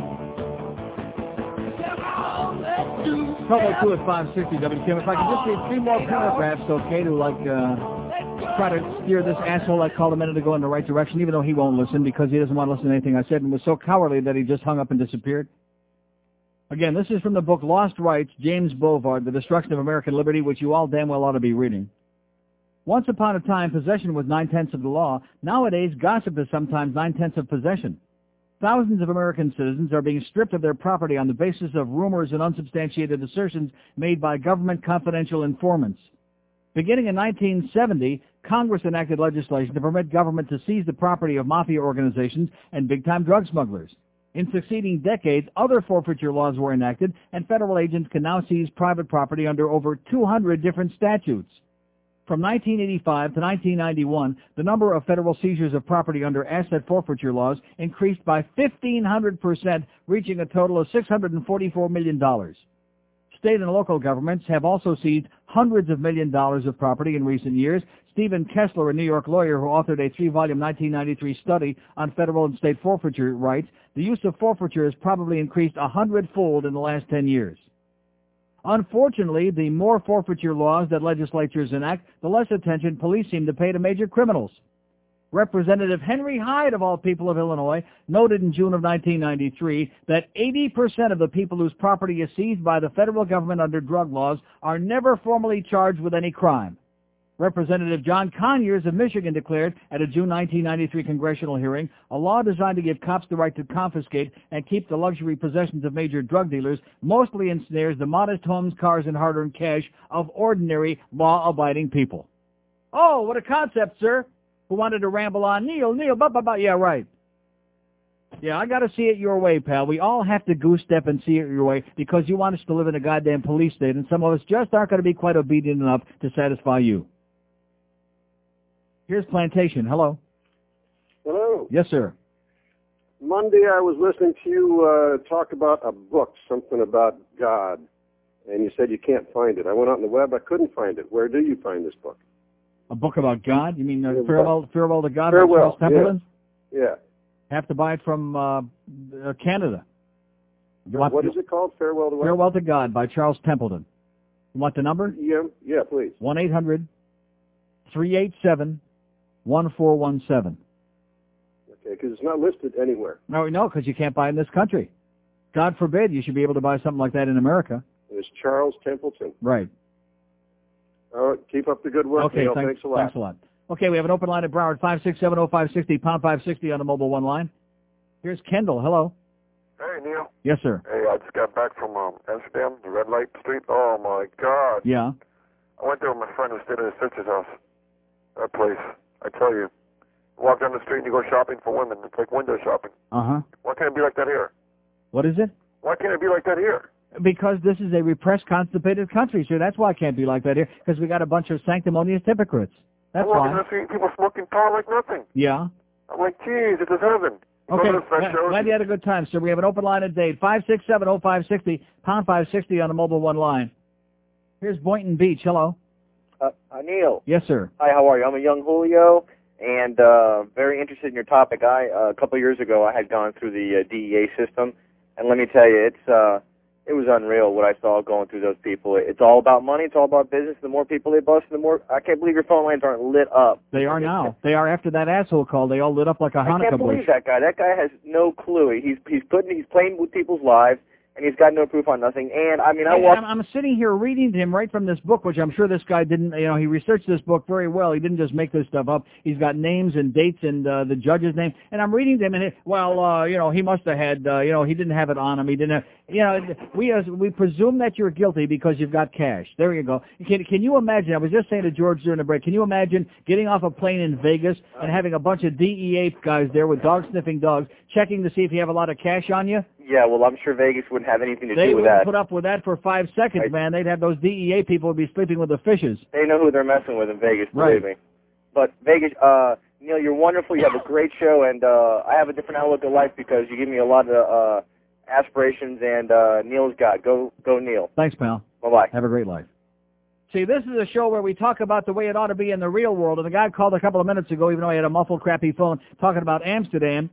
Come on, let's do Trouble two at 560 WTM. If I could just read three more paragraphs, okay, to like uh, try to steer this asshole I called a minute ago in the right direction, even though he won't listen because he doesn't want to listen to anything I said and was so cowardly that he just hung up and disappeared. Again, this is from the book Lost Rights, James Bovard, The Destruction of American Liberty, which you all damn well ought to be reading. Once upon a time, possession was nine-tenths of the law. Nowadays, gossip is sometimes nine-tenths of possession. Thousands of American citizens are being stripped of their property on the basis of rumors and unsubstantiated assertions made by government confidential informants. Beginning in 1970, Congress enacted legislation to permit government to seize the property of mafia organizations and big-time drug smugglers. In succeeding decades, other forfeiture laws were enacted, and federal agents can now seize private property under over 200 different statutes. From 1985 to 1991, the number of federal seizures of property under asset forfeiture laws increased by 1,500%, reaching a total of $644 million. State and local governments have also seized hundreds of million dollars of property in recent years. Stephen Kessler, a New York lawyer who authored a three-volume 1993 study on federal and state forfeiture rights, the use of forfeiture has probably increased a hundredfold in the last 10 years. Unfortunately, the more forfeiture laws that legislatures enact, the less attention police seem to pay to major criminals. Representative Henry Hyde, of all people of Illinois, noted in June of 1993 that 80% of the people whose property is seized by the federal government under drug laws are never formally charged with any crime. Representative John Conyers of Michigan declared at a June 1993 congressional hearing, a law designed to give cops the right to confiscate and keep the luxury possessions of major drug dealers mostly ensnares the modest homes, cars, and hard-earned cash of ordinary, law-abiding people. Oh, what a concept, sir. Who wanted to ramble on? Neil, Neil, blah, blah, blah. Yeah, right. Yeah, I got to see it your way, pal. We all have to goose step and see it your way because you want us to live in a goddamn police state, and some of us just aren't going to be quite obedient enough to satisfy you. Here's Plantation. Hello. Hello. Yes, sir. Monday I was listening to you uh, talk about a book, something about God, and you said you can't find it. I went out on the web, I couldn't find it. Where do you find this book? A book about God? You mean uh, Farewell, Farewell to God by Farewell, Charles Templeton? Yeah. Have to buy it from uh, uh, Canada. Want- What is it called? Farewell to what? Farewell to God by Charles Templeton. You want the number? Yeah, yeah, please. 1-800-387-1417. Okay, because it's not listed anywhere. No, no, because you can't buy it in this country. God forbid you should be able to buy something like that in America. It's Charles Templeton. Right. All right, keep up the good work, Okay, Neil. thanks, Thanks a lot. Thanks a lot. Okay, we have an open line at Broward, 5670560, pound 560 on the mobile one line. Here's Kendall. Hello. Hey, Neil. Yes, sir. Hey, I just got back from um, Amsterdam, the red light street. Oh, my God. Yeah. I went there with my friend who stayed at his sister's house. That place, I tell you. Walk down the street and you go shopping for women. It's like window shopping. Uh-huh. Why can't it be like that here? What is it? Why can't it be like that here? Because this is a repressed, constipated country, sir. That's why it can't be like that here, because we got a bunch of sanctimonious hypocrites. That's I'm why. the street, people smoking pot like nothing. Yeah. I'm like, geez, it is heaven. Okay, Go to the French glad, glad you had a good time, sir. We have an open line at date, 5670560, pound 560 on the mobile one line. Here's Boynton Beach. Hello. Uh, uh, Neil. Yes, sir. Hi, how are you? I'm a young Julio, and uh, very interested in your topic. I uh, a couple of years ago, I had gone through the uh, DEA system, and let me tell you, it's uh, it was unreal what I saw going through those people. It's all about money. It's all about business. The more people they bust, the more I can't believe your phone lines aren't lit up. They are now. They are after that asshole call. They all lit up like a Hanukkah I can't bush. believe that guy. That guy has no clue. He's he's putting he's playing with people's lives, and he's got no proof on nothing. And I mean, I walked. I'm, I'm sitting here reading to him right from this book, which I'm sure this guy didn't, you know, he researched this book very well. He didn't just make this stuff up. He's got names and dates and uh, the judge's name. And I'm reading to him, and it, well, uh, you know, he must have had, uh, you know, he didn't have it on him. He didn't have, you know, we as we presume that you're guilty because you've got cash. There you go. Can can you imagine? I was just saying to George during the break. Can you imagine getting off a plane in Vegas and having a bunch of DEA guys there with dog sniffing dogs checking to see if you have a lot of cash on you? Yeah, well, I'm sure Vegas wouldn't have anything to They do with that. They wouldn't put up with that for five seconds, man. They'd have those DEA people be sleeping with the fishes. They know who they're messing with in Vegas, Right. believe me. But Vegas, uh, Neil, you're wonderful. You have a great show, and uh, I have a different outlook at life because you give me a lot of uh, aspirations. And uh, Neil's got go go Neil. Thanks, pal. Bye bye. Have a great life. See, this is a show where we talk about the way it ought to be in the real world. And the guy called a couple of minutes ago, even though he had a muffled, crappy phone, talking about Amsterdam.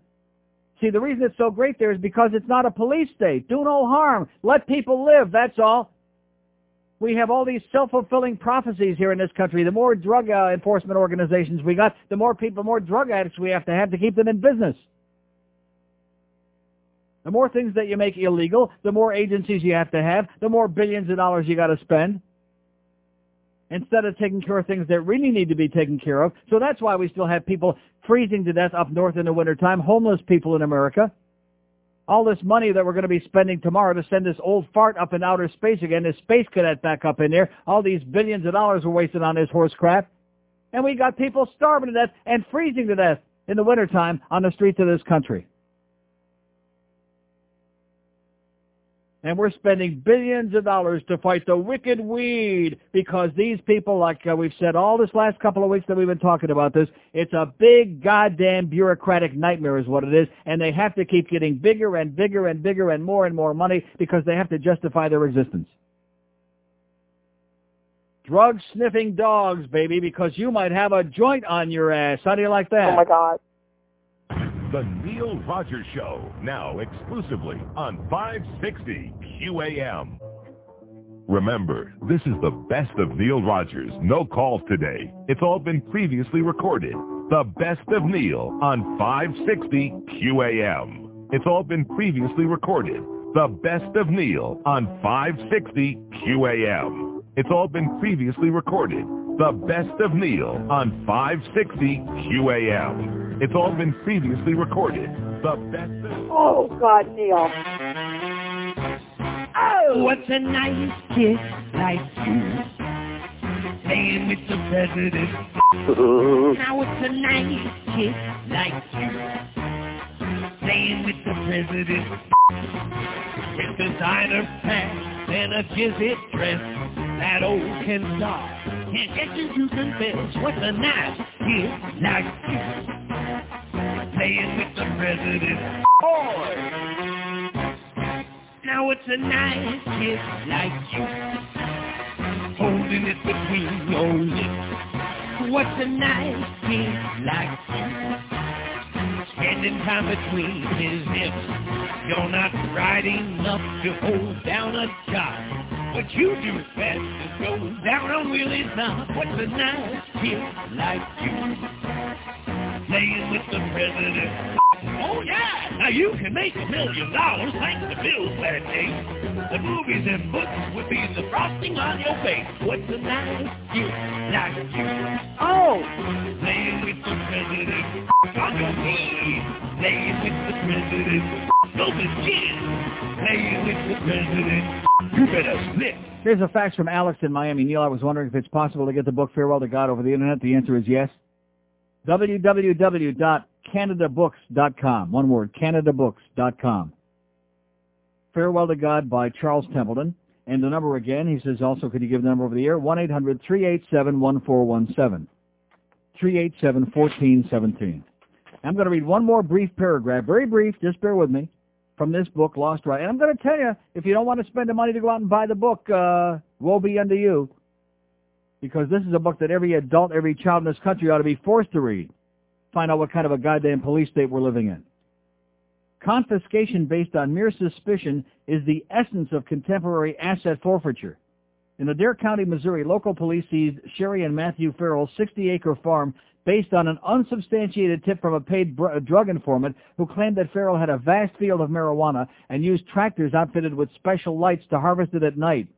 See, the reason it's so great there is because it's not a police state. Do no harm. Let people live. That's all. We have all these self-fulfilling prophecies here in this country. The more drug uh, enforcement organizations we got, the more people, more drug addicts we have to have to keep them in business. The more things that you make illegal, the more agencies you have to have, the more billions of dollars you got to spend instead of taking care of things that really need to be taken care of. So that's why we still have people freezing to death up north in the wintertime, homeless people in America. All this money that we're going to be spending tomorrow to send this old fart up in outer space again, this space cadet back up in there, all these billions of dollars we're wasting on this horse crap. And we got people starving to death and freezing to death in the wintertime on the streets of this country. And we're spending billions of dollars to fight the wicked weed because these people, like uh, we've said all this last couple of weeks that we've been talking about this, it's a big goddamn bureaucratic nightmare is what it is. And they have to keep getting bigger and bigger and bigger and more and more money because they have to justify their existence. Drug sniffing dogs, baby, because you might have a joint on your ass. How do you like that? Oh my God. The Neil Rogers Show, now exclusively on 560 QAM. Remember, this is the best of Neil Rogers. No calls today. It's all been previously recorded. The best of Neil on 560 QAM. It's all been previously recorded. The best of Neil on 560 QAM. It's all been previously recorded. The best of Neil on 560 QAM. It's all been previously recorded. The best. Oh, God, Neil. Oh, what's a nice kid like you? Playing with the president. now it's a nice kid like you. Playing with the president. With designer pants and a jizzit dress. That old Ken Starr can't get you to confess. What's a nice kid like you? Playing with the president. Boy. Now it's a nice kid like you, holding it between your lips. What's a nice kid like you, spending time between his hips. You're not bright enough to hold down a job, but you do best to go down on Willie's knob. What's a nice kid like you, playing with the president? Oh yeah! Now you can make a million dollars thanks to Bill's bad taste. The movies and books would be the frosting on your face. What's a nice kid like you? Oh! Playing with the president on your knees. Playing with the president. Go begin. Playing with the president. You better slip. Here's a fax from Alex in Miami. Neil, I was wondering if it's possible to get the book Farewell to God over the internet. The answer is yes. www.canadabooks.com. One word, canadabooks.com. Farewell to God by Charles Templeton. And the number again, he says also, could you give the number over the air? 1-800-387-1417. 387-1417. I'm going to read one more brief paragraph, very brief, just bear with me, from this book, Lost Right. And I'm going to tell you, if you don't want to spend the money to go out and buy the book, uh, woe be unto you. Because this is a book that every adult, every child in this country ought to be forced to read. Find out what kind of a goddamn police state we're living in. Confiscation based on mere suspicion is the essence of contemporary asset forfeiture. In Adair County, Missouri, local police seized Sherry and Matthew Farrell's 60-acre farm based on an unsubstantiated tip from a paid drug informant who claimed that Farrell had a vast field of marijuana and used tractors outfitted with special lights to harvest it at night.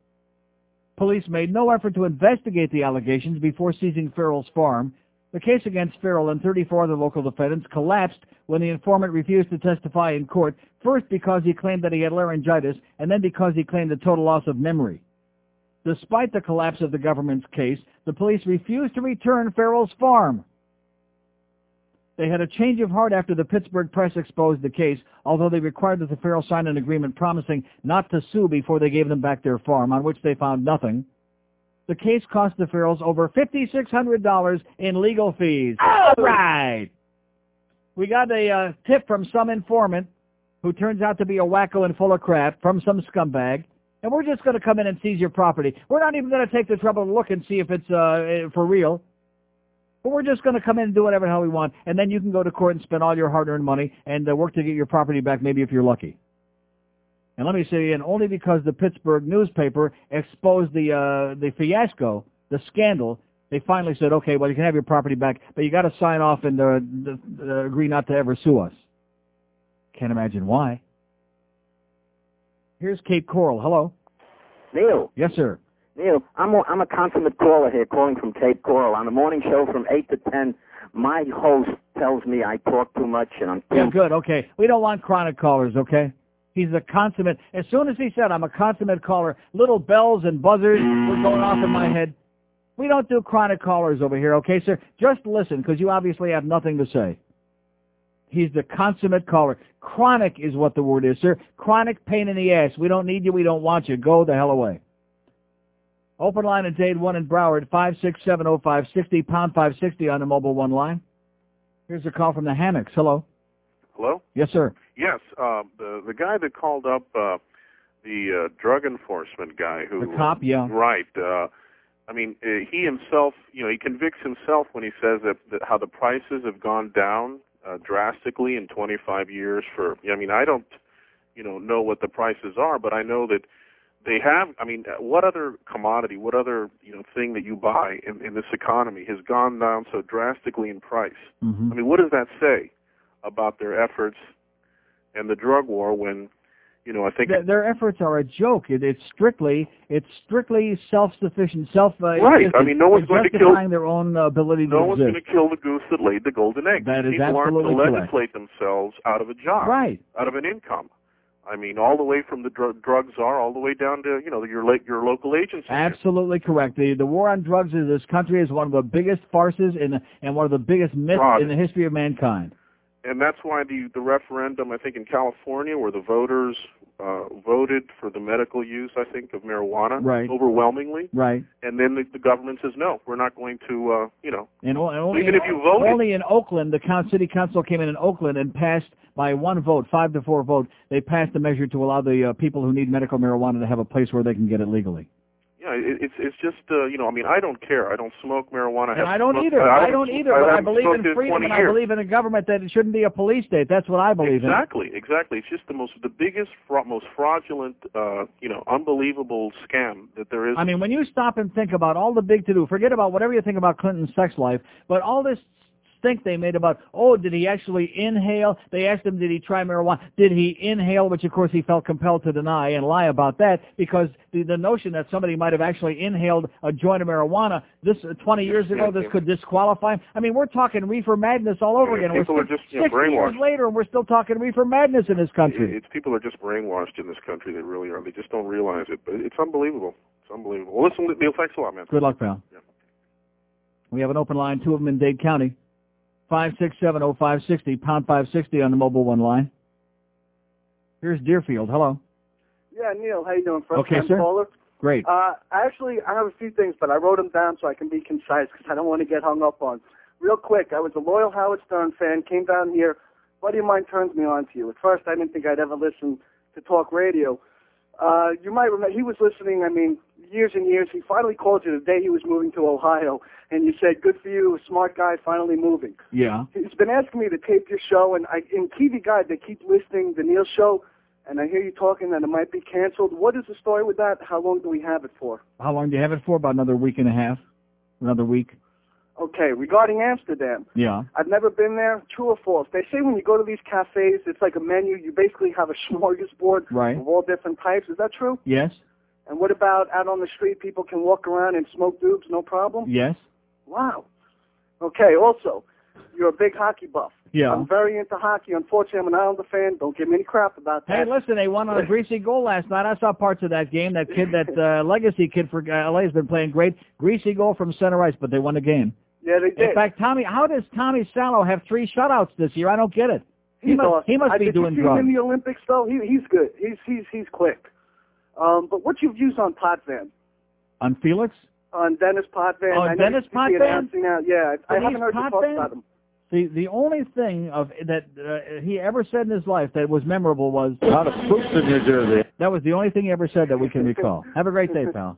Police made no effort to investigate the allegations before seizing Farrell's farm. The case against Farrell and 34 other local defendants collapsed when the informant refused to testify in court, first because he claimed that he had laryngitis, and then because he claimed a total loss of memory. Despite the collapse of the government's case, the police refused to return Farrell's farm. They had a change of heart after the Pittsburgh Press exposed the case, although they required that the Farrell sign an agreement promising not to sue before they gave them back their farm, on which they found nothing. The case cost the Farrells over $5,600 in legal fees. All right. We got a uh, tip from some informant who turns out to be a wacko and full of crap from some scumbag, and we're just going to come in and seize your property. We're not even going to take the trouble to look and see if it's uh, for real. But we're just going to come in and do whatever the hell we want, and then you can go to court and spend all your hard-earned money and uh, work to get your property back, maybe if you're lucky. And let me say again, only because the Pittsburgh newspaper exposed the uh, the fiasco, the scandal, they finally said, okay, well, you can have your property back, but you got to sign off and uh, uh, agree not to ever sue us. Can't imagine why. Here's Cape Coral. Hello. Neil. Yes, sir. Neil, I'm a, I'm a consummate caller here calling from Cape Coral. On the morning show from 8 to 10, my host tells me I talk too much and I'm too... Yeah, good. Okay. We don't want chronic callers, okay? He's a consummate. As soon as he said, I'm a consummate caller, little bells and buzzers were going off in my head. We don't do chronic callers over here, okay, sir? Just listen, because you obviously have nothing to say. He's the consummate caller. Chronic is what the word is, sir. Chronic pain in the ass. We don't need you. We don't want you. Go the hell away. Open line at Dade 1 in Broward, 5670560, pound 560 on the mobile one line. Here's a call from the Hammocks. Hello. Hello? Yes, sir. Yes, uh, the the guy that called up uh, the uh, drug enforcement guy who The cop, yeah. right. Uh, I mean, uh, he himself, you know, he convicts himself when he says that, that how the prices have gone down uh, drastically in 25 years. For I mean, I don't, you know, know what the prices are, but I know that they have. I mean, uh, what other commodity, what other you know thing that you buy in, in this economy has gone down so drastically in price? Mhm. I mean, what does that say about their efforts and the drug war when, you know, I think Their, their efforts are a joke. It, it's strictly, it's strictly self-sufficient, self. Uh, Right. I mean, no one's going to kill- their own uh, ability no to one's going to kill the goose that laid the golden egg. That is People aren't absolutely to correct. legislate themselves out of a job, Right. out of an income. I mean, all the way from the dr- drug czar, all the way down to you know your la- your local agency. Absolutely correct. The the war on drugs in this country is one of the biggest farces in, and one of the biggest myths Fraud. in the history of mankind. and that's why the the referendum I think in California where the voters uh, voted for the medical use I think of marijuana Right. overwhelmingly Right. and then the, the government says no we're not going to uh, you know And, only, Even if you voted- only in Oakland, the coun- city council came in in Oakland and passed by one vote, five to four vote. They passed a measure to allow the uh, people who need medical marijuana to have a place where they can get it legally. yeah it, it's it's just uh, you know I mean I don't care I don't smoke marijuana And I don't smoked- either. I haven't don't either. But I believe in freedom, 20 and I believe in a government that it shouldn't be a police state. That's what I believe in. Exactly, exactly. It's just the most, the biggest, fra- most fraudulent, uh, you know, unbelievable scam that there is. I mean, when you stop and think about all the big to-do, forget about whatever you think about Clinton's sex life, but all this stink they made about, oh, did he actually inhale? They asked him, did he try marijuana? Did he inhale? Which, of course, he felt compelled to deny and lie about that because the, the notion that somebody might have actually inhaled a joint of marijuana this uh, 20 years ago, this could disqualify him. I mean, we're talking reefer madness all over again. people we're are just, you know, 60 years brainwashed. later, and we're still talking reefer madness in this country. It's people are just brainwashed in this country. They really are. They just don't realize it. But it's unbelievable. It's unbelievable. Well, listen, Neil, thanks a lot, man. Good luck, pal. We have an open line, two of them in Dade County. 5670560, pound 560 on the mobile one line. Here's Deerfield. Hello. Yeah, Neil, how you doing? First Okay, time sir. caller. Great. Uh, actually, I have a few things, but I wrote them down so I can be concise because I don't want to get hung up on. Real quick, I was a loyal Howard Stern fan. Came down here. Buddy of mine turns me on to you. At first, I didn't think I'd ever listen to talk radio. Uh, you might remember he was listening. I mean, years and years. He finally called you the day he was moving to Ohio, and you said, "Good for you, smart guy, finally moving." Yeah. He's been asking me to tape your show, and I, in TV Guide they keep listing the Neil Show, and I hear you talking that it might be canceled. What is the story with that? How long do we have it for? How long do you have it for? About another week and a half? Another week? Okay, regarding Amsterdam, Yeah. I've never been there. True or false? They say when you go to these cafes, it's like a menu. You basically have a smorgasbord Right. of all different types. Is that true? Yes. And what about out on the street? People can walk around and smoke doobs, no problem. Yes. Wow. Okay. Also, you're a big hockey buff. Yeah. I'm very into hockey. Unfortunately, I'm an Islander fan. Don't give me any crap about that. Hey, listen, they won on a greasy goal last night. I saw parts of that game. That kid, that uh, Legace kid for uh, LA has been playing great. Greasy goal from center ice, but they won the game. Yeah, they did. In fact, Tommy, how does Tommy Salo have three shutouts this year? I don't get it. He must, awesome. he must I, be did doing you see drugs. him in the Olympics though? He, he's good. He's he's he's quick. Um, but what's your views on Potvin? On Felix? On Denis Potvin? Oh, I Dennis he's Potvin? announcing Now. Yeah, I Dennis haven't heard you talk about him. The the only thing of that uh, he ever said in his life that was memorable was Lot of troops in New Jersey. that was the only thing he ever said that we can recall. Have a great day, pal.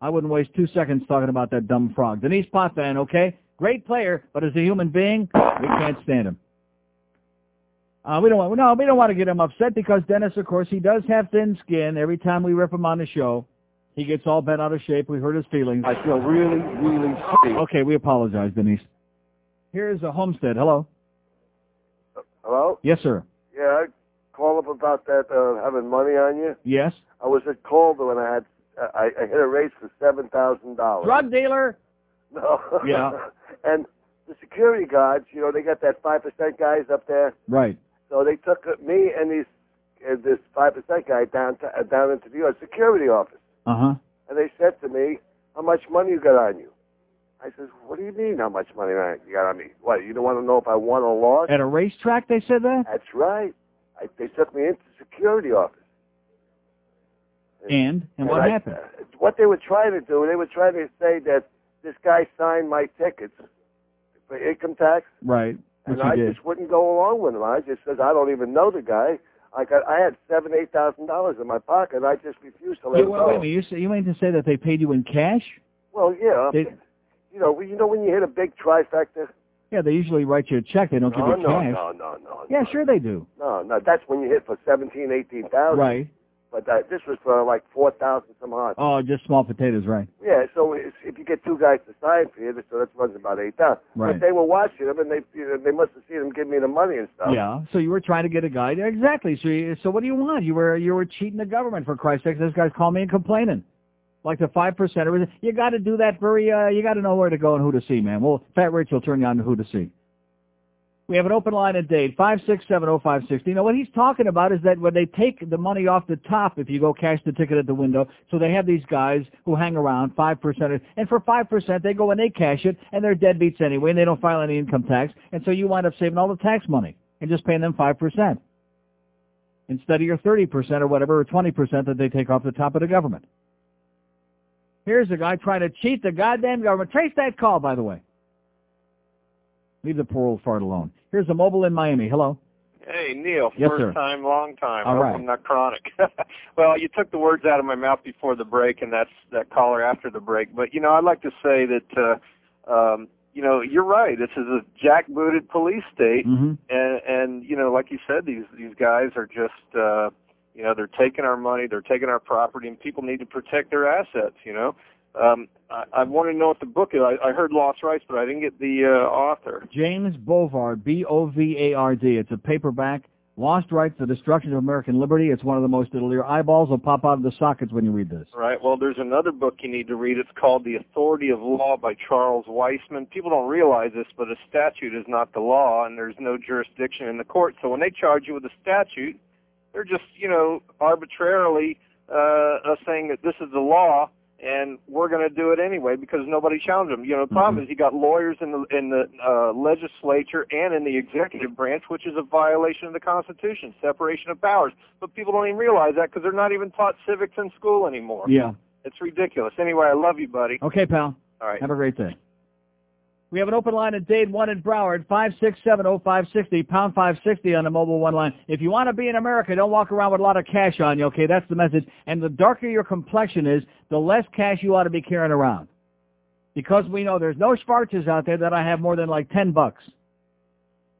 I wouldn't waste two seconds talking about that dumb frog. Denise Potvin, okay, great player, but as a human being, we can't stand him. Uh, we don't want no, we don't want to get him upset because Dennis, of course, he does have thin skin. Every time we rip him on the show, he gets all bent out of shape. We hurt his feelings. I feel really, really shitty. Okay, we apologize, Denise. Here's a Homestead. Hello. Hello? Yes, sir. Yeah, I call up about that uh, having money on you. Yes. I was at Calder when I had I, I hit a race for seven thousand dollars. Drug dealer. No. Yeah. and the security guards, you know, they got that five percent guys up there. Right. So they took me and these uh, this five percent guy down to, uh, down into the security office, Uh huh. and they said to me, "How much money you got on you?" I says, "What do you mean, how much money I- you got on me? What? You don't want to know if I won or lost?" At a racetrack, they said that. That's right. I, they took me into security office. And and what I- happened? uh, what they were trying to do, they were trying to say that this guy signed my tickets for income tax, Right. Which and I did. just wouldn't go along with him. I just says I don't even know the guy. I got I had seven eight thousand dollars in my pocket. I just refused to let Yeah, him wait, go. wait a minute. You, say, you mean to say that they paid you in cash? Well, yeah, They- you know, you know when you hit a big trifecta. Yeah, they usually write you a check. They don't give you no, cash. no, no, no, Yeah, sure they do. no, no. That's when you hit for seventeen, eighteen thousand. Right. But uh, this was for like four thousand some odd. Oh, just small potatoes, right? Yeah, so if you get two guys to sign for you, so that runs about eight thousand. Right. But they were watching them, and they you know, they must have seen them give me the money and stuff. Yeah. So you were trying to get a guy. Exactly. So you, so what do you want? You were you were cheating the government for Christ's sake. This guy's calling me and complaining. Like the five percent. You got to do that very. Uh, you got to know where to go and who to see, man. Well, Fat Rich will turn you on to who to see. We have an open line at date five six seven oh five sixty. Now what he's talking about is that when they take the money off the top, if you go cash the ticket at the window, so they have these guys who hang around five percent, and for five percent they go and they cash it, and they're deadbeats anyway, and they don't file any income tax, and so you wind up saving all the tax money and just paying them five percent instead of your thirty percent or whatever or twenty percent that they take off the top of the government. Here's a guy trying to cheat the goddamn government. Trace that call, by the way. Leave the poor old fart alone. Here's a mobile in Miami. Hello. Hey, Neil. Yes, first sir. time, long time. All I'm not chronic. well, you took the words out of my mouth before the break, and that's that caller after the break. But you know, I'd like to say that uh, um, you know you're right. This is a jackbooted police state, Mm-hmm. and and you know, like you said, these these guys are just uh, you know they're taking our money, they're taking our property, and people need to protect their assets. You know. Um, I, I want to know what the book is. I, I heard Lost Rights, but I didn't get the uh, author. James Bovard, B-O-V-A-R-D. It's a paperback. Lost Rights, The Destruction of American Liberty. It's one of the most, it'll, your eyeballs will pop out of the sockets when you read this. Right. Well, there's another book you need to read. It's called The Authority of Law by Charles Weissman. People don't realize this, but a statute is not the law, and there's no jurisdiction in the court. So when they charge you with a statute, they're just, you know, arbitrarily uh, uh, saying that this is the law, and we're going to do it anyway because nobody challenged them. You know, the problem is you got lawyers in the in the uh, legislature and in the executive branch, which is a violation of the Constitution, separation of powers. But people don't even realize that because they're not even taught civics in school anymore. Yeah. It's ridiculous. Anyway, I love you, buddy. Okay, pal. All right. Have a great day. We have an open line at Dade 1 in Broward, 5670560, pound 560 on the mobile one line. If you want to be in America, don't walk around with a lot of cash on you, okay? That's the message. And the darker your complexion is, the less cash you ought to be carrying around. Because we know there's no Schwarzes out there that I have more than like 10 bucks.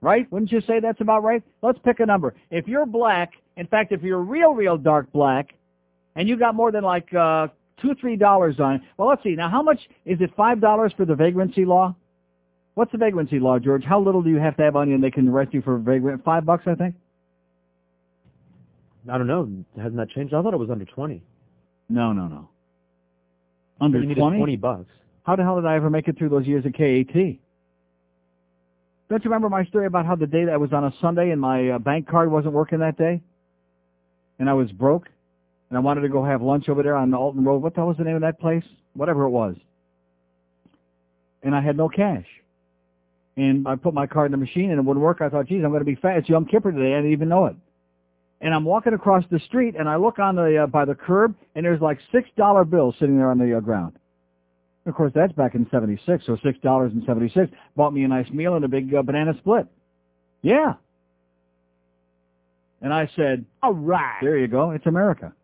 Right? Wouldn't you say that's about right? Let's pick a number. If you're black, in fact, if you're real, real dark black, and you got more than like uh, two, three dollars on it, well, let's see. Now, how much is it? Five dollars for the vagrancy law? What's the vagrancy law, George? How little do you have to have on you and they can arrest you for vagrant? Five bucks, I think? I don't know. Hasn't that changed? I thought it was under 20. No, no, no. Under 20? 20 bucks. How the hell did I ever make it through those years at KAT? Don't you remember my story about how the day that I was on a Sunday and my uh, bank card wasn't working that day? And I was broke? And I wanted to go have lunch over there on Alton Road. What the hell was the name of that place? Whatever it was. And I had no cash. And I put my card in the machine and it wouldn't work. I thought, geez, I'm going to be fat. It's Yom Kippur today. I didn't even know it. And I'm walking across the street and I look on the uh, by the curb and there's like six dollar bills sitting there on the uh, ground. Of course, that's back in '76, so six dollars and seventy-six bought me a nice meal and a big uh, banana split. Yeah. And I said, "All right, there you go. It's America.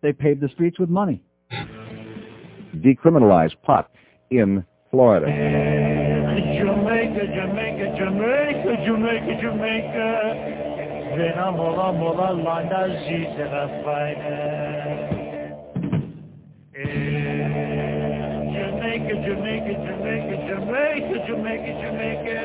They paved the streets with money." Decriminalize pot in Florida. Jamaica, Jamaica, Jamaica, Jamaica, Jamaica. Vena mola mola landa zitera eh, Jamaica, Jamaica, Jamaica, Jamaica, Jamaica, Jamaica.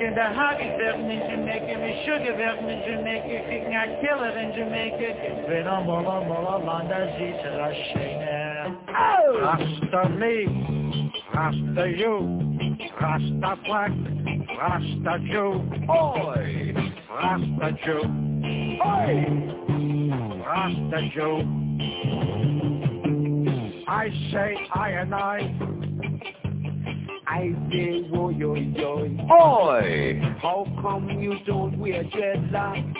In the hockey werden in Jamaica, me sugar werden in Jamaica, kicken a killer in Jamaica. Vena mola mola landa zitera shena. Oh! Rasta me, Rasta you, Rasta black, Rasta Joe, oi, Rasta Joe, oi, Rasta Joe. I say I and I, I say wo yo yo, oi. How come you don't wear dreadlocks?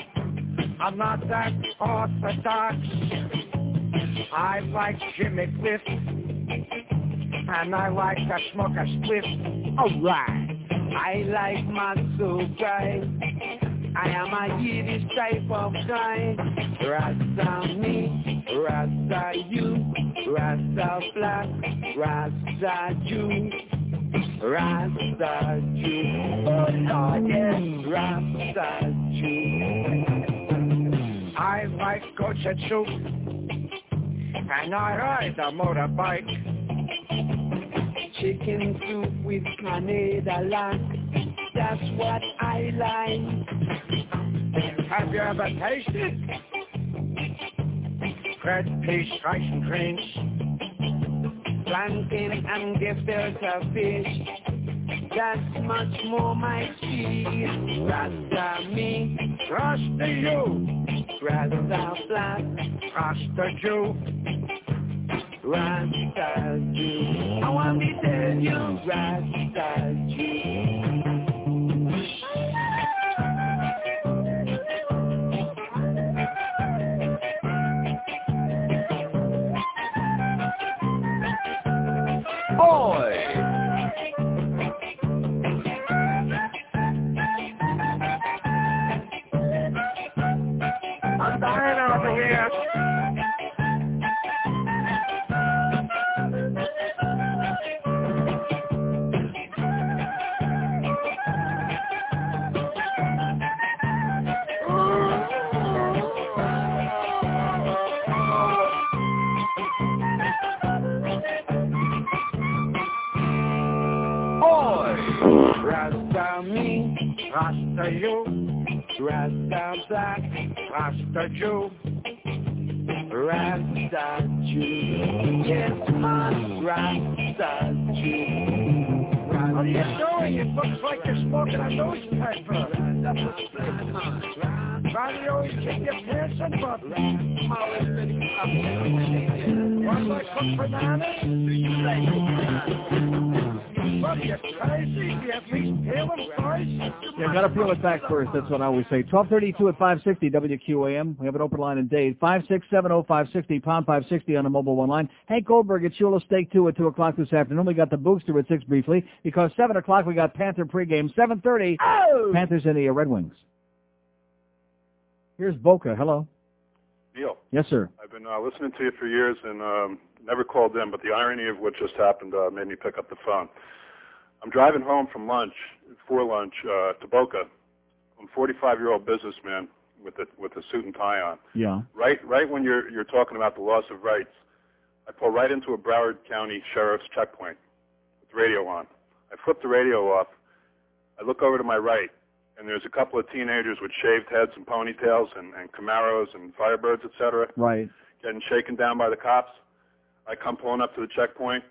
I'm not that orthodox. I like Jimmy Cliff, and I like to smoke a spliff. Alright. I like muscle guy. I am a Yiddish type of guy. Rasta me, Rasta you, Rasta black, Rasta Jew, Rasta Jew. Oh Lord, yes, Rasta Jew. I like gocha soup, and I ride a motorbike. Chicken soup with Canada lack, that's what I like. Have you ever tasted bread, fish, rice and drinks? Plantain and gefilte fish, that's much more my speed. Rasta me, Rasta you, Rasta black, Rasta Jew. Rasta Jew. I want to tell you, Rasta! I'm dying over here. Rasta Jew, Rasta Jew. Yes, man, Rasta. What are you doing? It looks like you're smoking a newspaper. Do you always keep your pants unbuttoned? Want to cook bananas? Got to peel it back first. That's what I always say. 1232 at 560 WQAM. We have an open line in Dade. 5670560, pound 560 on the mobile one line. Hank Goldberg at Shula Steak 2 at 2 o'clock this afternoon. We got the Booster at 6 briefly because 7 o'clock we got Panther pregame. 7.30, Panthers and the uh, Red Wings. Here's Boca. Hello. Neil, Yes, sir. I've been uh, listening to you for years and um, never called in, but the irony of what just happened uh, made me pick up the phone. I'm driving home from lunch, for lunch, uh, to Boca. I'm a 45-year-old businessman with a with a suit and tie on. Yeah. Right, right when you're you're talking about the loss of rights, I pull right into a Broward County Sheriff's checkpoint with the radio on. I flip the radio off, I look over to my right, and there's a couple of teenagers with shaved heads and ponytails and, and Camaros and Firebirds, etc., Right. getting shaken down by the cops. I come pulling up to the checkpoint,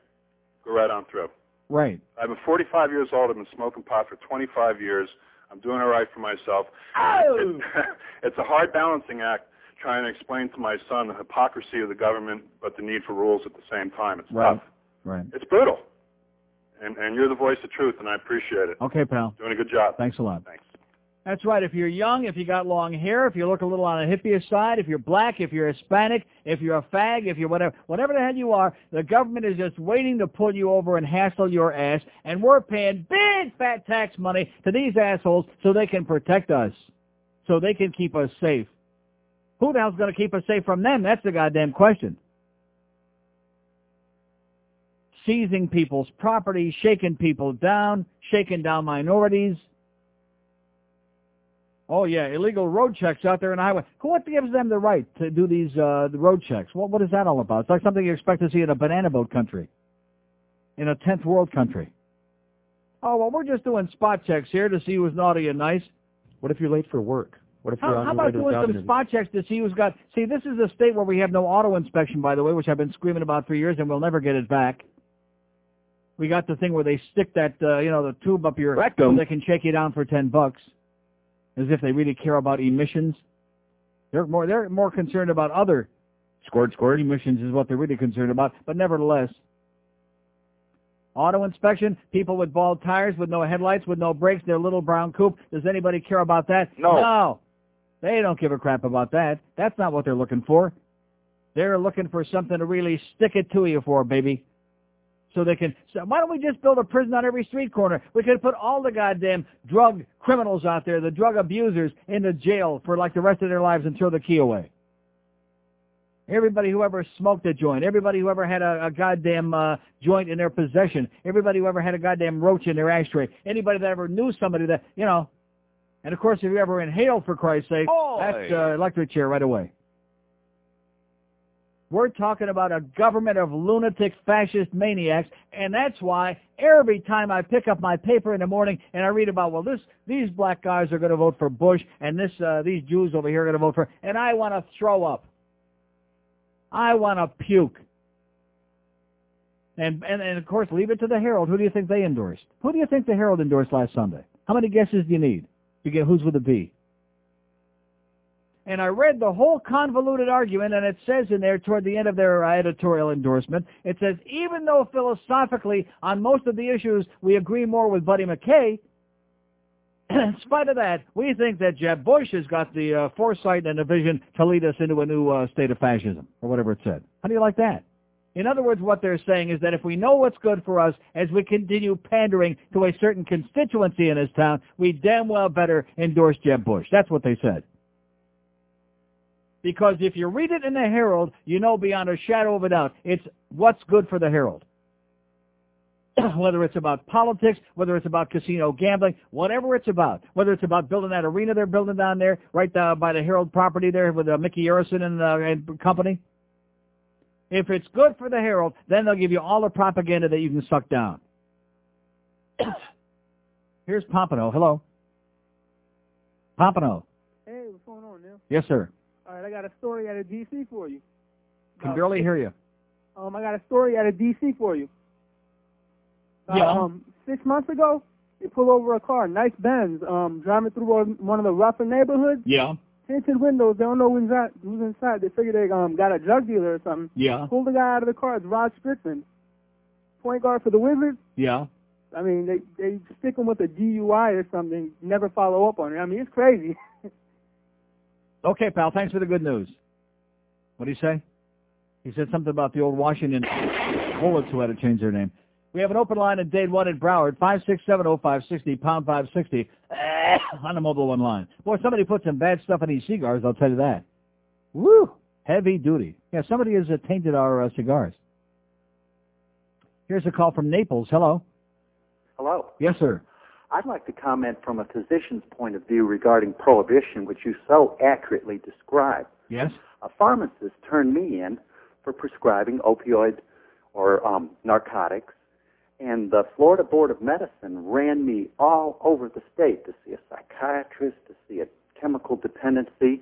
go right on through. Right. I'm 45 years old. I've been smoking pot for 25 years. I'm doing all right for myself. Oh! it's a hard balancing act trying to explain to my son the hypocrisy of the government, but the need for rules at the same time. It's Right. tough. Right. It's brutal. And and you're the voice of truth, and I appreciate it. Okay, pal. Doing a good job. Thanks a lot. Thanks. That's right. If you're young, if you got long hair, if you look a little on the hippier side, if you're black, if you're Hispanic, if you're a fag, if you're whatever, whatever the hell you are, the government is just waiting to pull you over and hassle your ass, and we're paying big fat tax money to these assholes so they can protect us, so they can keep us safe. Who the hell's going to keep us safe from them? That's the goddamn question. Seizing people's property, shaking people down, shaking down minorities. Oh yeah, illegal road checks out there in the highway. Who what gives them the right to do these uh the road checks? What what is that all about? It's like something you expect to see in a banana boat country. In a tenth world country. Oh well we're just doing spot checks here to see who's naughty and nice. What if you're late for work? What if you're How, on how about doing some interview? spot checks to see who's got see this is a state where we have no auto inspection by the way, which I've been screaming about for years and we'll never get it back. We got the thing where they stick that uh, you know, the tube up your Rectum. so they can shake you down for ten bucks. As if they really care about emissions. They're more they're more concerned about other squirt squirt emissions is what they're really concerned about, but nevertheless. Auto inspection, people with bald tires, with no headlights, with no brakes, their little brown coupe. Does anybody care about that? No. No. They don't give a crap about that. That's not what they're looking for. They're looking for something to really stick it to you for, baby. So they can, so why don't we just build a prison on every street corner? We could put all the goddamn drug criminals out there, the drug abusers, into jail for like the rest of their lives and throw the key away. Everybody who ever smoked a joint, everybody who ever had a, a goddamn uh, joint in their possession, everybody who ever had a goddamn roach in their ashtray, anybody that ever knew somebody that, you know, and of course if you ever inhaled for Christ's sake, that's uh, electric chair right away. We're talking about a government of lunatic fascist maniacs, and that's why every time I pick up my paper in the morning and I read about, well, this these black guys are going to vote for Bush, and this uh, these Jews over here are going to vote for, and I want to throw up. I want to puke. And, and and of course, leave it to the Herald. Who do you think they endorsed? Who do you think the Herald endorsed last Sunday? How many guesses do you need to get who's with a B? And I read the whole convoluted argument, and it says in there toward the end of their editorial endorsement, it says, even though philosophically on most of the issues we agree more with Buddy MacKay, in spite of that, we think that Jeb Bush has got the uh, foresight and the vision to lead us into a new uh, state of fascism, or whatever it said. How do you like that? In other words, what they're saying is that if we know what's good for us as we continue pandering to a certain constituency in this town, we damn well better endorse Jeb Bush. That's what they said. Because if you read it in the Herald, you know beyond a shadow of a doubt, it's what's good for the Herald. whether it's about politics, whether it's about casino gambling, whatever it's about, whether it's about building that arena they're building down there, right uh, by the Herald property there with uh, Mickey Arison and, uh, and company. If it's good for the Herald, then they'll give you all the propaganda that you can suck down. Here's Pompano. Hello. Pompano. Hey, what's going on, Neil? Yes, sir. All right, I got a story out of D.C. for you. Can barely hear you. Um, I got a story out of D.C. for you. Uh, Yeah. Um, six months ago, they pull over a car, nice Benz, um, driving through one one of the rougher neighborhoods. Yeah. Tinted windows, they don't know who's inside. Who's inside? They figure they um got a drug dealer or something. Yeah. Pull the guy out of the car. It's Rod Strickland, point guard for the Wizards. Yeah. I mean, they they stick him with a DUI or something. Never follow up on it. I mean, it's crazy. Okay, pal. Thanks for the good news. What did he say? He said something about the old Washington Bullets who had to change their name. We have an open line at Dade 1 at Broward, 5670560, pound 560, on the mobile one line. Boy, somebody put some bad stuff in these cigars, I'll tell you that. Woo! Heavy duty. Yeah, somebody has uh, tainted our uh, cigars. Here's a call from Naples. Hello. Hello. Yes, sir. I'd like to comment from a physician's point of view regarding prohibition, which you so accurately described. Yes? A pharmacist turned me in for prescribing opioid or um, narcotics, And the Florida Board of Medicine ran me all over the state to see a psychiatrist, to see a chemical dependency.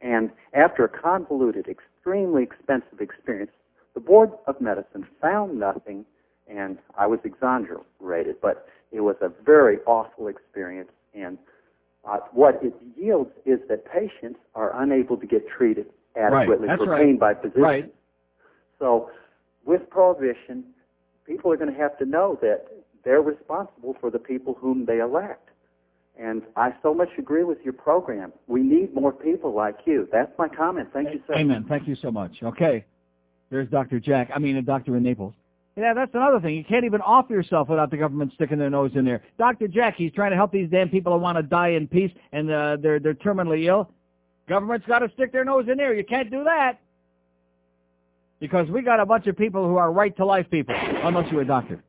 And after a convoluted, extremely expensive experience, the Board of Medicine found nothing, and I was exonerated. But it was a very awful experience. And uh, what it yields is that patients are unable to get treated adequately That's for right. pain by physicians. Right. So, with prohibition, people are going to have to know that they're responsible for the people whom they elect. And I so much agree with your program. We need more people like you. That's my comment. Thank you, sir. Amen. Thank you so much. Okay. There's Dr. Jack. I mean, a doctor in Naples. Yeah, that's another thing. You can't even offer yourself without the government sticking their nose in there. Dr. Jack, he's trying to help these damn people who want to die in peace and uh, they're they're terminally ill. Government's got to stick their nose in there. You can't do that. Because we got a bunch of people who are right to life people, unless you're a doctor.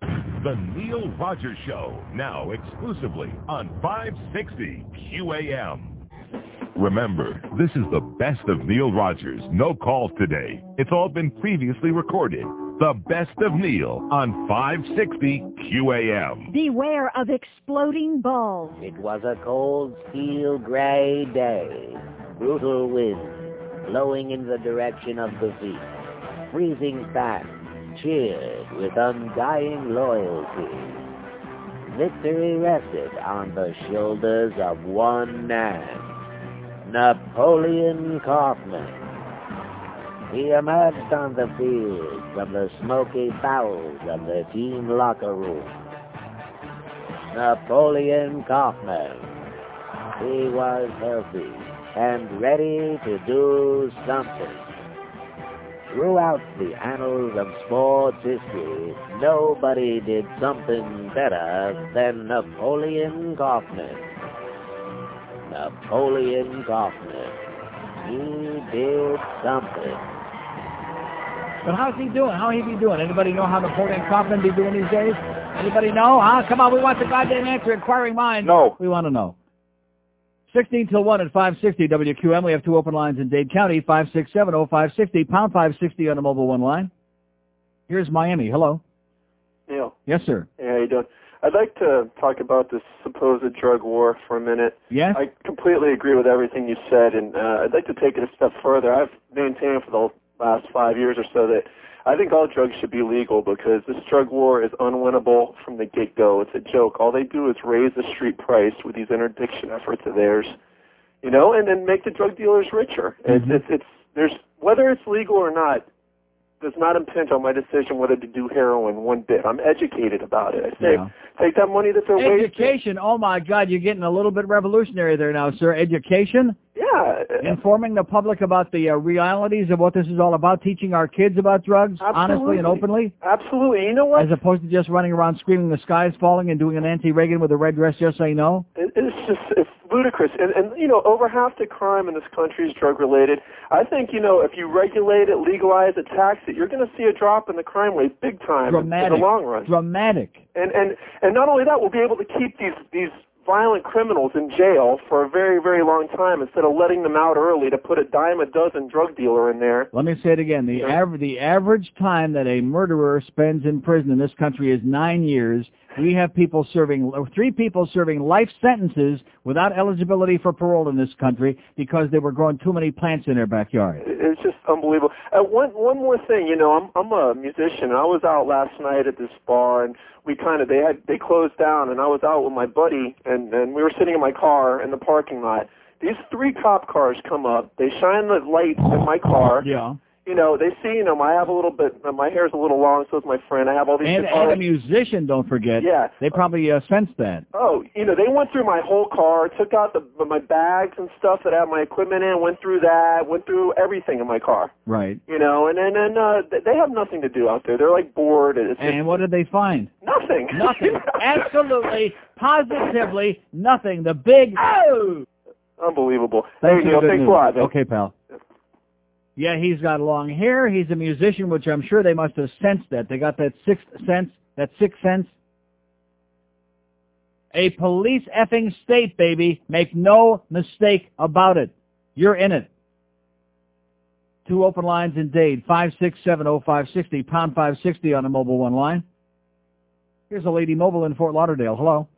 The Neil Rogers Show, now exclusively on 560 QAM. Remember, this is the best of Neil Rogers. No calls today. It's all been previously recorded. The best of Neil on 560 QAM. Beware of exploding balls. It was a cold, steel gray day. Brutal wind blowing in the direction of the sea. Freezing fast, cheered with undying loyalty. Victory rested on the shoulders of one man, Napoleon Kaufman. He emerged on the field from the smoky bowels of the team locker room. Napoleon Kaufman. He was healthy and ready to do something. Throughout the annals of sports history, nobody did something better than Napoleon Kaufman. Napoleon Kaufman. He did something. But how's he doing? How he be doing? Anybody know how the Napoleon Kaufman be doing these days? Anybody know? Huh? Come on, we want the goddamn answer. Inquiring mind. No. We want to know. 16 till 1 at 560 WQAM. We have two open lines in Dade County, 5670560, pound 560 on the mobile one line. Here's Miami. Hello. Neil, Yes, sir. hey, how you doing? I'd like to talk about this supposed drug war for a minute. Yes? I completely agree with everything you said, and uh, I'd like to take it a step further. I've maintained for the last five years or so that I think all drugs should be legal because this drug war is unwinnable from the get-go. It's a joke. All they do is raise the street price with these interdiction efforts of theirs, you know, and then make the drug dealers richer. It's, mm-hmm. it's, it's there's whether it's legal or not does not impinge on my decision whether to do heroin one bit. I'm educated about it. I say Yeah. take that money that they're wasting. Education. Oh, my God. You're getting a little bit revolutionary there now, sir. Education? Yeah. Informing the public about the uh, realities of what this is all about, teaching our kids about drugs, honestly and openly, Absolutely. You know what? as opposed to just running around screaming the sky's falling and doing an anti-Reagan with a red dress just say no. It, it's just it's ludicrous, and and you know over half the crime in this country is drug related. I think you know if you regulate it, legalize it, tax it, you're going to see a drop in the crime rate big time Dramatic. in the long run. Dramatic. And and and not only that, we'll be able to keep these these violent criminals in jail for a very very long time instead of letting them out early to put a dime a dozen drug dealer in there. Let me say it again. The average the average time that a murderer spends in prison in this country is nine years. We have people serving three people serving life sentences without eligibility for parole in this country because they were growing too many plants in their backyard. It's just unbelievable. Uh, one one more thing, you know, I'm I'm a musician. I was out last night at this bar, and we kind of they had they closed down, and I was out with my buddy, and and we were sitting in my car in the parking lot. These three cop cars come up. They shine the lights in my car. Yeah. You know, they see, you know, I have a little bit, my hair's a little long, so is my friend. I have all these. And, and a musician, don't forget. Yeah. They probably uh, sensed that. Oh, you know, they went through my whole car, took out the my bags and stuff that I have my equipment in, went through that, went through everything in my car. Right. You know, and and, and uh, they have nothing to do out there. They're like bored. It's just And what did they find? nothing. Nothing. Absolutely, positively nothing. The big oh. Unbelievable. For the Neil, thanks news. a lot. man. Okay, pal. Yeah, he's got long hair. He's a musician, which I'm sure they must have sensed that. They got that sixth sense, that sixth sense. A police effing state, baby. Make no mistake about it. You're in it. Two open lines in Dade, 5670560, pound 560 on a mobile one line. Here's a Lady Mobile in Fort Lauderdale. Hello.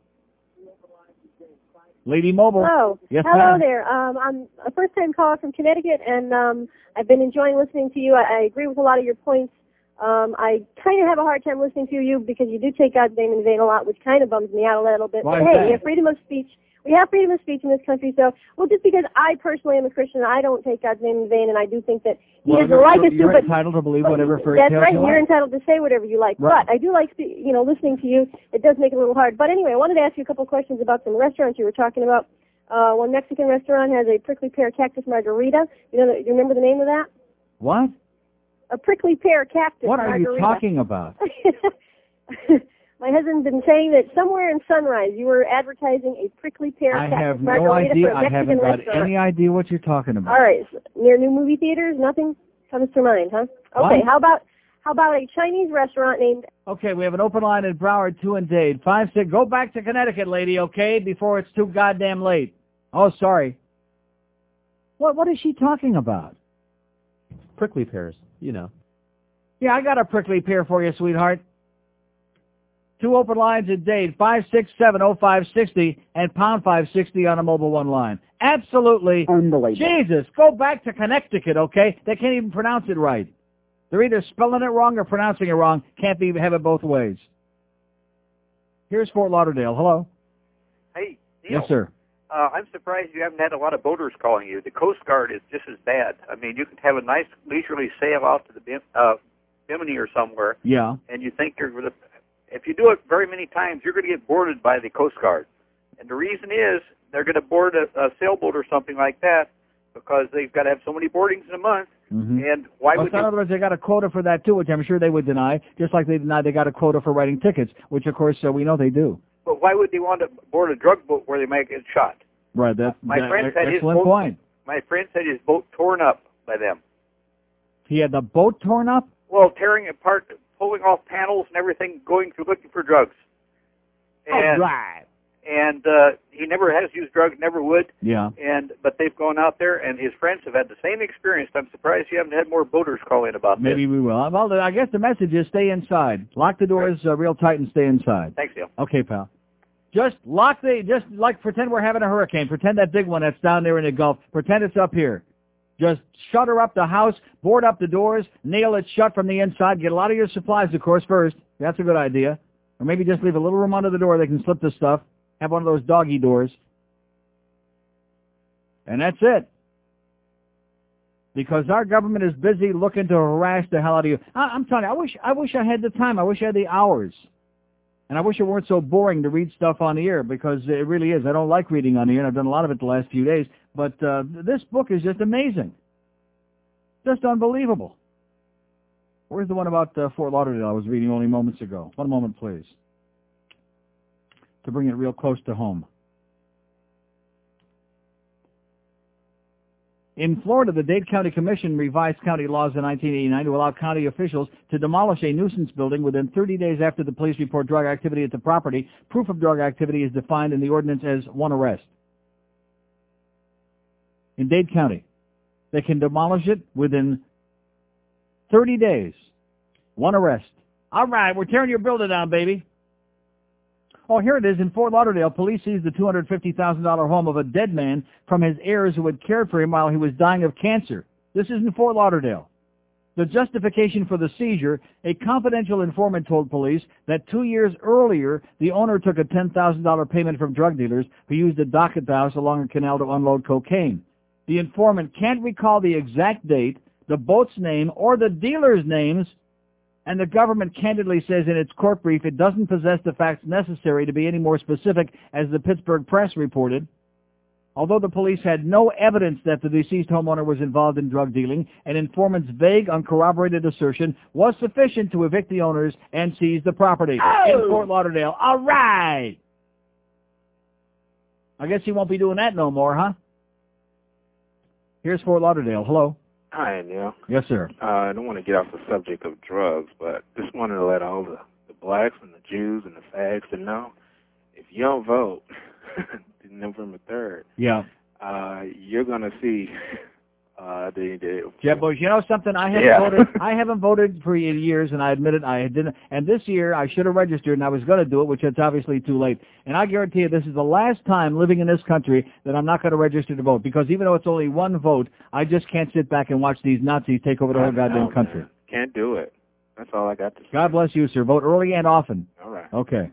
Lady Mobile. Hello. Yes, Hello ma'am. there. Um, I'm a first-time caller from Connecticut, and um, I've been enjoying listening to you. I, I agree with a lot of your points. Um, I kind of have a hard time listening to you because you do take God's name in vain a lot, which kind of bums me out a little bit. Why but hey, that? we have freedom of speech. We have freedom of speech in this country, so well, just because I personally am a Christian, I don't take God's name in vain, and I do think that Well, you're, like us to. you're But entitled to believe whatever fairy That's right. you You're like. entitled to say whatever you like. Right. But I do like, you know, listening to you. It does make it a little hard. But anyway, I wanted to ask you a couple questions about some restaurants you were talking about. Uh, one Mexican restaurant has a prickly pear cactus margarita. You know, you remember the name of that? What? A prickly pear cactus What are margarita. you talking about? My husband's been saying that somewhere in Sunrise you were advertising a prickly pear I have no idea. for a I Mexican haven't got restaurant. any idea what you're talking about. All right, so near new movie theaters, nothing comes to mind, huh? Okay, What? how about how about a Chinese restaurant named Okay, we have an open line in Broward, two and Dade. Five six. Go back to Connecticut, lady. Okay, before it's too goddamn late. Oh, sorry. What What is she talking about? Prickly pears, you know. Yeah, I got a prickly pear for you, sweetheart. Two open lines in Dade, five six seven oh five sixty and pound five sixty on a mobile one line. Absolutely. Unbelievable. Jesus, go back to Connecticut, okay? They can't even pronounce it right. They're either spelling it wrong or pronouncing it wrong. Can't be have it both ways. Here's Fort Lauderdale. Hello. Hey, Neil. Yes, sir. Uh, I'm surprised you haven't had a lot of boaters calling you. The Coast Guard is just as bad. I mean, you can have a nice leisurely sail out to the uh, Bimini or somewhere, Yeah. and you think you're going to. If you do it very many times, you're going to get boarded by the Coast Guard. And the reason is they're going to board a, a sailboat or something like that because they've got to have so many boardings in a month. Mhm. And why Well, would in other words, they got a quota for that too, which I'm sure they would deny, just like they deny they got a quota for writing tickets, which of course uh, we know they do. But why would they want to board a drug boat where they might get shot? Right. That's My that- friend said his excellent boat. point. My friend said his boat torn up by them. He had the boat torn up. Well, tearing apart, pulling off panels and everything, going through looking for drugs. And, right. And uh, he never has used drugs, never would. Yeah. And but they've gone out there, and his friends have had the same experience. I'm surprised you haven't had more boaters call in about Maybe we will. Well, I guess the message is stay inside. Lock the doors uh, real tight and stay inside. Thanks, Neil. Okay, pal. Just lock the, just like pretend we're having a hurricane. Pretend that big one that's down there in the Gulf. Pretend it's up here. Just shutter up the house, board up the doors, nail it shut from the inside. Get a lot of your supplies, of course, first. That's a good idea. Or maybe just leave a little room under the door they can slip the stuff. Have one of those doggy doors. And that's it. Because our government is busy looking to harass the hell out of you. I, I'm telling you, I wish, I wish I had the time. I wish I had the hours. And I wish it weren't so boring to read stuff on the air because it really is. I don't like reading on the air. and I've done a lot of it the last few days. But uh, this book is just amazing. Just unbelievable. Where's the one about uh, Fort Lauderdale I was reading only moments ago? One moment, please. To bring it real close to home. In Florida, the Dade County Commission revised county laws in 1989 to allow county officials to demolish a nuisance building within 30 days after the police report drug activity at the property. Proof of drug activity is defined in the ordinance as one arrest. In Dade County, they can demolish it within 30 days. One arrest. All right, we're tearing your building down, baby. Oh, here it is. In Fort Lauderdale, police seized the $250,000 home of a dead man from his heirs who had cared for him while he was dying of cancer. This is in Fort Lauderdale. The justification for the seizure, a confidential informant told police that two years earlier, the owner took a $10,000 payment from drug dealers who used a dock at the house along a canal to unload cocaine. The informant can't recall the exact date, the boat's name, or the dealer's names, and the government candidly says in its court brief it doesn't possess the facts necessary to be any more specific, as the Pittsburgh Press reported. Although the police had no evidence that the deceased homeowner was involved in drug dealing, an informant's vague, uncorroborated assertion was sufficient to evict the owners and seize the property oh! in Fort Lauderdale. All right! I guess he won't be doing that no more, huh? Here's Fort Lauderdale. Hello. Hi, Neil. Yes, sir. Uh, I don't want to get off the subject of drugs, but just wanted to let all the, the blacks and the Jews and the fags to know if you don't vote November 3rd, Yeah. uh, you're going to see Uh, the, the Jeb Bush, you know something? I haven't Yeah. voted. I haven't voted for years, and I admit it. I didn't. And this year, I should have registered, and I was going to do it, which it's obviously too late. And I guarantee you, this is the last time living in this country that I'm not going to register to vote because even though it's only one vote, I just can't sit back and watch these Nazis take over the whole goddamn country. can't do it. That's all I got to say. God bless you, sir. Vote early and often. All right. Okay.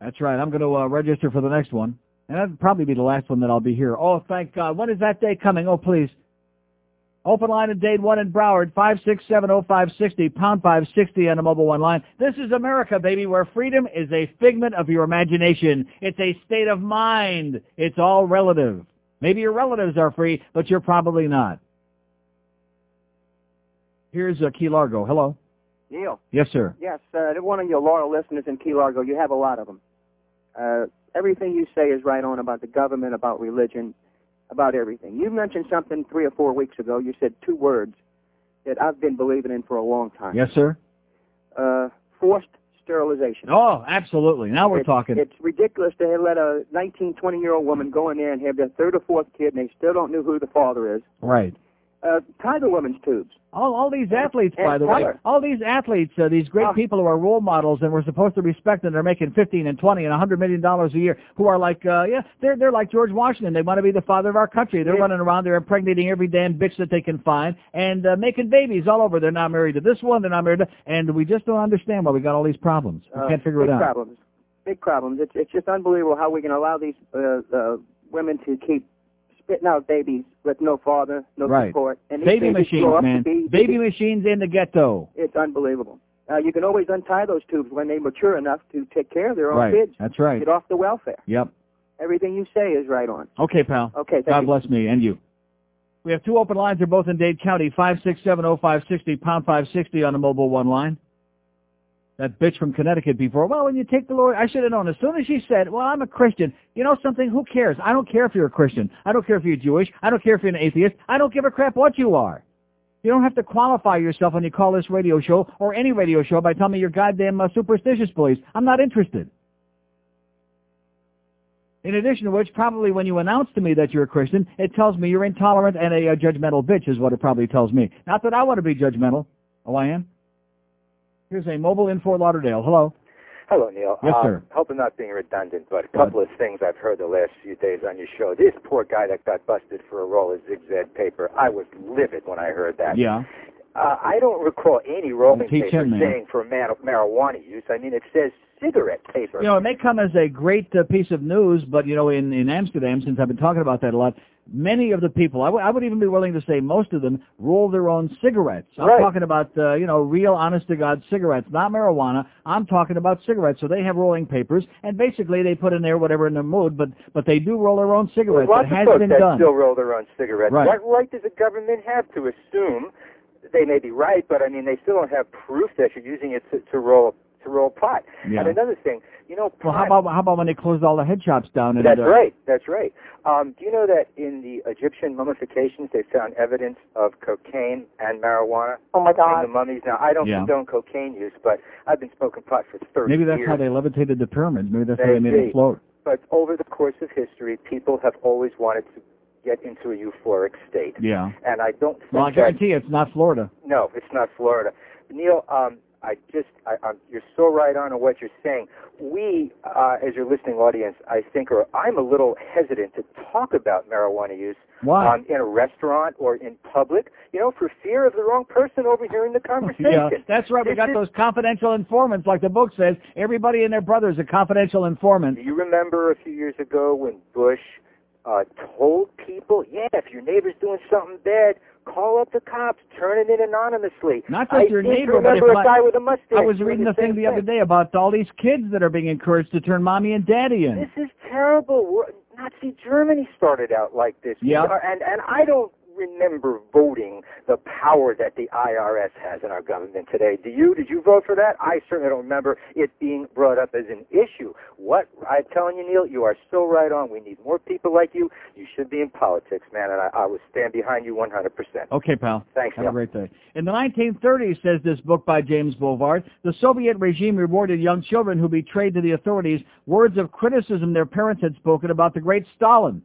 That's right. I'm going to uh, register for the next one. And that'll probably be the last one that I'll be here. Oh, thank God. When is that day coming? Oh, please. Open line in Dade 1 in Broward, 5670560, pound 560 on the mobile one line. This is America, baby, where freedom is a figment of your imagination. It's a state of mind. It's all relative. Maybe your relatives are free, but you're probably not. Here's uh, Key Largo. Hello. Neil. Yes, sir. Yes, uh, one of your loyal listeners in Key Largo. You have a lot of them. Uh, everything you say is right on about the government, about religion, about everything. You mentioned something three or four weeks ago. You said two words that I've been believing in for a long time. Yes, sir. Uh, forced sterilization. Oh, absolutely. Now we're It's- talking. It's ridiculous to let a 19, 20 year old woman go in there and have their third or fourth kid, and they still don't know who the father is. Right. Uh, tie the woman's tubes. All, all these athletes, and by the way, all these athletes, uh, these great Oh. people who are role models and we're supposed to respect them, they're making 15 and 20 and 100 million dollars a year, who are like, uh, yeah, they're, they're like George Washington. They want to be the father of our country. They're Yeah. running around, they're impregnating every damn bitch that they can find and uh, making babies all over. They're not married to this one, they're not married to, and we just don't understand why we got all these problems. We Uh, can't figure it big out. problems. Big problems. It's it's just unbelievable how we can allow these uh, uh, women to keep spitting out babies with no father, no Right. support, and Baby machines, grow up to man. be- Baby machines in the ghetto. It's unbelievable. Uh, you can always untie those tubes when they mature enough to take care of their own Right. kids. That's right. Get off the welfare. Yep. Everything you say is right on. Okay, pal. Okay, thank God you. bless me and you. We have two open lines. They're both in Dade County. Five six seven oh five sixty pound five sixty on the mobile one line. That bitch from Connecticut before. Well, when you take the Lord, I should have known. As soon as she said, "Well, I'm a Christian," you know something? Who cares? I don't care if you're a Christian. I don't care if you're Jewish. I don't care if you're an atheist. I don't give a crap what you are. You don't have to qualify yourself when you call this radio show or any radio show by telling me your goddamn uh, superstitious beliefs. I'm not interested. In addition to which, probably when you announce to me that you're a Christian, it tells me you're intolerant and a, uh judgmental bitch is what it probably tells me. Not that I want to be judgmental. Oh, I am? Here's a mobile in Fort Lauderdale. Hello. Hello, Neil. Yes, um, sir. Hope I'm not being redundant, but a couple of things I've heard the last few days on your show. This poor guy that got busted for a roll of zigzag paper, I was livid when I heard that. Yeah. Uh, I don't recall any rolling paper him, saying for man- marijuana use. I mean, it says cigarette paper. You know, it may come as a great uh, piece of news, but, you know, in, in Amsterdam, since I've been talking about that a lot, many of the people, I, w- I would even be willing to say most of them, roll their own cigarettes. I'm Right. talking about, uh, you know, real honest-to-God cigarettes, not marijuana. I'm talking about cigarettes. So they have rolling papers, and basically they put in there whatever in their mood, but, but they do roll their own cigarettes. Lots it of has folks been that done. still roll their own cigarettes. Right. What right does the government have to assume? They may be right, but I mean, they still don't have proof that you're using it to, to roll roll pot. Yeah. And another thing, you know, Well, how about how about when they closed all the head shops down? And, That's uh, right. That's right. Um, do you know that in the Egyptian mummifications they found evidence of cocaine and marijuana Oh my God. in the mummies? Now I don't Yeah. condone cocaine use, but I've been smoking pot for 30 Maybe that's years. how they levitated the pyramids. Maybe that's how they made Maybe. them float. But over the course of history, people have always wanted to get into a euphoric state, Yeah. and I don't think Well, I that guarantee you it's not Florida. no, it's not Florida. Neil, um, I just, I, I'm, you're so right on on what you're saying. We, uh, as your listening audience, I think, or I'm a little hesitant to talk about marijuana use Why? um, in a restaurant or in public, you know, for fear of the wrong person overhearing the conversation. Yeah, that's right. We got those confidential informants, like the book says. Everybody and their brother is a confidential informant. Do you remember a few years ago when Bush uh, told people, yeah, if your neighbor's doing something bad, call up the cops, turn it in anonymously. Not I just your to neighbor, but if a guy with a mustache. I was reading the thing the other day about all these kids that are being encouraged to turn mommy and daddy in. This is terrible. We're- Nazi Germany started out like this. Yeah. and and I don't remember voting the power that the IRS has in our government today. Do you? Did you vote for that? I certainly don't remember it being brought up as an issue. What I'm telling you, Neil, you are so right on. We need more people like you. You should be in politics, man, and I, I would stand behind you 100%. Okay, pal. Thanks, Have Neil. a great day. In the 1930s, says this book by James Bovard, the Soviet regime rewarded young children who betrayed to the authorities words of criticism their parents had spoken about the great Stalin.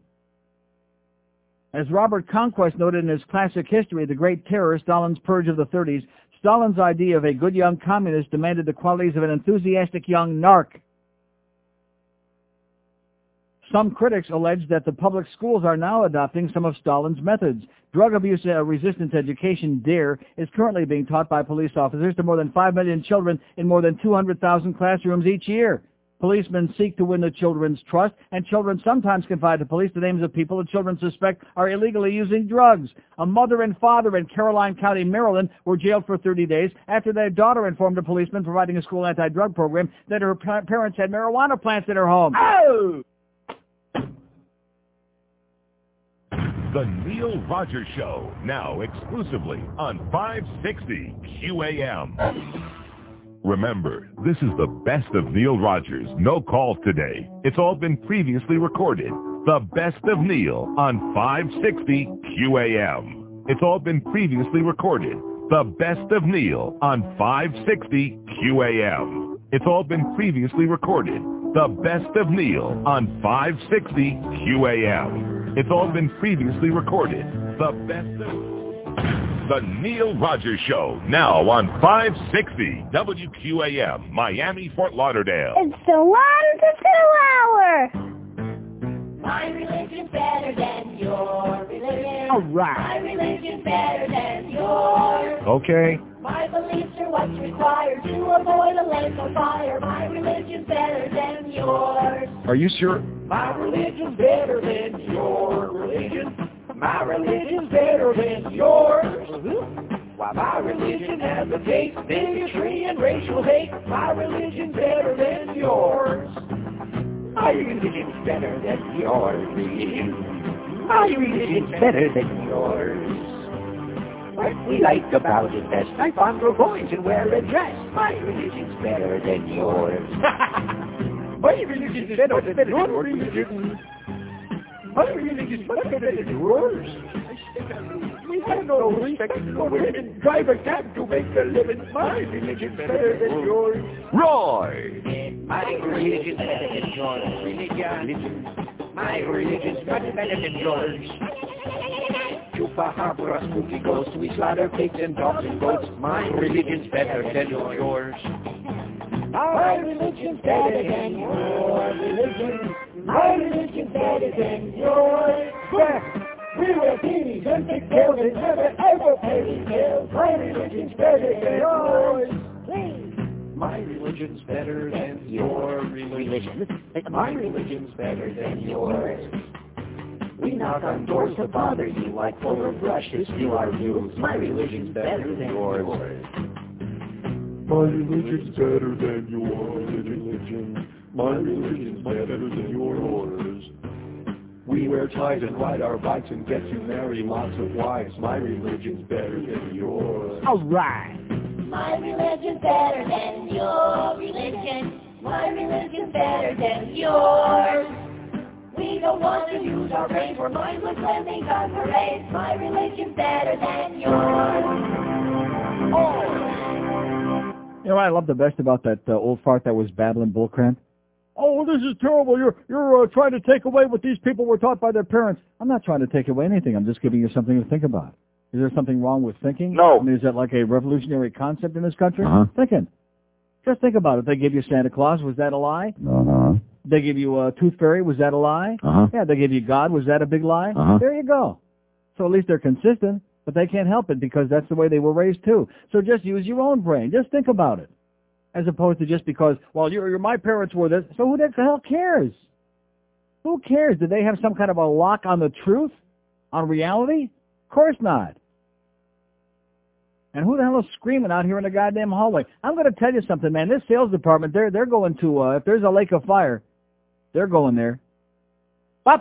As Robert Conquest noted in his classic history, The Great Terror, Stalin's Purge of the 30s, Stalin's idea of a good young communist demanded the qualities of an enthusiastic young narc. Some critics allege that the public schools are now adopting some of Stalin's methods. Drug abuse uh, resistance education, DARE, is currently being taught by police officers to more than 5 million children in more than 200,000 classrooms each year. Policemen seek to win the children's trust, and children sometimes confide to police the names of people the children suspect are illegally using drugs. A mother and father in Caroline County, Maryland, were jailed for 30 days after their daughter informed a policeman providing a school anti-drug program that her pa- parents had marijuana plants in her home. Oh! The Neil Rogers Show, now exclusively on 560 QAM. Remember, this is the best of Neil Rogers. No calls today. It's all been previously recorded. The best of Neil on 560 QAM. It's all been previously recorded. The best of Neil on 560 QAM. It's all been previously recorded. The best of Neil on 560 QAM. It's all been previously recorded. The best of... The Neil Rogers Show, now on 560 WQAM, Miami, Fort Lauderdale. It's the one to two hour. My religion's better than your religion. All right. My religion's better than yours. Okay. My beliefs are what's required to avoid a lake of fire. My religion's better than yours. Are you sure? My religion's better than your religion. My religion's better than yours. Mm-hmm. Why, my religion advocates bigotry and racial hate. My religion's better than yours. My religion's better than your religion. My religion's better than yours. What we like about it best, I fondle coins and wear a dress. My religion's better than yours. My religion's better than your religion. My religion's better than yours. We have no respect for women. Drive a cab to make a living. My religion's better than yours. Roy! My religion's better than yours. Religion. My religion's much better than yours. Chupa harbor a spooky ghost. We slaughter pigs and dogs and goats. My religion's better than yours. My religion's better than your religion. My religion's better than yours. Yes. We wear beanies and big tails never ever pay bills. My religion's better than yours. My religion's better than your religion. My religion's better than yours. We knock on doors to bother you like full of rush to steal our views. My religion's better than yours. My religion's better than your religion. My religion's better than yours. We wear ties and ride our bikes and get to marry lots of wives. My religion's better than yours. All right. My religion's better than your religion. My religion's better than yours. We don't want to use our brains. We're mindless lemmings on parades. My religion's better than yours. You know what I love the best about that uh, old fart that was babbling bullcrap? Oh, this is terrible. You're you're uh, trying to take away what these people were taught by their parents. I'm not trying to take away anything. I'm just giving you something to think about. Is there something wrong with thinking? No. I mean, is that like a revolutionary concept in this country? Uh-huh. Thinking. Just think about it. They give you Santa Claus. Was that a lie? Uh-huh. They give you a tooth fairy. Was that a lie? Uh-huh. Yeah, they give you God. Was that a big lie? Uh-huh. There you go. So at least they're consistent, but they can't help it because that's the way they were raised too. So just use your own brain. Just think about it as opposed to just because, well, you're, you're my parents were this, so who the hell cares? Who cares? Do they have some kind of a lock on the truth, on reality? Of course not. And who the hell is screaming out here in the goddamn hallway? I'm going to tell you something, man. This sales department, they're they're going to uh, if there's a lake of fire, they're going there. We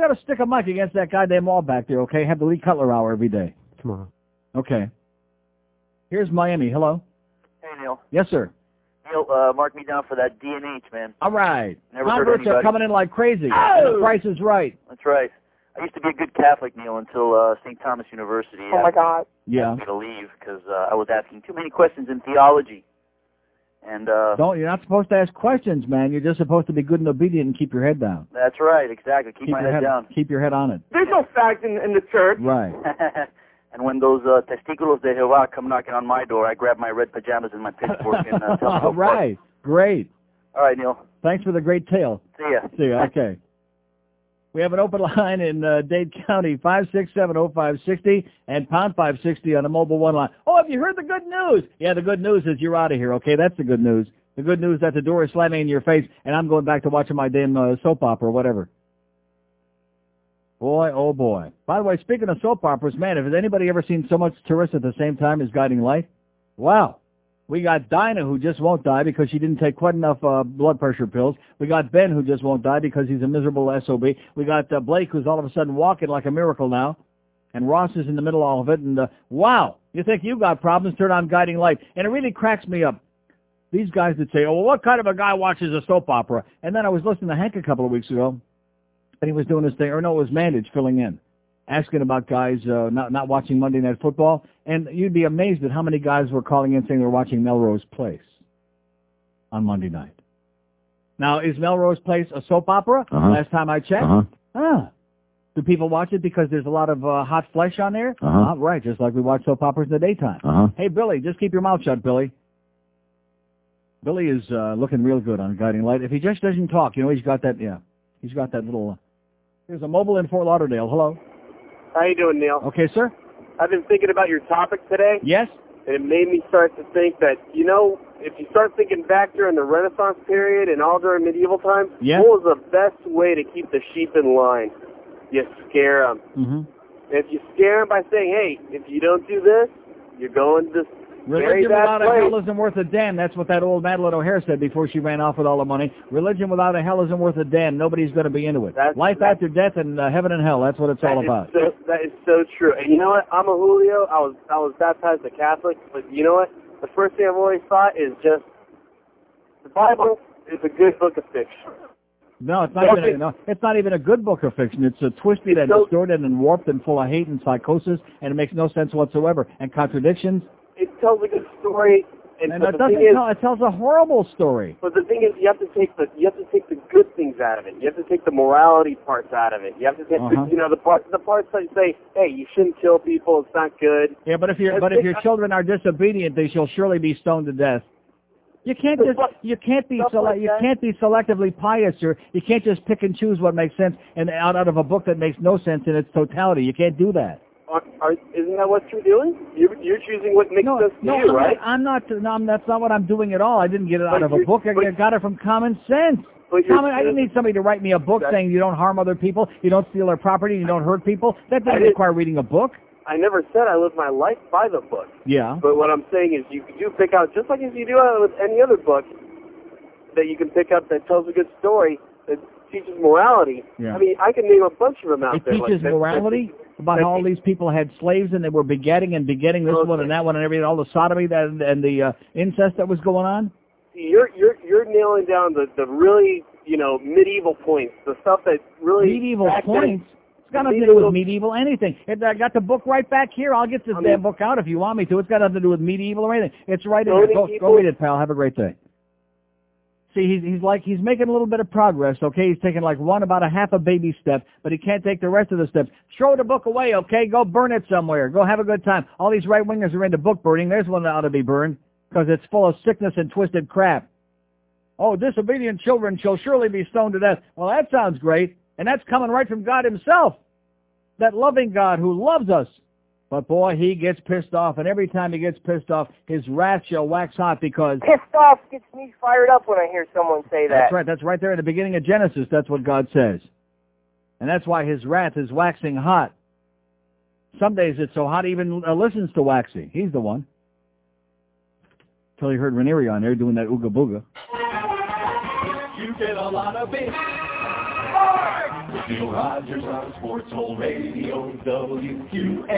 got to stick a mic against that goddamn wall back there, okay? Have the Lee Cutler hour every day. Come on. Okay. Here's Miami. Hello. Hey, Neil. Yes, sir. Neil, uh, mark me down for that DNH, man. All right. Never heard Converts are coming in like crazy. Oh! The price is right. That's right. I used to be a good Catholic, Neil, until uh, St. Thomas University Oh my asked God. Yeah. me to leave because uh, I was asking too many questions in theology. And uh, Don't. You're not supposed to ask questions, man. You're just supposed to be good and obedient and keep your head down. that's right, exactly. Keep, my your head down. Keep your head on it. There's no fact in, in the church. Right. and when those uh, testículos de Jehová come knocking on my door, I grab my red pajamas and my pitchfork and uh, tell them. All right. Great. All right, Neil. Thanks for the great tale. See ya. See ya. Okay. We have an open line in uh, Dade County, 5670560 and pound 560 on the mobile one line. Oh, have you heard the good news? Yeah, the good news is you're out of here, okay? That's the good news. The good news that the door is slamming in your face and I'm going back to watching my damn uh, soap opera or whatever. Boy, oh boy. By the way, speaking of soap operas, man, has anybody ever seen so much tourists at the same time as Guiding Light? Wow. We got Dinah who just won't die because she didn't take quite enough uh, blood pressure pills. We got Ben who just won't die because he's a miserable SOB. We got uh, Blake who's all of a sudden walking like a miracle now. And Ross is in the middle of all of it. And uh, wow, you think you got problems? Turn on Guiding Light. And it really cracks me up. These guys that say, oh, well, what kind of a guy watches a soap opera? And then I was listening to Hank a couple of weeks ago, and he was doing his thing, or no, it was Mandich filling in, asking about guys uh, not not watching Monday Night Football, and you'd be amazed at how many guys were calling in saying they were watching Melrose Place on Monday night. Now, is Melrose Place a soap opera? Uh-huh. Last time I checked. Uh-huh. Ah. Do people watch it because there's a lot of uh, hot flesh on there? Uh-huh. Ah, right, just like we watch soap operas in the daytime. Uh-huh. Hey, Billy, just keep your mouth shut, Billy. Billy is uh, looking real good on Guiding Light. If he just doesn't talk, you know, he's got that, yeah, he's got that little, there's a mobile in Fort Lauderdale. Hello. How you doing, Neil? Okay, sir? I've been thinking about your topic today. Yes? And it made me start to think that, you know, if you start thinking back during the Renaissance period and all during medieval times, Yeah. what was the best way to keep the sheep in line? You scare them. Mm-hmm. If you scare them by saying, hey, if you don't do this, you're going to Religion without a hell isn't worth a damn. That's what that old Madalyn O'Hair said before she ran off with all the money. Religion without a hell isn't worth a damn. Nobody's going to be into it. Life after death and uh, heaven and hell. That's what it's all about. So, that is so true. And you know what? I'm a Julio. I was I was baptized a Catholic, but you know what? The first thing I've always thought is just the Bible is a good book of fiction. No, it's not even. A, no, it's not even a good book of fiction. It's a twisted and so- distorted and warped and full of hate and psychosis, and it makes no sense whatsoever. And contradictions. It tells a good story, and, And it doesn't thing is. It tells a horrible story. but the thing is, you have to take the you have to take the good things out of it. You have to take the morality parts out of it. You have to take Uh-huh. the, you know the parts the parts that say, hey, you shouldn't kill people. It's not good. Yeah, but if your but if your children are disobedient, they shall surely be stoned to death. You can't just you can't be sele- like you can't be selectively pious or you can't just pick and choose what makes sense and out out of a book that makes no sense in its totality. You can't do that. Are, isn't that what you're doing? You're, you're choosing what makes sense to No, you, I'm right? I'm not. No, I'm- that's not what I'm doing at all. I didn't get it out But of a book. I got it from common sense. Common, I didn't need somebody to write me a book saying you don't harm other people, you don't steal their property, you don't hurt people. That doesn't require reading a book. I never said I live my life by the book. Yeah. But what I'm saying is you do pick out, just like if you do it with any other book, that you can pick up that tells a good story, that teaches morality. Yeah. I mean, I can name a bunch of them out It there. like teaches that- morality about that all these people had slaves and they were begetting and begetting this one and that one and everything, all the sodomy that, and the uh, incest that was going on. You're you're you're nailing down the the really you know medieval points, the stuff that really Medieval points. It's got nothing to do with medieval anything. It, I got the book right back here. I'll get this I mean- damn book out if you want me to. It's got nothing to do with medieval or anything. It's right in there. Go, people- go read it, pal. Have a great day. See, he's, he's like, he's making a little bit of progress, okay? He's taking like one, about a half a baby step, but he can't take the rest of the steps. Throw the book away, okay? Go burn it somewhere. Go have a good time. All these right-wingers are into book burning. There's one that ought to be burned because it's full of sickness and twisted crap. Oh, disobedient children shall surely be stoned to death. Well, that sounds great. And that's coming right from God himself. That loving God who loves us. But boy, he gets pissed off, and every time he gets pissed off, his wrath shall wax hot because Pissed off gets me fired up when I hear someone say that. that's right. That's right there in the beginning of Genesis. That's what God says. And that's why his wrath is waxing hot. Some days it's so hot he even uh, listens to Waxy. He's the one. Till you heard Ranieri on there doing that ooga booga. You get a lot of it. Neil Rogers on Sports Hole Radio, WQAM.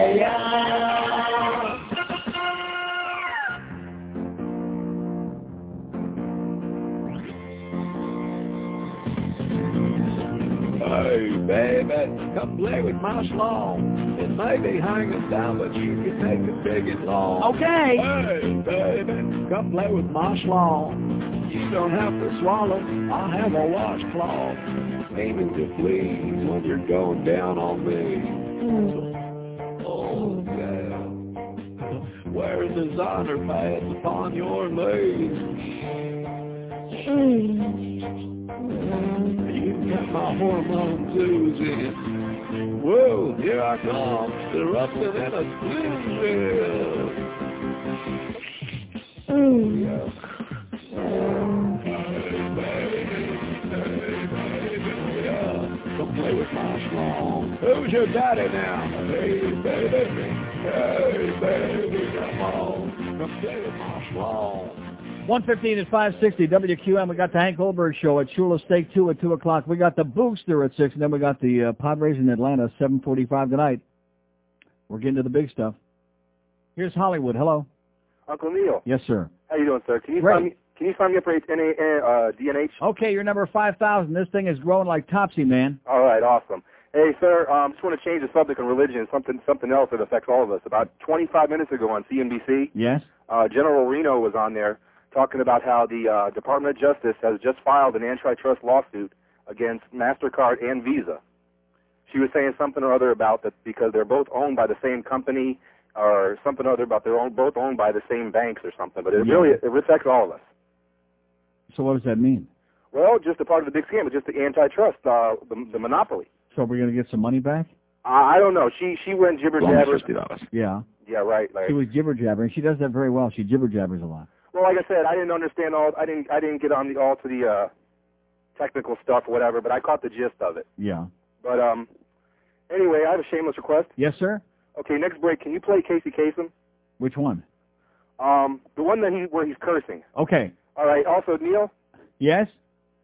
Hey, baby, come play with my schlong. It may be hanging down, but you can make it big and long. Okay. Hey, baby, come play with my schlong. You don't have to swallow. I have a washcloth. Aiming to please when you're going down on me. Oh, yeah. Wear honor, pads upon your legs. You get my hormones oozing. Whoa, here I come, erupting in a Come play with Who's your daddy now? Hey, baby. Hey, baby, come on. Come play with my schlong. 115 at 560 WQAM. We got the Hank Goldberg show at Shula Steak 2 at 2 o'clock. We got the Booster at 6, and then we got the uh, Padres in Atlanta 745 tonight. We're getting to the big stuff. Here's Hollywood. Hello. Uncle Neil. Yes, sir. How you doing, sir? Can you Great. sign me? Can you sign me up for NA, uh, DNH? Okay, you're number 5,000. This thing is growing like Topsy, man. All right, awesome. Hey, sir, um, just want to change the subject on religion. Something, something else that affects all of us. About 25 minutes ago on CNBC, Yes? uh, General Reno was on there talking about how the uh, Department of Justice has just filed an antitrust lawsuit against Mastercard and Visa. She was saying something or other about that because they're both owned by the same company, or something or other about they're own, both owned by the same banks or something. But it Yeah. really it affects all of us. So what does that mean? Well, just a part of the big scam, but just the antitrust, uh, the, the monopoly. So we're going to get some money back? I, I don't know. She she went jibber jabber. Yeah. Yeah, right. Like, She was jibber jabbering. She does that very well. She jibber jabbers a lot. well, like I said, I didn't understand all. I didn't I didn't get on the all to the uh, technical stuff or whatever, but I caught the gist of it. Yeah. But um, anyway, I have a shameless request. Yes, sir? Okay, next break. Can you play Casey Kasem? Which one? Um, the one that he where he's cursing. Okay. All right. Also, Neil, Yes?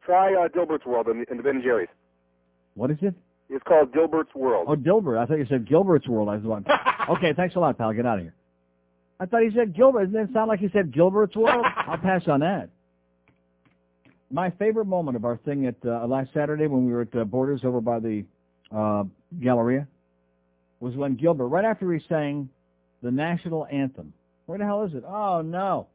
try uh, Dilbert's World in, in the Ben and Jerry's. What is it? It's called Dilbert's World. Oh, Dilbert. I thought you said Gilbert's World. I was like, okay, thanks a lot, pal. Get out of here. I thought he said Gilbert. Doesn't it sound like he said Gilbert's World? I'll pass on that. My favorite moment of our thing at uh, last Saturday when we were at uh, Borders over by the uh, Galleria was when Gilbert, right after he sang the national anthem. Where the hell is it? Oh, no.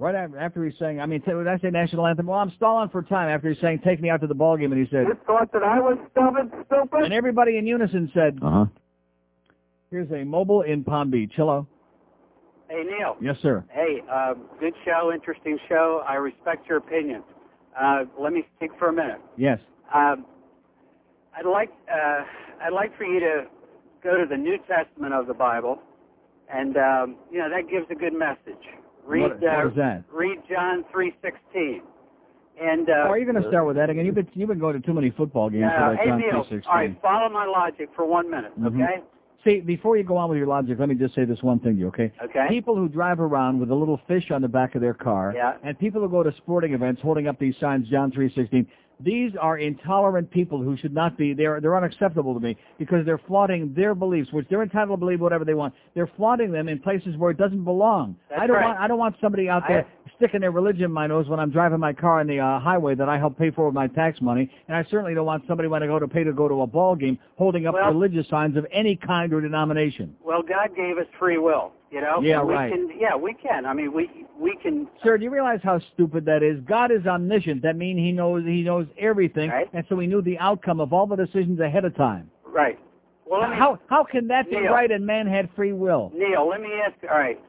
Right after, after he sang, I mean, t- when I say national anthem, well, I'm stalling for time after he sang Take Me Out to the Ball Game, and he said, You thought that I was stupid, stupid? and everybody in unison said, Uh-huh. here's a mobile in Palm Beach. Hello. Hey, Neil. Yes, sir. Hey, uh, good show, interesting show. I respect your opinion. Uh, let me speak for a minute. Yes. Um, I'd like uh, I'd like for you to go to the New Testament of the Bible, and um, you know that gives a good message. Read What- what uh, is that? read John three sixteen, and uh, oh, are you going to start with that again? You've been you've been going to too many football games uh, for that hey John Neil, 3:16. all right, follow my logic for one minute, Mhm. okay? See, before you go on with your logic, let me just say this one thing to you, okay? Okay. People who drive around with a little fish on the back of their car, Yeah. and people who go to sporting events holding up these signs, John 3.16, these are intolerant people who should not be, they're, they're unacceptable to me because they're flaunting their beliefs, which they're entitled to believe whatever they want. They're flaunting them in places where it doesn't belong. That's I don't right. want, I don't want somebody out there sticking their religion in my nose when I'm driving my car on the uh, highway that I help pay for with my tax money, and I certainly don't want somebody when I go to pay to go to a ball game holding up Well- religious signs of any kind or denomination. Well, God gave us free will, you know. Yeah, and we right. Can, yeah, we can. I mean, we we can. Sir, do you realize how stupid that is? God is omniscient. That means he knows he knows everything, right? and so he knew the outcome of all the decisions ahead of time. Right. Well, me, how how can that be Neil. right and man had free will? Neil, let me ask. All right.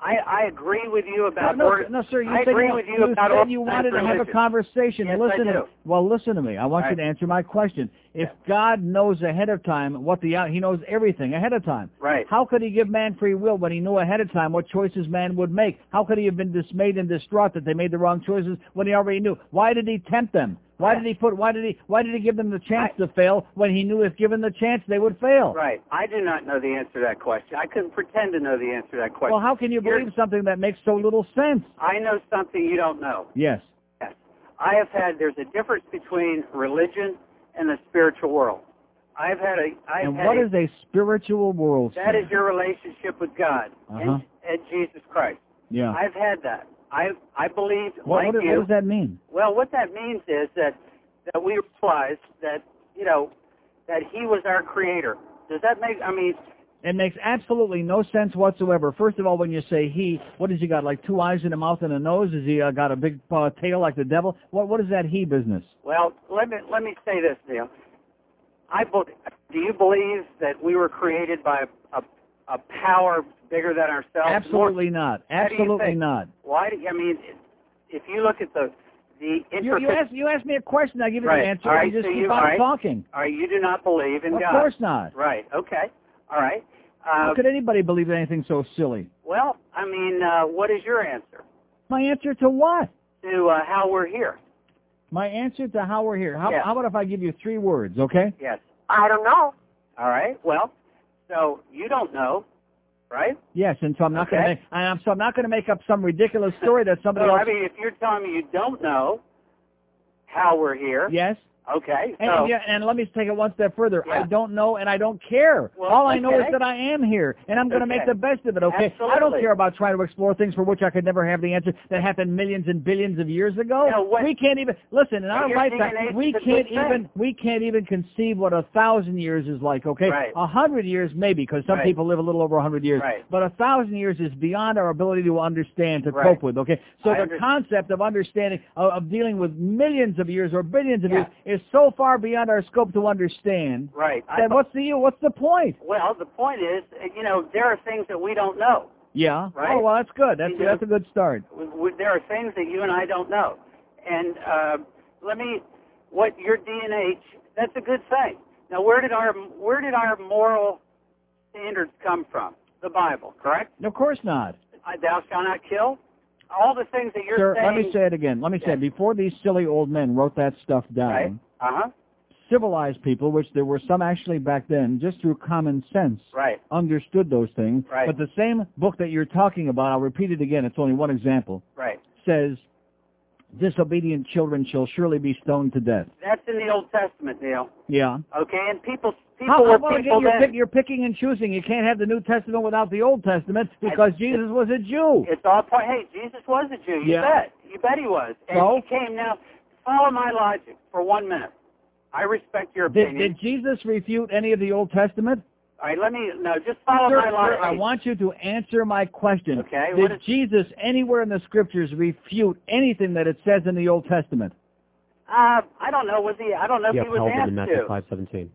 I I agree with you about. no, org- no, sir. You I said agree you, with you, you about said you wanted to have a conversation. Yes, listen I to do. well, listen to me. I want you Right. to answer my question. If God knows ahead of time what the out, He knows everything ahead of time. Right. How could He give man free will when He knew ahead of time what choices man would make? How could He have been dismayed and distraught that they made the wrong choices when He already knew? Why did He tempt them? Why did He put? Why did He? Why did He give them the chance to fail when He knew if given the chance they would fail? Right. I do not know the answer to that question. I couldn't pretend to know the answer to that question. Well, how can you You're- believe something that makes so little sense? I know something you don't know. Yes. Yes. I have had. There's a difference between religion and the spiritual world. I've had a. I've and had what a, is a spiritual world? That is your relationship with God Uh-huh. and, and Jesus Christ. Yeah. I've had that. I I believe What, like what, you. what does that mean? Well, what that means is that that we realize that you know that He was our Creator. Does that make? I mean, It makes absolutely no sense whatsoever. First of all, when you say he, what has he got? Like two eyes and a mouth and a nose? Has he uh, got a big uh, tail like the devil? What What is that he business? well, let me let me say this, Neil. I bel do you believe that we were created by a, a, a power bigger than ourselves? Absolutely not. How do you Absolutely not. Why do you, I mean, if you look at the the You, you intricate ask you ask me a question, I give you right. an answer, all right, and you just so keep you, on all right. talking. All right, you do not believe in Of God. Of course not. Right. Okay. All right. Uh, How could anybody believe anything so silly? well, I mean, uh, what is your answer My answer to what? to uh, how we're here? My answer to how we're here. How, Yeah. how about if I give you three words, okay? Yes. I don't know. All right. Well, so you don't know, right? Yes, and so I'm not Okay. going to make. I'm, so I'm not going to make up some ridiculous story that somebody So, else. I mean, if you're telling me you don't know how we're here, yes. Okay. And, so, yeah, and let me take it one step further. I don't know, and I don't care. Well, All I know is that I am here, and I'm going to make the best of it. Okay? Absolutely. I don't care about trying to explore things for which I could never have the answer that happened millions and billions of years ago. No, what- we can't even listen. In our lifetime, we can't good thing. even we can't even conceive what a thousand years is like. Okay, Right. a hundred years maybe, because some Right. people live a little over a hundred years. Right. But a thousand years is beyond our ability to understand to cope with. Okay, so I the concept of understanding of, of dealing with millions of years or billions of Yeah. years is so far beyond our scope to understand. right. Then what's the what's the point? Well, the point is, you know, there are things that we don't know. Yeah. Right. Oh well, that's good. That's You know- that's a good start. W- w- There are things that you and I don't know. And uh, let me, what your DNH, that's a good thing. Now, where did our where did our moral standards come from? The Bible, correct? Of course not. Thou shalt not kill. All the things that you're Sir, saying. let me say it again. Let me say it. Before these silly old men wrote that stuff down, Right. Uh huh. civilized people, which there were some actually back then, just through common sense, Right. understood those things. Right. But the same book that you're talking about, I'll repeat it again, it's only one example, Right. says, disobedient children shall surely be stoned to death. That's in the Old Testament, Neil. Yeah. Okay, and people people How, were how about people again, you're, pick, you're picking and choosing. You can't have the New Testament without the Old Testament because Jesus was a Jew. It's all part. Hey, Jesus was a Jew. You Yeah. bet. You bet he was. And So? he came. Now, follow my logic for one minute. I respect your Did, opinion. did Jesus refute any of the Old Testament? All right, let me no. Just follow Sir, my sir, logic. I want you to answer my question. Okay, Did what is- Jesus anywhere in the scriptures refute anything that it says in the Old Testament? Uh, I don't know. Was he? I don't know He if he was upheld it in Matthew to. five seventeen.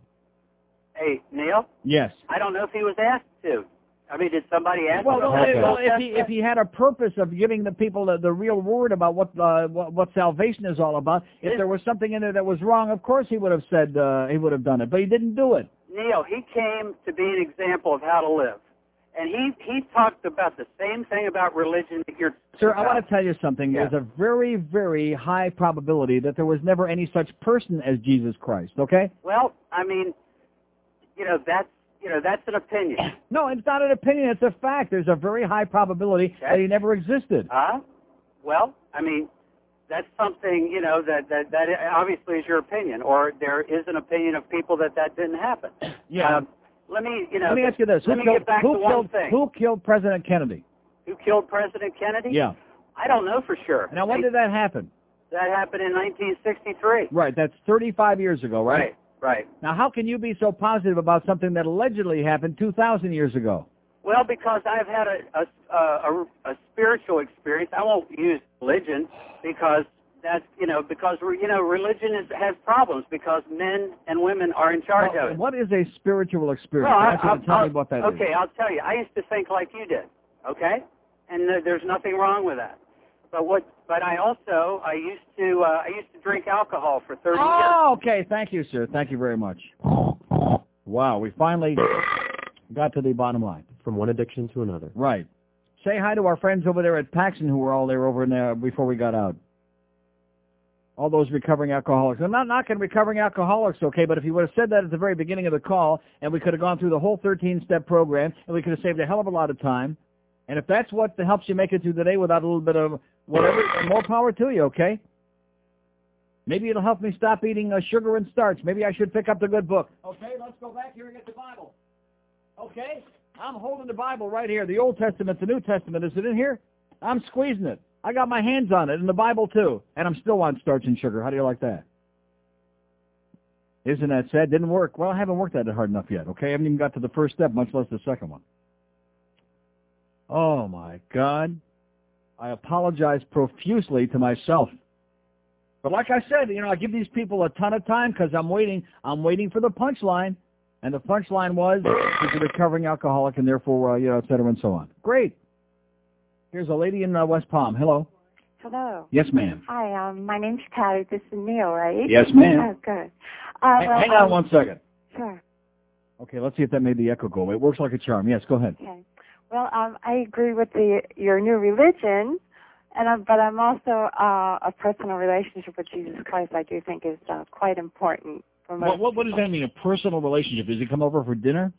Hey, Neil. Yes. I don't know if he was asked to. I mean, did somebody ask Well, if, well, if he if he had a purpose of giving the people the, the real word about what, uh, what what salvation is all about, if there was something in there that was wrong, of course he would have said uh, he would have done it, but he didn't do it. Neil, he came to be an example of how to live, and he he talked about the same thing about religion that you're. Sir, I want to tell you something. Yeah. There's a very, very high probability that there was never any such person as Jesus Christ, okay? Well, I mean, you know, that's you know, that's an opinion. No, it's not an opinion, it's a fact. There's a very high probability that he never existed. Huh? Well, I mean, that's something you know that that that obviously is your opinion, or there is an opinion of people that that didn't happen. Yeah. Um, let me, you know, Let me ask you this. Let who me killed, get back who to one killed, thing. Who killed President Kennedy? Who killed President Kennedy? Yeah. I don't know for sure. Now, when did that happen? that happened in 1963? Right, that's 35 years ago, right? Right. Right. Now, how can you be so positive about something that allegedly happened 2,000 years ago? Well, because I've had a a, a a spiritual experience. I won't use religion because that's you know because you know religion is, has problems because men and women are in charge Well, of it. what is a spiritual experience? Well, I- That's what I'll- tell me what that is. okay, I'll tell you. I used to think like you did. Okay, and th- there's nothing wrong with that. But what? But I also I used to uh, I used to drink alcohol for 30 years. Oh, okay. Thank you, sir. Thank you very much. Wow, we finally got to the bottom line. From one addiction to another. Right. Say hi to our friends over there at Paxson who were all there over in there before we got out. All those recovering alcoholics. I'm not knocking recovering alcoholics, okay, but if you would have said that at the very beginning of the call, and we could have gone through the whole 13-step program, and we could have saved a hell of a lot of time, and if that's what helps you make it through the day without a little bit of whatever, more power to you, okay? Maybe it'll help me stop eating uh, sugar and starch. Maybe I should pick up the good book. Okay, let's go back here and get the Bible. Okay? I'm holding the Bible right here. The Old Testament, the New Testament. Is it in here? I'm squeezing it. I got my hands on it, and the Bible too. And I'm still on starch and sugar. How do you like that? Isn't that sad? Didn't work. Well, I haven't worked at it hard enough yet, okay? I haven't even got to the first step, much less the second one. Oh, my God. I apologize profusely to myself. But like I said, you know, I give these people a ton of time because I'm waiting. I'm waiting for the punchline. And the punchline was he's a recovering alcoholic and therefore, uh, you know, et cetera and so on. Great. Here's a lady in uh, West Palm. Hello. Hello. Yes, ma'am. Hi, um, my name's Patty. This is Neil, right? Yes, ma'am. Oh, good. Uh, Hey, well, hang on um, one second. Sure. Okay, let's see if that made the echo go away. It works like a charm. Yes, go ahead. Okay. Well, um, I agree with the your new religion, and i but I'm also uh, a personal relationship with Jesus Christ. I do think is uh, quite important for most. What, what, what does that mean, a personal relationship? Does he come over for dinner?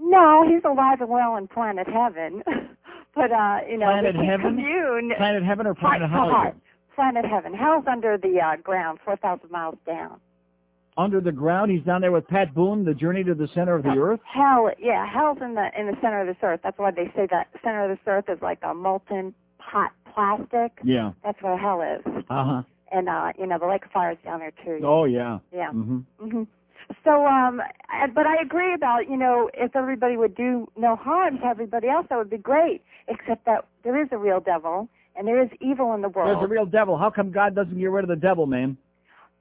No, he's alive and well in planet heaven, but uh, you know, Planet heaven? commune. Planet heaven or planet heart. Hollywood? Planet heaven. Hell's under the uh, ground, four thousand miles down. Under the ground? He's down there with Pat Boone, the journey to the center of the earth? Hell, yeah, hell's in the in the center of this earth. That's why they say that center of this earth is like a molten hot plastic. Yeah. That's where hell is. Uh-huh. And uh, you know, the lake of fire is down there too. Oh, yeah. Yeah. hmm hmm So, um, I, but I agree about you know if everybody would do no harm to everybody else, that would be great. Except that there is a real devil and there is evil in the world. There's a real devil. How come God doesn't get rid of the devil, man?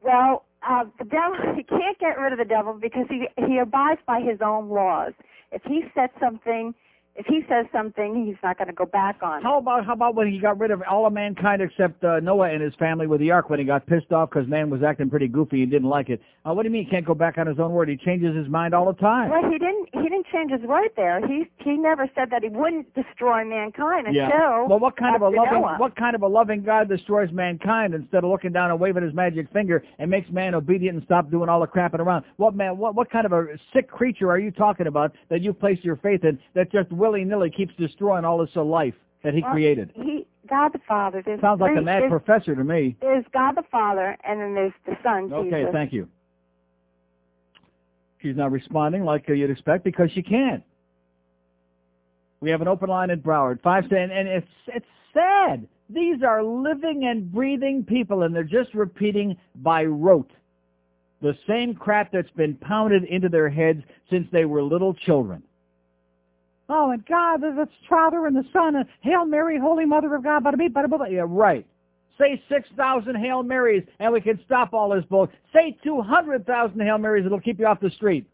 Well, uh, the devil he can't get rid of the devil because he he abides by his own laws. If he says something, if he says something, he's not going to go back on. it. How about how about when he got rid of all of mankind except uh, Noah and his family with the ark when he got pissed off because man was acting pretty goofy and didn't like it? Uh, what do you mean he can't go back on his own word? He changes his mind all the time. Well, he didn't. He didn't change his word there. He he never said that he wouldn't destroy mankind until. Yeah. Well, what kind of a loving Noah. what kind of a loving God destroys mankind instead of looking down and waving his magic finger and makes man obedient and stop doing all the crapping around? What man? What what kind of a sick creature are you talking about that you place your faith in that just willy nilly keeps destroying all this uh, life that he Well, created? He God the Father. Sounds like a mad professor to me. There's God the Father, and then there's the Son. Okay, Jesus. thank you. She's not responding like uh, you'd expect because she can't. We have an open line at Broward, five and, and it's it's sad. These are living and breathing people, and they're just repeating by rote the same crap that's been pounded into their heads since they were little children. Oh, and God, the Father and the Son, and Hail Mary, Holy Mother of God, bada bada blah. Yeah, right. Say 6,000 Hail Marys, and we can stop all this bull. Say 200,000 Hail Marys, it'll keep you off the street.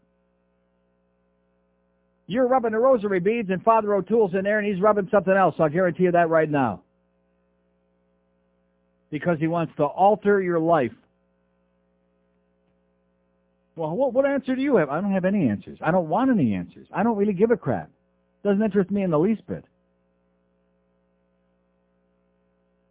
You're rubbing the rosary beads, and Father O'Toole's in there, and he's rubbing something else. I'll guarantee you that right now. Because he wants to alter your life. Well, what, what answer do you have? I don't have any answers. I don't want any answers. I don't really give a crap. Doesn't interest me in the least bit.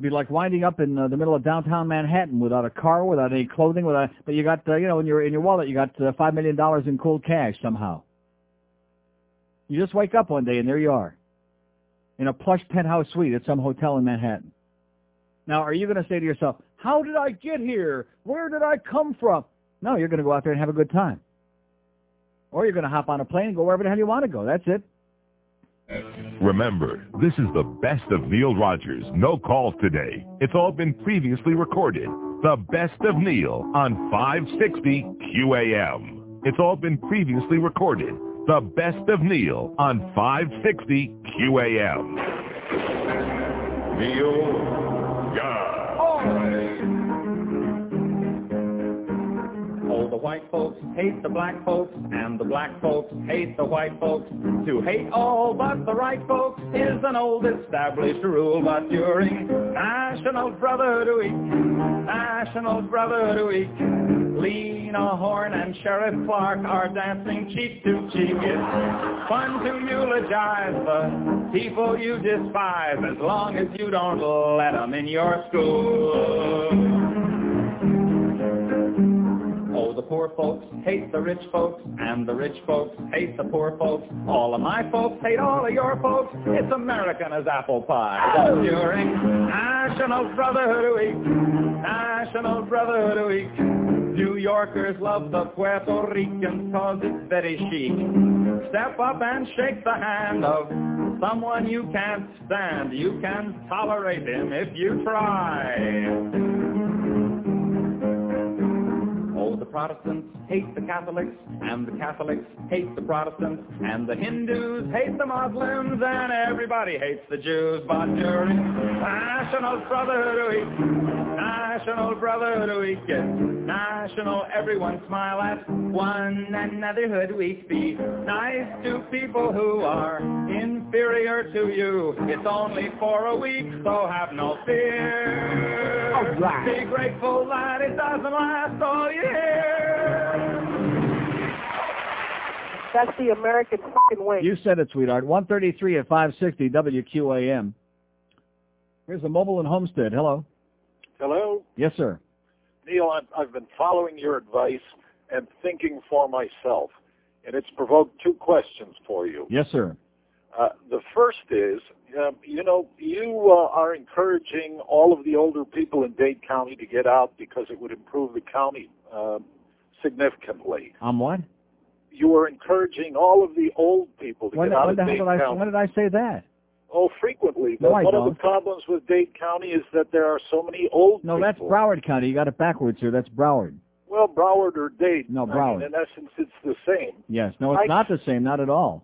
Be like winding up in uh, the middle of downtown Manhattan without a car, without any clothing, without. But you got, uh, you know, in your in your wallet, you got uh, five million dollars in cold cash somehow. You just wake up one day and there you are, in a plush penthouse suite at some hotel in Manhattan. Now, are you going to say to yourself, "How did I get here? Where did I come from?" No, you're going to go out there and have a good time. Or you're going to hop on a plane and go wherever the hell you want to go. That's it. Remember, this is the best of Neil Rogers. No calls today. It's all been previously recorded. The best of Neil on 560 QAM. It's all been previously recorded. The best of Neil on 560 QAM. Neil white folks hate the black folks, and the black folks hate the white folks. To hate all but the right folks is an old established rule, but during National Brotherhood Week, National Brotherhood Week, Lena Horne and Sheriff Clark are dancing cheek to cheek. It's fun to eulogize the people you despise, as long as you don't let them in your school. Poor folks hate the rich folks, and the rich folks hate the poor folks. All of my folks hate all of your folks. It's American as apple pie. But during National Brotherhood Week, National Brotherhood Week, New Yorkers love the Puerto Ricans cause it's very chic. Step up and shake the hand of someone you can't stand. You can tolerate him if you try. Protestants hate the Catholics, and the Catholics hate the Protestants, and the Hindus hate the Muslims, and everybody hates the Jews. But during National Brotherhood Week, National Brotherhood Week, National Everyone Smile at One Another Hood Week. Be nice to people who are inferior to you. It's only for a week, so have no fear. All right. Be grateful that it doesn't last all year. That's the American fucking way. You said it, sweetheart. 133 at 560 WQAM. Here's a mobile and homestead. Hello. Hello, Yes, sir. Neil. I've, I've been following your advice and thinking for myself, and it's provoked two questions for you. Yes, sir. Uh, the first is, um, you know, you uh, are encouraging all of the older people in Dade County to get out because it would improve the county uh, significantly. I'm what? You are encouraging all of the old people to When, get out when of Dade did I County. when did I say that? Oh, frequently. No, one of the problems with Dade County is that there are so many old people No, people. that's Broward County. You got it backwards here. That's Broward. Well, Broward or Dade. No, I mean, Broward. in essence, it's the same. Yes. No, it's I- not the same. Not at all.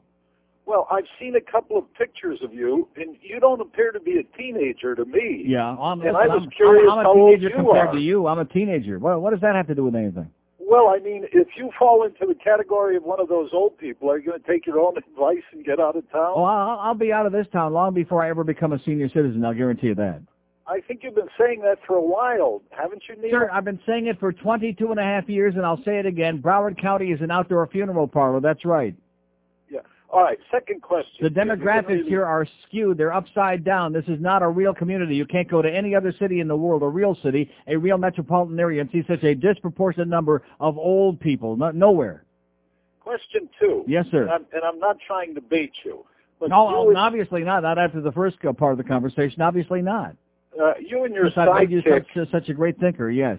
Well, I've seen a couple of pictures of you, and you don't appear to be a teenager to me. Yeah. I'm, And listen, I was I'm, curious I'm, I'm how a old teenager you compared are. to you. I'm a teenager. What, what does that have to do with anything? Well, I mean, if you fall into the category of one of those old people, are you going to take your own advice and get out of town? Oh, I'll, I'll be out of this town long before I ever become a senior citizen. I'll guarantee you that. I think you've been saying that for a while, haven't you, Neil? Sir, I've been saying it for 22 and a half years, and I'll say it again. Broward County is an outdoor funeral parlor. That's right. All right. Second question. The demographics here are skewed. They're upside down. This is not a real community. You can't go to any other city in the world, a real city, a real metropolitan area, and see such a disproportionate number of old people. Not, nowhere. Question two. Yes, sir. And I'm, and I'm not trying to bait you, but No, you, obviously not. Not after the first uh, part of the conversation. Obviously not. uh, you and your Yes, sidekick such, such a great thinker. Yes.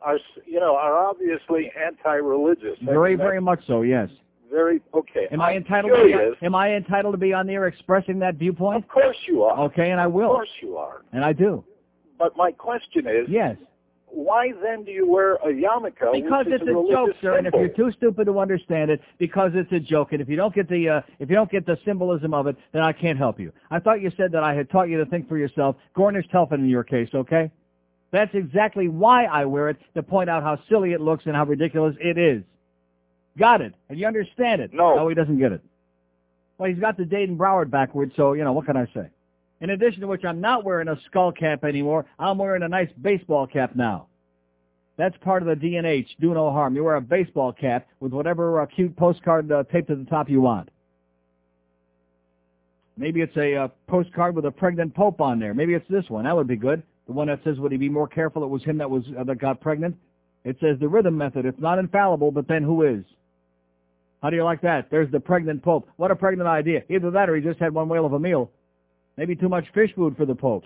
are, you know, are obviously anti-religious. Very, very much so. Yes. Very okay. Am I I'm entitled? To be, am I entitled to be on the air expressing that viewpoint? Of course you are. Okay, and I will. Of course you are. and I do. But my question is, Yes. why then do you wear a yarmulke? Because it's is a joke, sir, and if you're too stupid to understand it, because it's a joke, and if you don't get the uh, if you don't get the symbolism of it, then I can't help you. I thought you said that I had taught you to think for yourself. Gornisht helfn in your case, okay? That's exactly why I wear it to point out how silly it looks and how ridiculous it is. Got it? And you understand it? No. No, he doesn't get it. Well, he's got the and Broward backwards, so you know what can I say? In addition to which, I'm not wearing a skull cap anymore. I'm wearing a nice baseball cap now. That's part of the DNH. Do no harm. You wear a baseball cap with whatever uh, cute postcard uh, taped to the top you want. Maybe it's a uh, postcard with a pregnant pope on there. Maybe it's this one. That would be good. The one that says, "Would he be more careful? It was him that was uh, that got pregnant." It says the rhythm method. It's not infallible, but then who is? How do you like that? There's the pregnant pope. What a pregnant idea. Either that or he just had one whale of a meal. Maybe too much fish food for the pope.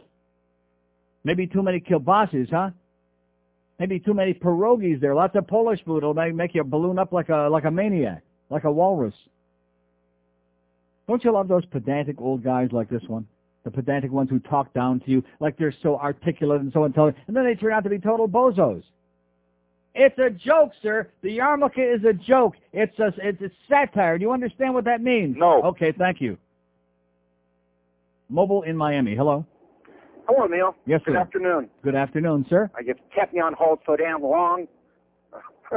Maybe too many kielbases, huh? Maybe too many pierogies there. Lots of Polish food will make you balloon up like a like a maniac, like a walrus. Don't you love those pedantic old guys like this one? The pedantic ones who talk down to you like they're so articulate and so intelligent, and then they turn out to be total bozos. It's a joke, sir. The yarmulke is a joke. It's a it's, it's satire. Do you understand what that means? No. Okay, thank you. Mobile in Miami. Hello. Hello, Neil. Yes, Good sir. afternoon. Good afternoon, sir. I just kept me on hold so damn long.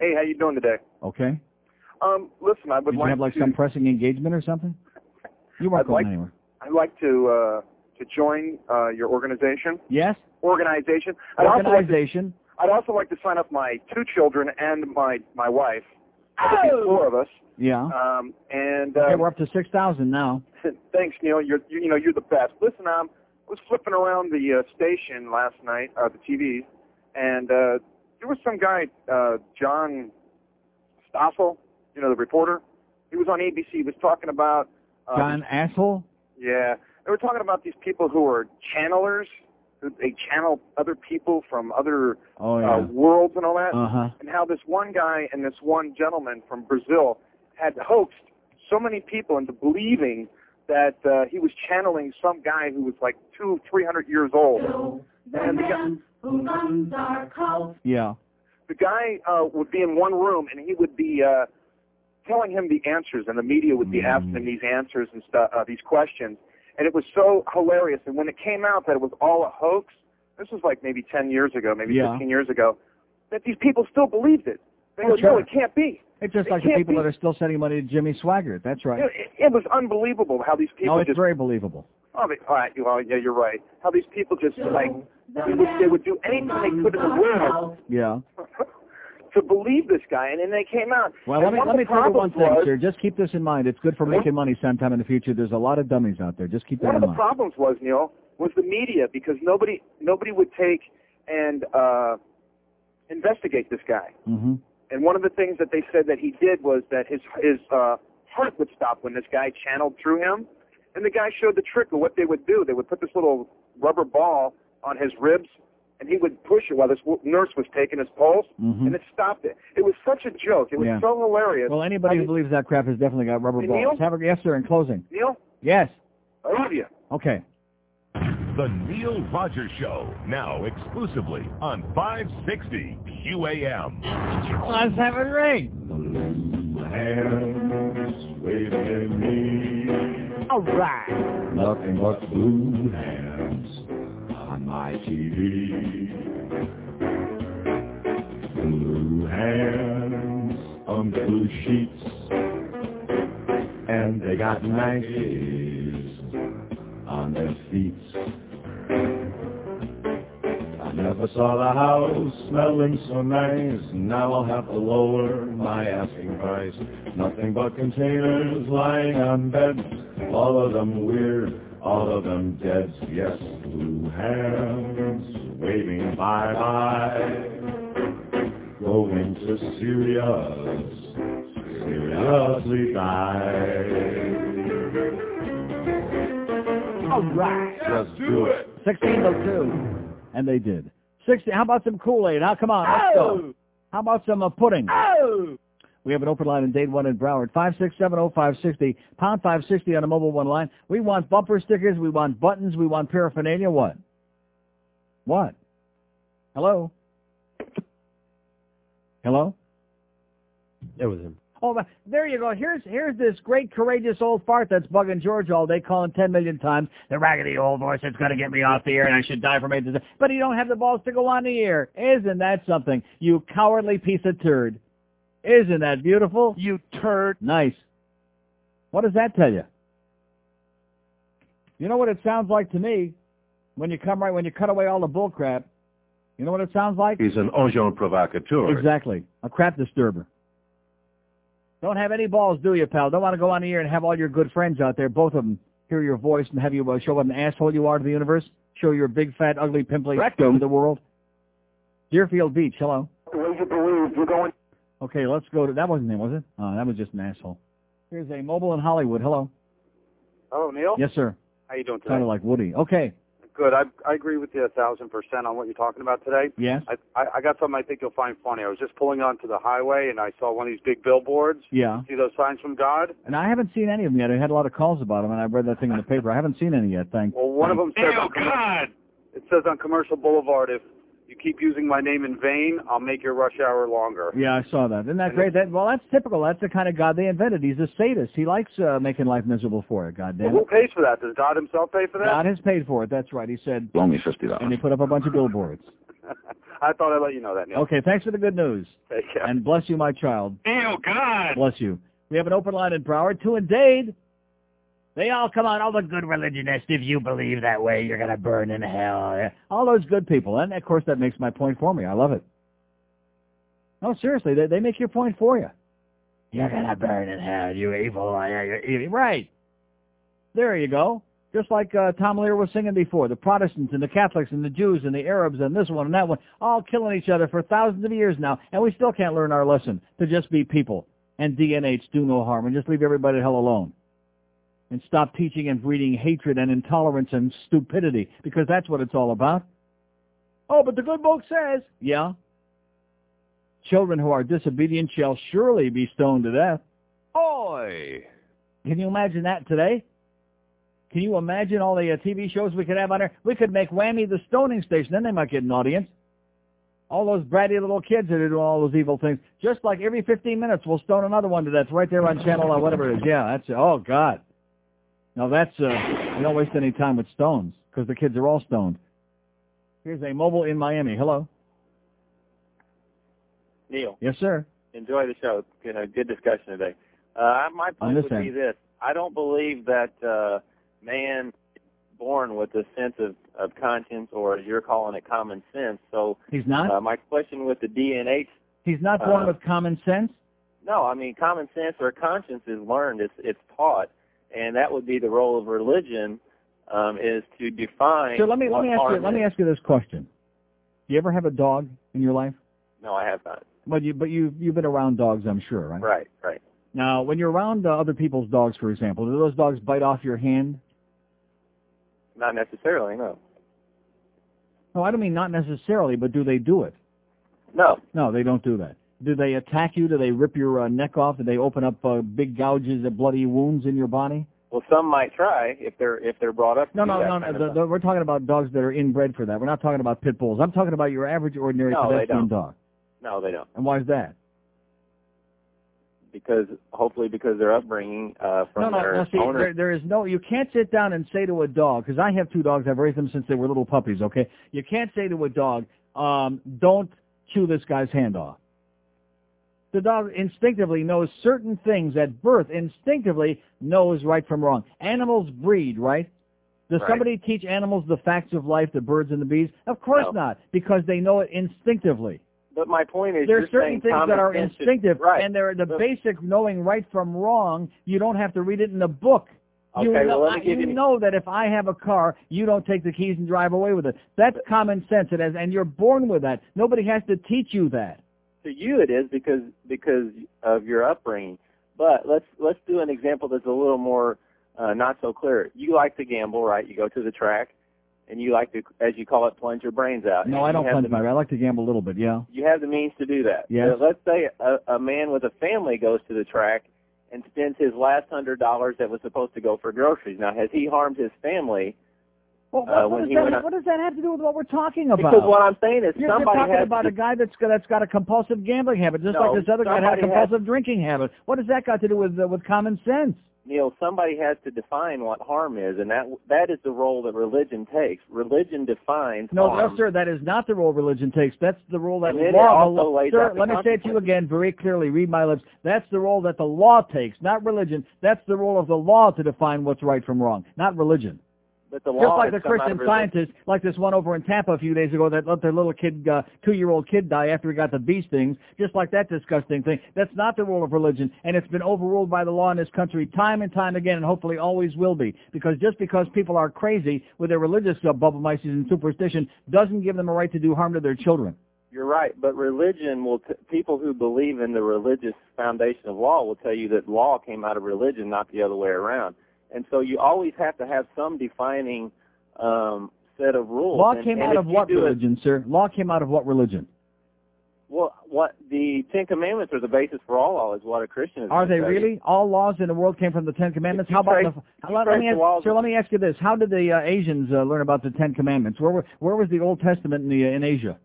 hey, how you doing today? Okay. Um, listen, I would Did you like have like to. some pressing engagement or something? You weren't I'd going like- anywhere. I'd like to uh, to join uh, your organization. Yes. Organization. I'd also, like to, Organization. I'd also like to sign up my two children and my my wife. Be four of us. Yeah. Um, and okay, um, we're up to six thousand now. Thanks, Neil. You're you, you know you're the best. Listen, um, I was flipping around the uh, station last night, uh, the TV, and uh, there was some guy, uh, John Stossel, you know the reporter. He was on ABC. He was talking about uh, John asshole. yeah, they were talking about these people who are channelers. They channel other people from other Oh uh, worlds and all that Uh huh. and how this one guy and this one gentleman from Brazil had hoaxed so many people into believing that uh, he was channeling some guy who was like two, three hundred years old. And the guy, who runs our cult. Yeah. the guy uh, would be in one room and he would be uh, telling him the answers, and the media would be asking him these answers and stuff, uh, these questions, and it was so hilarious. And when it came out that it was all a hoax, this was like maybe 10 years ago, maybe Yeah. 15 years ago, that these people still believed it. They Oh, go, sure. no, it can't be. It's just It like the people be. that are still sending money to Jimmy Swaggart. That's right. You know, it, it was unbelievable how these people no, it's just very believable. Oh, they, all right, well, yeah, you're right. How these people just like they would, they would do anything they could in the world Yeah. To believe this guy, and then they came out. Well, and let me let me tell you one thing, was, sir. Just keep this in mind. It's good for making money sometime in the future. There's a lot of dummies out there. Just keep that in mind. One of the problems was Neil was the media because nobody nobody would take and uh, investigate this guy. hmm And one of the things that they said that he did was that his his uh, heart would stop when this guy channeled through him, and the guy showed the trick of what they would do. They would put this little rubber ball on his ribs, and he would push it while this nurse was taking his pulse, Mhm. and it stopped it. It was such a joke. It was Yeah. so hilarious. Well, anybody who believes that crap has definitely got rubber Hey, balls. Neil? Have a, yes, sir. In closing. Neil, Yes. I love you. Okay. The Neil Rogers Show, now exclusively on 560 QAM. Let's have it ring. Hands waving me. All right. Nothing but blue hands on my TV. Blue hands on blue sheets. And they got Nikes on their feet. I never saw the house smelling so nice. Now I'll have to lower my asking price. Nothing but containers lying on beds. All of them weird, all of them dead. Yes, blue hands waving bye-bye. Going to serious, seriously die. All right. Just do it. 1602. And they did. 60. How about some Kool-Aid? Now, Come on. Let's go. How about some uh, pudding? Oh! We have an open line in Dade 1 in Broward. 5670560. Pound 560 on a mobile one line. We want bumper stickers. We want buttons. We want paraphernalia. What? What? Hello? Hello? It was him. Oh, there you go. Here's here's this great courageous old fart that's bugging George all day, calling ten million times the raggedy old voice that's going to get me off the air, and I should die from AIDS. But he don't have the balls to go on the air. Isn't that something? You cowardly piece of turd. Isn't that beautiful? You turd. Nice. What does that tell you? You know what it sounds like to me when you come right when you cut away all the bull crap. You know what it sounds like? He's an agent provocateur. Exactly. A crap disturber. Don't have any balls, do you, pal? Don't want to go on the air and have all your good friends out there, both of them, hear your voice and have you uh, show what an asshole you are to the universe? Show your big, fat, ugly, pimply to the world? Deerfield Beach, hello. Would you believe you're going? Okay, let's go to, that wasn't him, was it? Oh, that was just an asshole. Here's a mobile in Hollywood, hello. Hello, Neil. Yes, sir. How you doing today? Kind of like Woody. Okay, Good. I I agree with you a thousand percent on what you're talking about today. yes, I, I I got something I think you'll find funny. I was just pulling onto the highway and I saw one of these big billboards. yeah. See those signs from God? And I haven't seen any of them yet. I had a lot of calls about them, and I read that thing in the paper. I haven't seen any yet, thank Well, one of them says. Oh, God! It says on Commercial Boulevard, if you keep using my name in vain, I'll make your rush hour longer. Yeah, I saw that. Isn't that great? That well, that's typical. That's the kind of God they invented. He's a sadist. He likes uh, making life miserable for you. God Well, damn who pays for that? Does God Himself pay for that? God has paid for it. That's right. He said. Only fifty dollars, And he put up a bunch of billboards. I thought I'd let you know that, Neil. Okay, thanks for the good news. Take care. And bless you, my child. Neil, God. Bless you. We have an open line in Broward. Two in Dade. They all come on. All the good religionists. If you believe that way, you're gonna burn in hell. All those good people. And of course, that makes my point for me. I love it. No, seriously, they they make your point for you. You're gonna burn in hell, you evil. You're evil. Right. There you go. Just like uh, Tom Lehrer was singing before, the Protestants and the Catholics and the Jews and the Arabs and this one and that one, all killing each other for thousands of years now, and we still can't learn our lesson to just be people and DNH do no harm and just leave everybody the hell alone. And stop teaching and breeding hatred and intolerance and stupidity, because that's what it's all about. Oh, but the good book says, yeah. Children who are disobedient shall surely be stoned to death. Oi! Can you imagine that today? Can you imagine all the uh, TV shows we could have on there? We could make WAMI the stoning station, then they might get an audience. All those bratty little kids that are doing all those evil things. Just like every 15 minutes, we'll stone another one to death right there on channel or whatever it is. Yeah, that's it. oh god. Now that's uh, we don't waste any time with stones because the kids are all stoned. Here's a mobile in Miami. Hello. Neil, Yes, sir. enjoy the show. You know, good discussion today. Uh, my point would be this: I don't believe that uh, man born with a sense of, of conscience, or as you're calling it, common sense. So, He's not. uh, my question with the DNH He's not born uh, with common sense. No, I mean common sense or conscience is learned. It's it's taught, and that would be the role of religion, um, is to define. So let me let me ask you let me ask you this question. Do you ever have a dog in your life? No, I have not. But you but you you've been around dogs, I'm sure, right? Right, right. Now, when you're around uh, other people's dogs, for example, do those dogs bite off your hand? Not necessarily. No. No, I don't mean not necessarily, but do they do it? No. No, they don't do that. Do they attack you? Do they rip your uh, neck off? Do they open up uh, big gouges and bloody wounds in your body? Well, some might try if they're if they're brought up. No, no, no. no the, the, we're talking about dogs that are inbred for that. We're not talking about pit bulls. I'm talking about your average, ordinary No, they pedestrian don't. dog. No, they don't. And why is that? Because hopefully because their upbringing uh, from no, no, their no. See, owner. there, there is no. You can't sit down and say to a dog because I have two dogs. I've raised them since they were little puppies. Okay, you can't say to a dog, um, "Don't chew this guy's hand off." The dog instinctively knows certain things at birth. Instinctively knows right from wrong. Animals breed, right? Does Right. somebody teach animals the facts of life, the birds and the bees? Of course No. not, because they know it instinctively. But my point is, There are certain things that are instinctive, right? and they're the But- basic knowing right from wrong. You don't have to read it in a book. You Okay, know, well, I- you you- know that if I have a car, you don't take the keys and drive away with it. That's common sense, it has, and you're born with that. Nobody has to teach you that. To you it is because because of your upbringing. But let's let's do an example that's a little more uh, not so clear. You like to gamble, right? You go to the track, and you like to, as you call it, plunge your brains out. No, And I don't plunge the- my. I like to gamble a little bit. Yeah. You have the means to do that. Yes. So let's say a, a man with a family goes to the track and spends his last hundred dollars that was supposed to go for groceries. Now, has he harmed his family? Well, uh, what, does that, what does that have to do with what we're talking about? Because what I'm saying is You're, somebody talking has about to, a guy that's got, that's got a compulsive gambling habit, just No, like this other guy had a somebody has- compulsive drinking habit. What does that got to do with uh, with common sense? Neil, somebody has to define what harm is, and that that is the role that religion takes. Religion defines No, harm. no, sir, that is not the role religion takes. That's the role that And law. law sir, let me say it to you again very clearly. Read my lips. That's the role that the law takes, not religion. That's the role of the law to define what's right from wrong, not religion. But the Just like the Christian scientists, like this one over in Tampa a few days ago that let their little kid, uh, two-year-old kid die after he got the bee stings, just like that disgusting thing. That's not the rule of religion, and it's been overruled by the law in this country time and time again, and hopefully always will be. Because just because people are crazy with their religious uh, bubbe meises and superstition doesn't give them a right to do harm to their children. You're right, but religion will. T- people who believe in the religious foundation of law will tell you that law came out of religion, not the other way around. And so you always have to have some defining um, set of rules. Law And- came and out of what it- religion, sir? Law came out of what religion? well, what the Ten Commandments are the basis for all law, is what a Christian is. Are they you. really? All laws in the world came from the Ten Commandments. How about trace- the? you Let, me ask, sir, let me ask you this: How did the uh, Asians uh, learn about the Ten Commandments? Where were, where was the Old Testament in the uh, in Asia?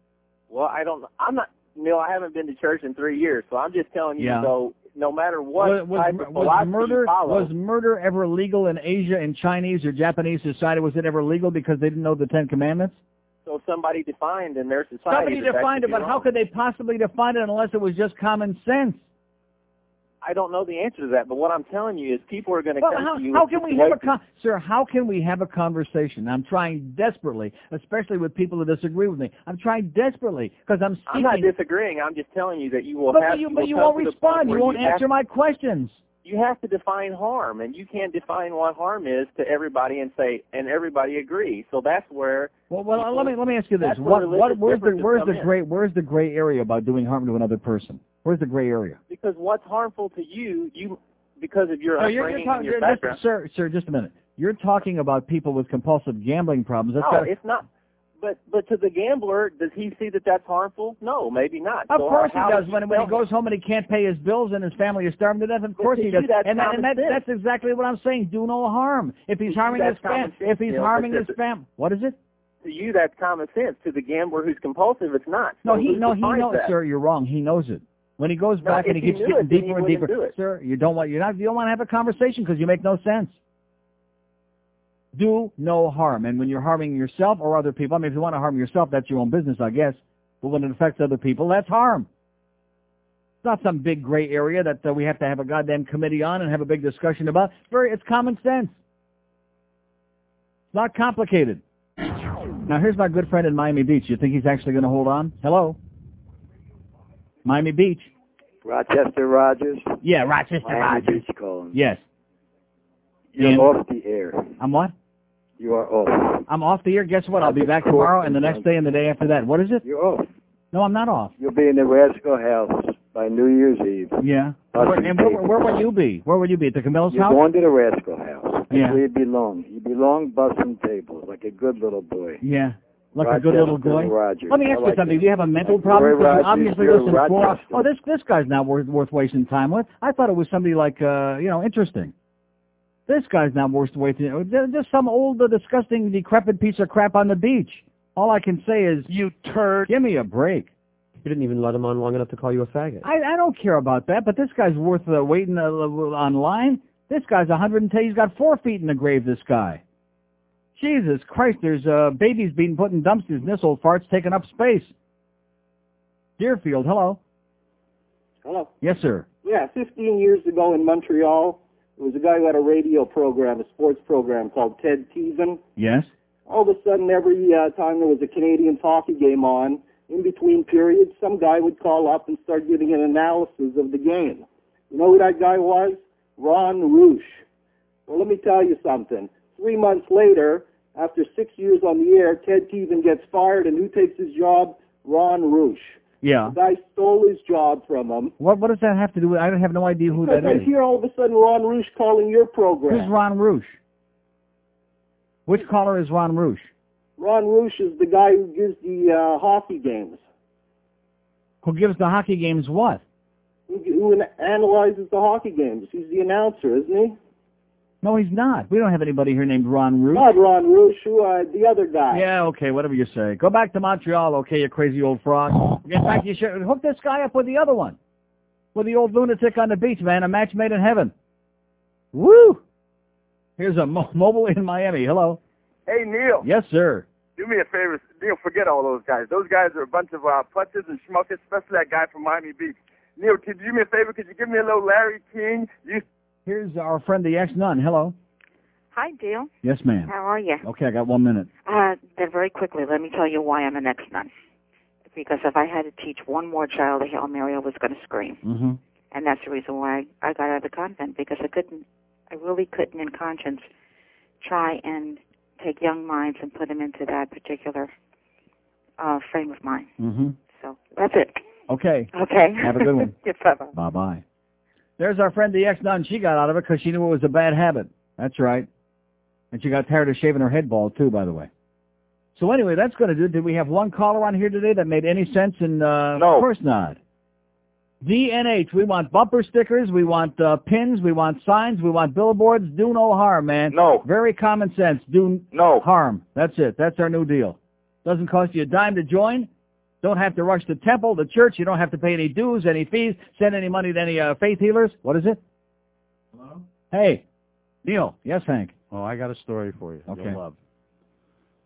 Well, I don't. I'm not. Neil, I haven't been to church in three years, so I'm just telling you. Yeah. So no matter what was, was, type of was murder follow, was murder ever legal in Asia in Chinese or Japanese society? Was it ever legal because they didn't know the Ten Commandments? so somebody defined in their society. Somebody defined it, but how could they possibly define it unless it was just common sense? I don't know the answer to that, but what I'm telling you is people are going to Well, come how, to you. how can we have a con- sir? How can we have a conversation? I'm trying desperately, especially with people who disagree with me. I'm trying desperately because I'm I'm not disagreeing. I'm just telling you that you will but, have. but you, will but you won't respond. You won't have- answer my questions. You have to define harm, and you can't define what harm is to everybody and say, and everybody agrees. So that's where. Well, well, let me let me ask you this: what, what, where's the where's the in. gray where's the gray area about doing harm to another person? Where's the gray area? Because what's harmful to you, you because of your No, you're, upbringing you're and talking, your you're- background. sir, sir, just a minute. You're talking about people with compulsive gambling problems. That's no, got- it's not. But but to the gambler, does he see that that's harmful? No, maybe not. Of So course he does. When, when he goes home and he can't pay his bills and his family is starving to death, of But course he does. that's and that, and that, that's exactly what I'm saying. Do no harm. If he's harming his that's common fam, if he's Neil, harming but his to- fam, what is it? to you that's common sense. To the gambler who's compulsive, it's not. No, he no he knows, that? sir. You're wrong. He knows it. When he goes No, back and he keeps getting it, deeper and deeper, sir, you don't want you're not you don't want to have a conversation because you make no sense. Do no harm, and when you're harming yourself or other people, I mean, if you want to harm yourself, that's your own business, I guess. But when it affects other people, that's harm. It's not some big gray area that uh, we have to have a goddamn committee on and have a big discussion about. It's very, it's common sense. It's not complicated. Now here's my good friend in Miami Beach. You think he's actually going to hold on? Hello? Miami Beach. Rochester Rogers. Yeah, Rochester Miami Rogers. Beach calling. Yes. You're And- off the air. I'm what? You are off. I'm off the air. Guess what? I'll be back tomorrow and the next day and the day after that. What is it? You're off. No, I'm not off. You'll be in the Rascal House by New Year's Eve. Yeah. Where, and where, where would you be? Where would you be? At the Camilla's You're house? going to the Rascal House. That's Yeah. where you belong. You belong busting tables like a good little boy. Yeah. Like a good little boy. Rogers. Let me I ask you like something. it. Do you have a mental problem? problem? 'Cause you obviously listen to four hours. Rochester. Oh, this this guy's not worth worth wasting time with. I thought it was somebody like uh, you know, interesting. This guy's not worth wasting. uh, Just some old, uh, disgusting, decrepit piece of crap on the beach. All I can say is, you turd. Give me a break. You didn't even let him on long enough to call you a faggot. I, I don't care about that, but this guy's worth uh, waiting uh, online. This guy's 110. He's got four feet in the grave, this guy. Jesus Christ, there's uh, babies being put in dumpsters, and this old fart's taking up space. Deerfield, hello. Hello. Yes, sir. Yeah, 15 years ago in Montreal, there was a guy who had a radio program, a sports program called Ted Teason. Yes. All of a sudden, every uh, time there was a Canadian hockey game on, in between periods, some guy would call up and start giving an analysis of the game. You know who that guy was? Ron Roosh. Well, let me tell you something. Three months later, after six years on the air, Ted Teason gets fired, and who takes his job? Ron Roosh. Yeah. The guy stole his job from him. What what does that have to do with? I have no idea who that Because is. I hear all of a sudden Ron Roosh calling your program. Who's Ron Roosh? Which caller is Ron Roosh? Ron Roosh is the guy who gives the uh, hockey games, Who gives the hockey games what? who, who an- analyzes the hockey games. He's the announcer, isn't he? No, he's not. We don't have anybody here named Ron Roosh. Not Ron Roosh, who, uh, the other guy. Yeah, okay, whatever you say. Go back to Montreal, okay, you crazy old frog. In fact, you should hook this guy up with the other one. With the old lunatic on the beach, man. A match made in heaven. Woo! Here's a mo- mobile in Miami. Hello. Hey, Neil. Yes, sir. Do me a favor. Neil, forget all those guys. Those guys are a bunch of uh, putters and schmuckers, especially that guy from Miami Beach. Neil, could you do me a favor? Could you give me a little Larry King? You Here's our friend the ex-nun. Hello. Hi, Dale. Yes, ma'am. How are you? Okay, I got one minute. Uh, then very quickly, let me tell you why I'm an ex-nun. Because if I had to teach one more child a Hail Mary, I was going to scream. Mm-hmm. And that's the reason why I, got out of the convent, because I couldn't, I really couldn't in conscience try and take young minds and put them into that particular uh, frame of mind. Mm-hmm. So that's it. Okay. Okay. Have a good one. yeah, bye-bye. Bye-bye. There's our friend the ex-nun. She got out of it because she knew it was a bad habit. That's right. And she got tired of shaving her head bald, too, by the way. So anyway, that's going to do it. Did we have one caller on here today that made any sense? And uh, No. Of course not. DNH, we want bumper stickers, we want uh, pins, we want signs, we want billboards. Do no harm, man. No. Very common sense. Do no harm. That's it. That's our new deal. Doesn't cost you a dime to join. Don't have to rush the temple, the church. You don't have to pay any dues, any fees, send any money to any uh, faith healers. What is it? Hello? Hey, Neil. Yes, Hank. Oh, I got a story for you. Okay. You'll love.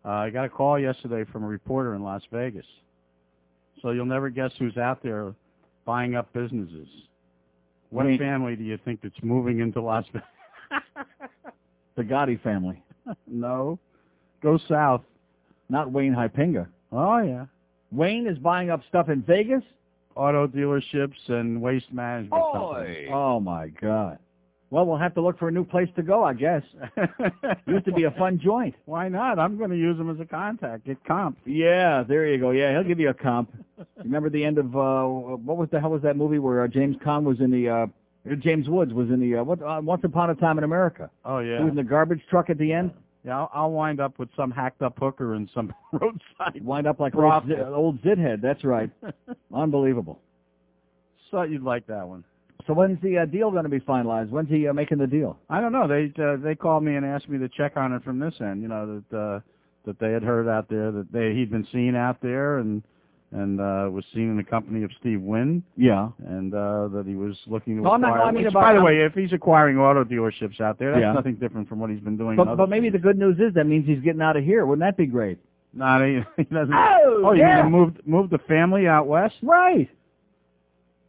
Uh, I got a call yesterday from a reporter in Las Vegas. So you'll never guess who's out there buying up businesses. What I mean- family do you think that's moving into Las Vegas? The Gotti family. no. Go south. Not Wayne Huizenga. Oh, yeah. Wayne is buying up stuff in Vegas? Auto dealerships and waste management. Oh, my God. Well, we'll have to look for a new place to go, I guess. Used to be a fun joint. Why not? I'm going to use him as a contact. Get comp. Yeah, there you go. Yeah, he'll give you a comp. Remember the end of uh what was the hell was that movie where uh, James Caan was in the uh James Woods was in the uh, what uh, Once Upon a Time in America. Oh, yeah. He was in the garbage truck at the end. Yeah, I'll, I'll wind up with some hacked up hooker and some roadside. Wind up like old, old Zithead. That's right. Unbelievable. Thought you'd like that one. So when's the uh, deal going to be finalized? When's he uh, making the deal? I don't know. They uh, they called me and asked me to check on it from this end. You know that uh, that they had heard out there that they he'd been seen out there and and uh was seen in the company of Steve Wynn Yeah. and uh that he was looking to No, I'm not- acquire. I mean which, about- by the I'm- way, if he's acquiring auto dealerships out there, that's Yeah. nothing different from what he's been doing. But, but maybe the good news is that means he's getting out of here. Wouldn't that be great? Not he, he doesn't. Oh, you yeah. mean to move move the family out west? Right.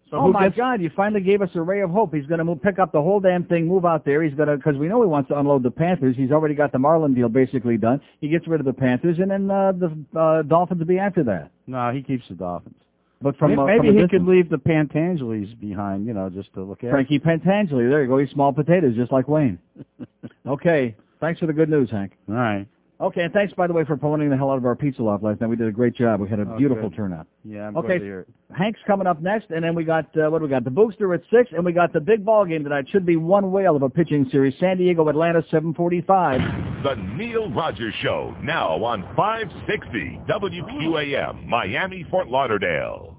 So oh my gets- God! You finally gave us a ray of hope. He's going to move, pick up the whole damn thing, move out there. He's going to because we know he wants to unload the Panthers. He's already got the Marlin deal basically done. He gets rid of the Panthers, and then uh, the uh, Dolphins will be after that. No, he keeps the Dolphins. But from maybe, uh, maybe from he distance. could leave the Pentangelis behind, you know, just to look at. Frankie Pentangeli. There you go. He's small potatoes, just like Wayne. okay. Thanks for the good news, Hank. All right. Okay, and thanks, by the way, for promoting the hell out of our pizza loft last night. We did a great job. We had a Oh, beautiful good. turnout. Yeah, I'm Okay. glad to hear it. Hank's coming up next, and then we got, uh, what do we got? The Booster at 6, and we got the big ball game tonight. Should be one whale of a pitching series. San Diego, Atlanta, 745. The Neil Rogers Show, now on 560 WQAM, Miami, Fort Lauderdale.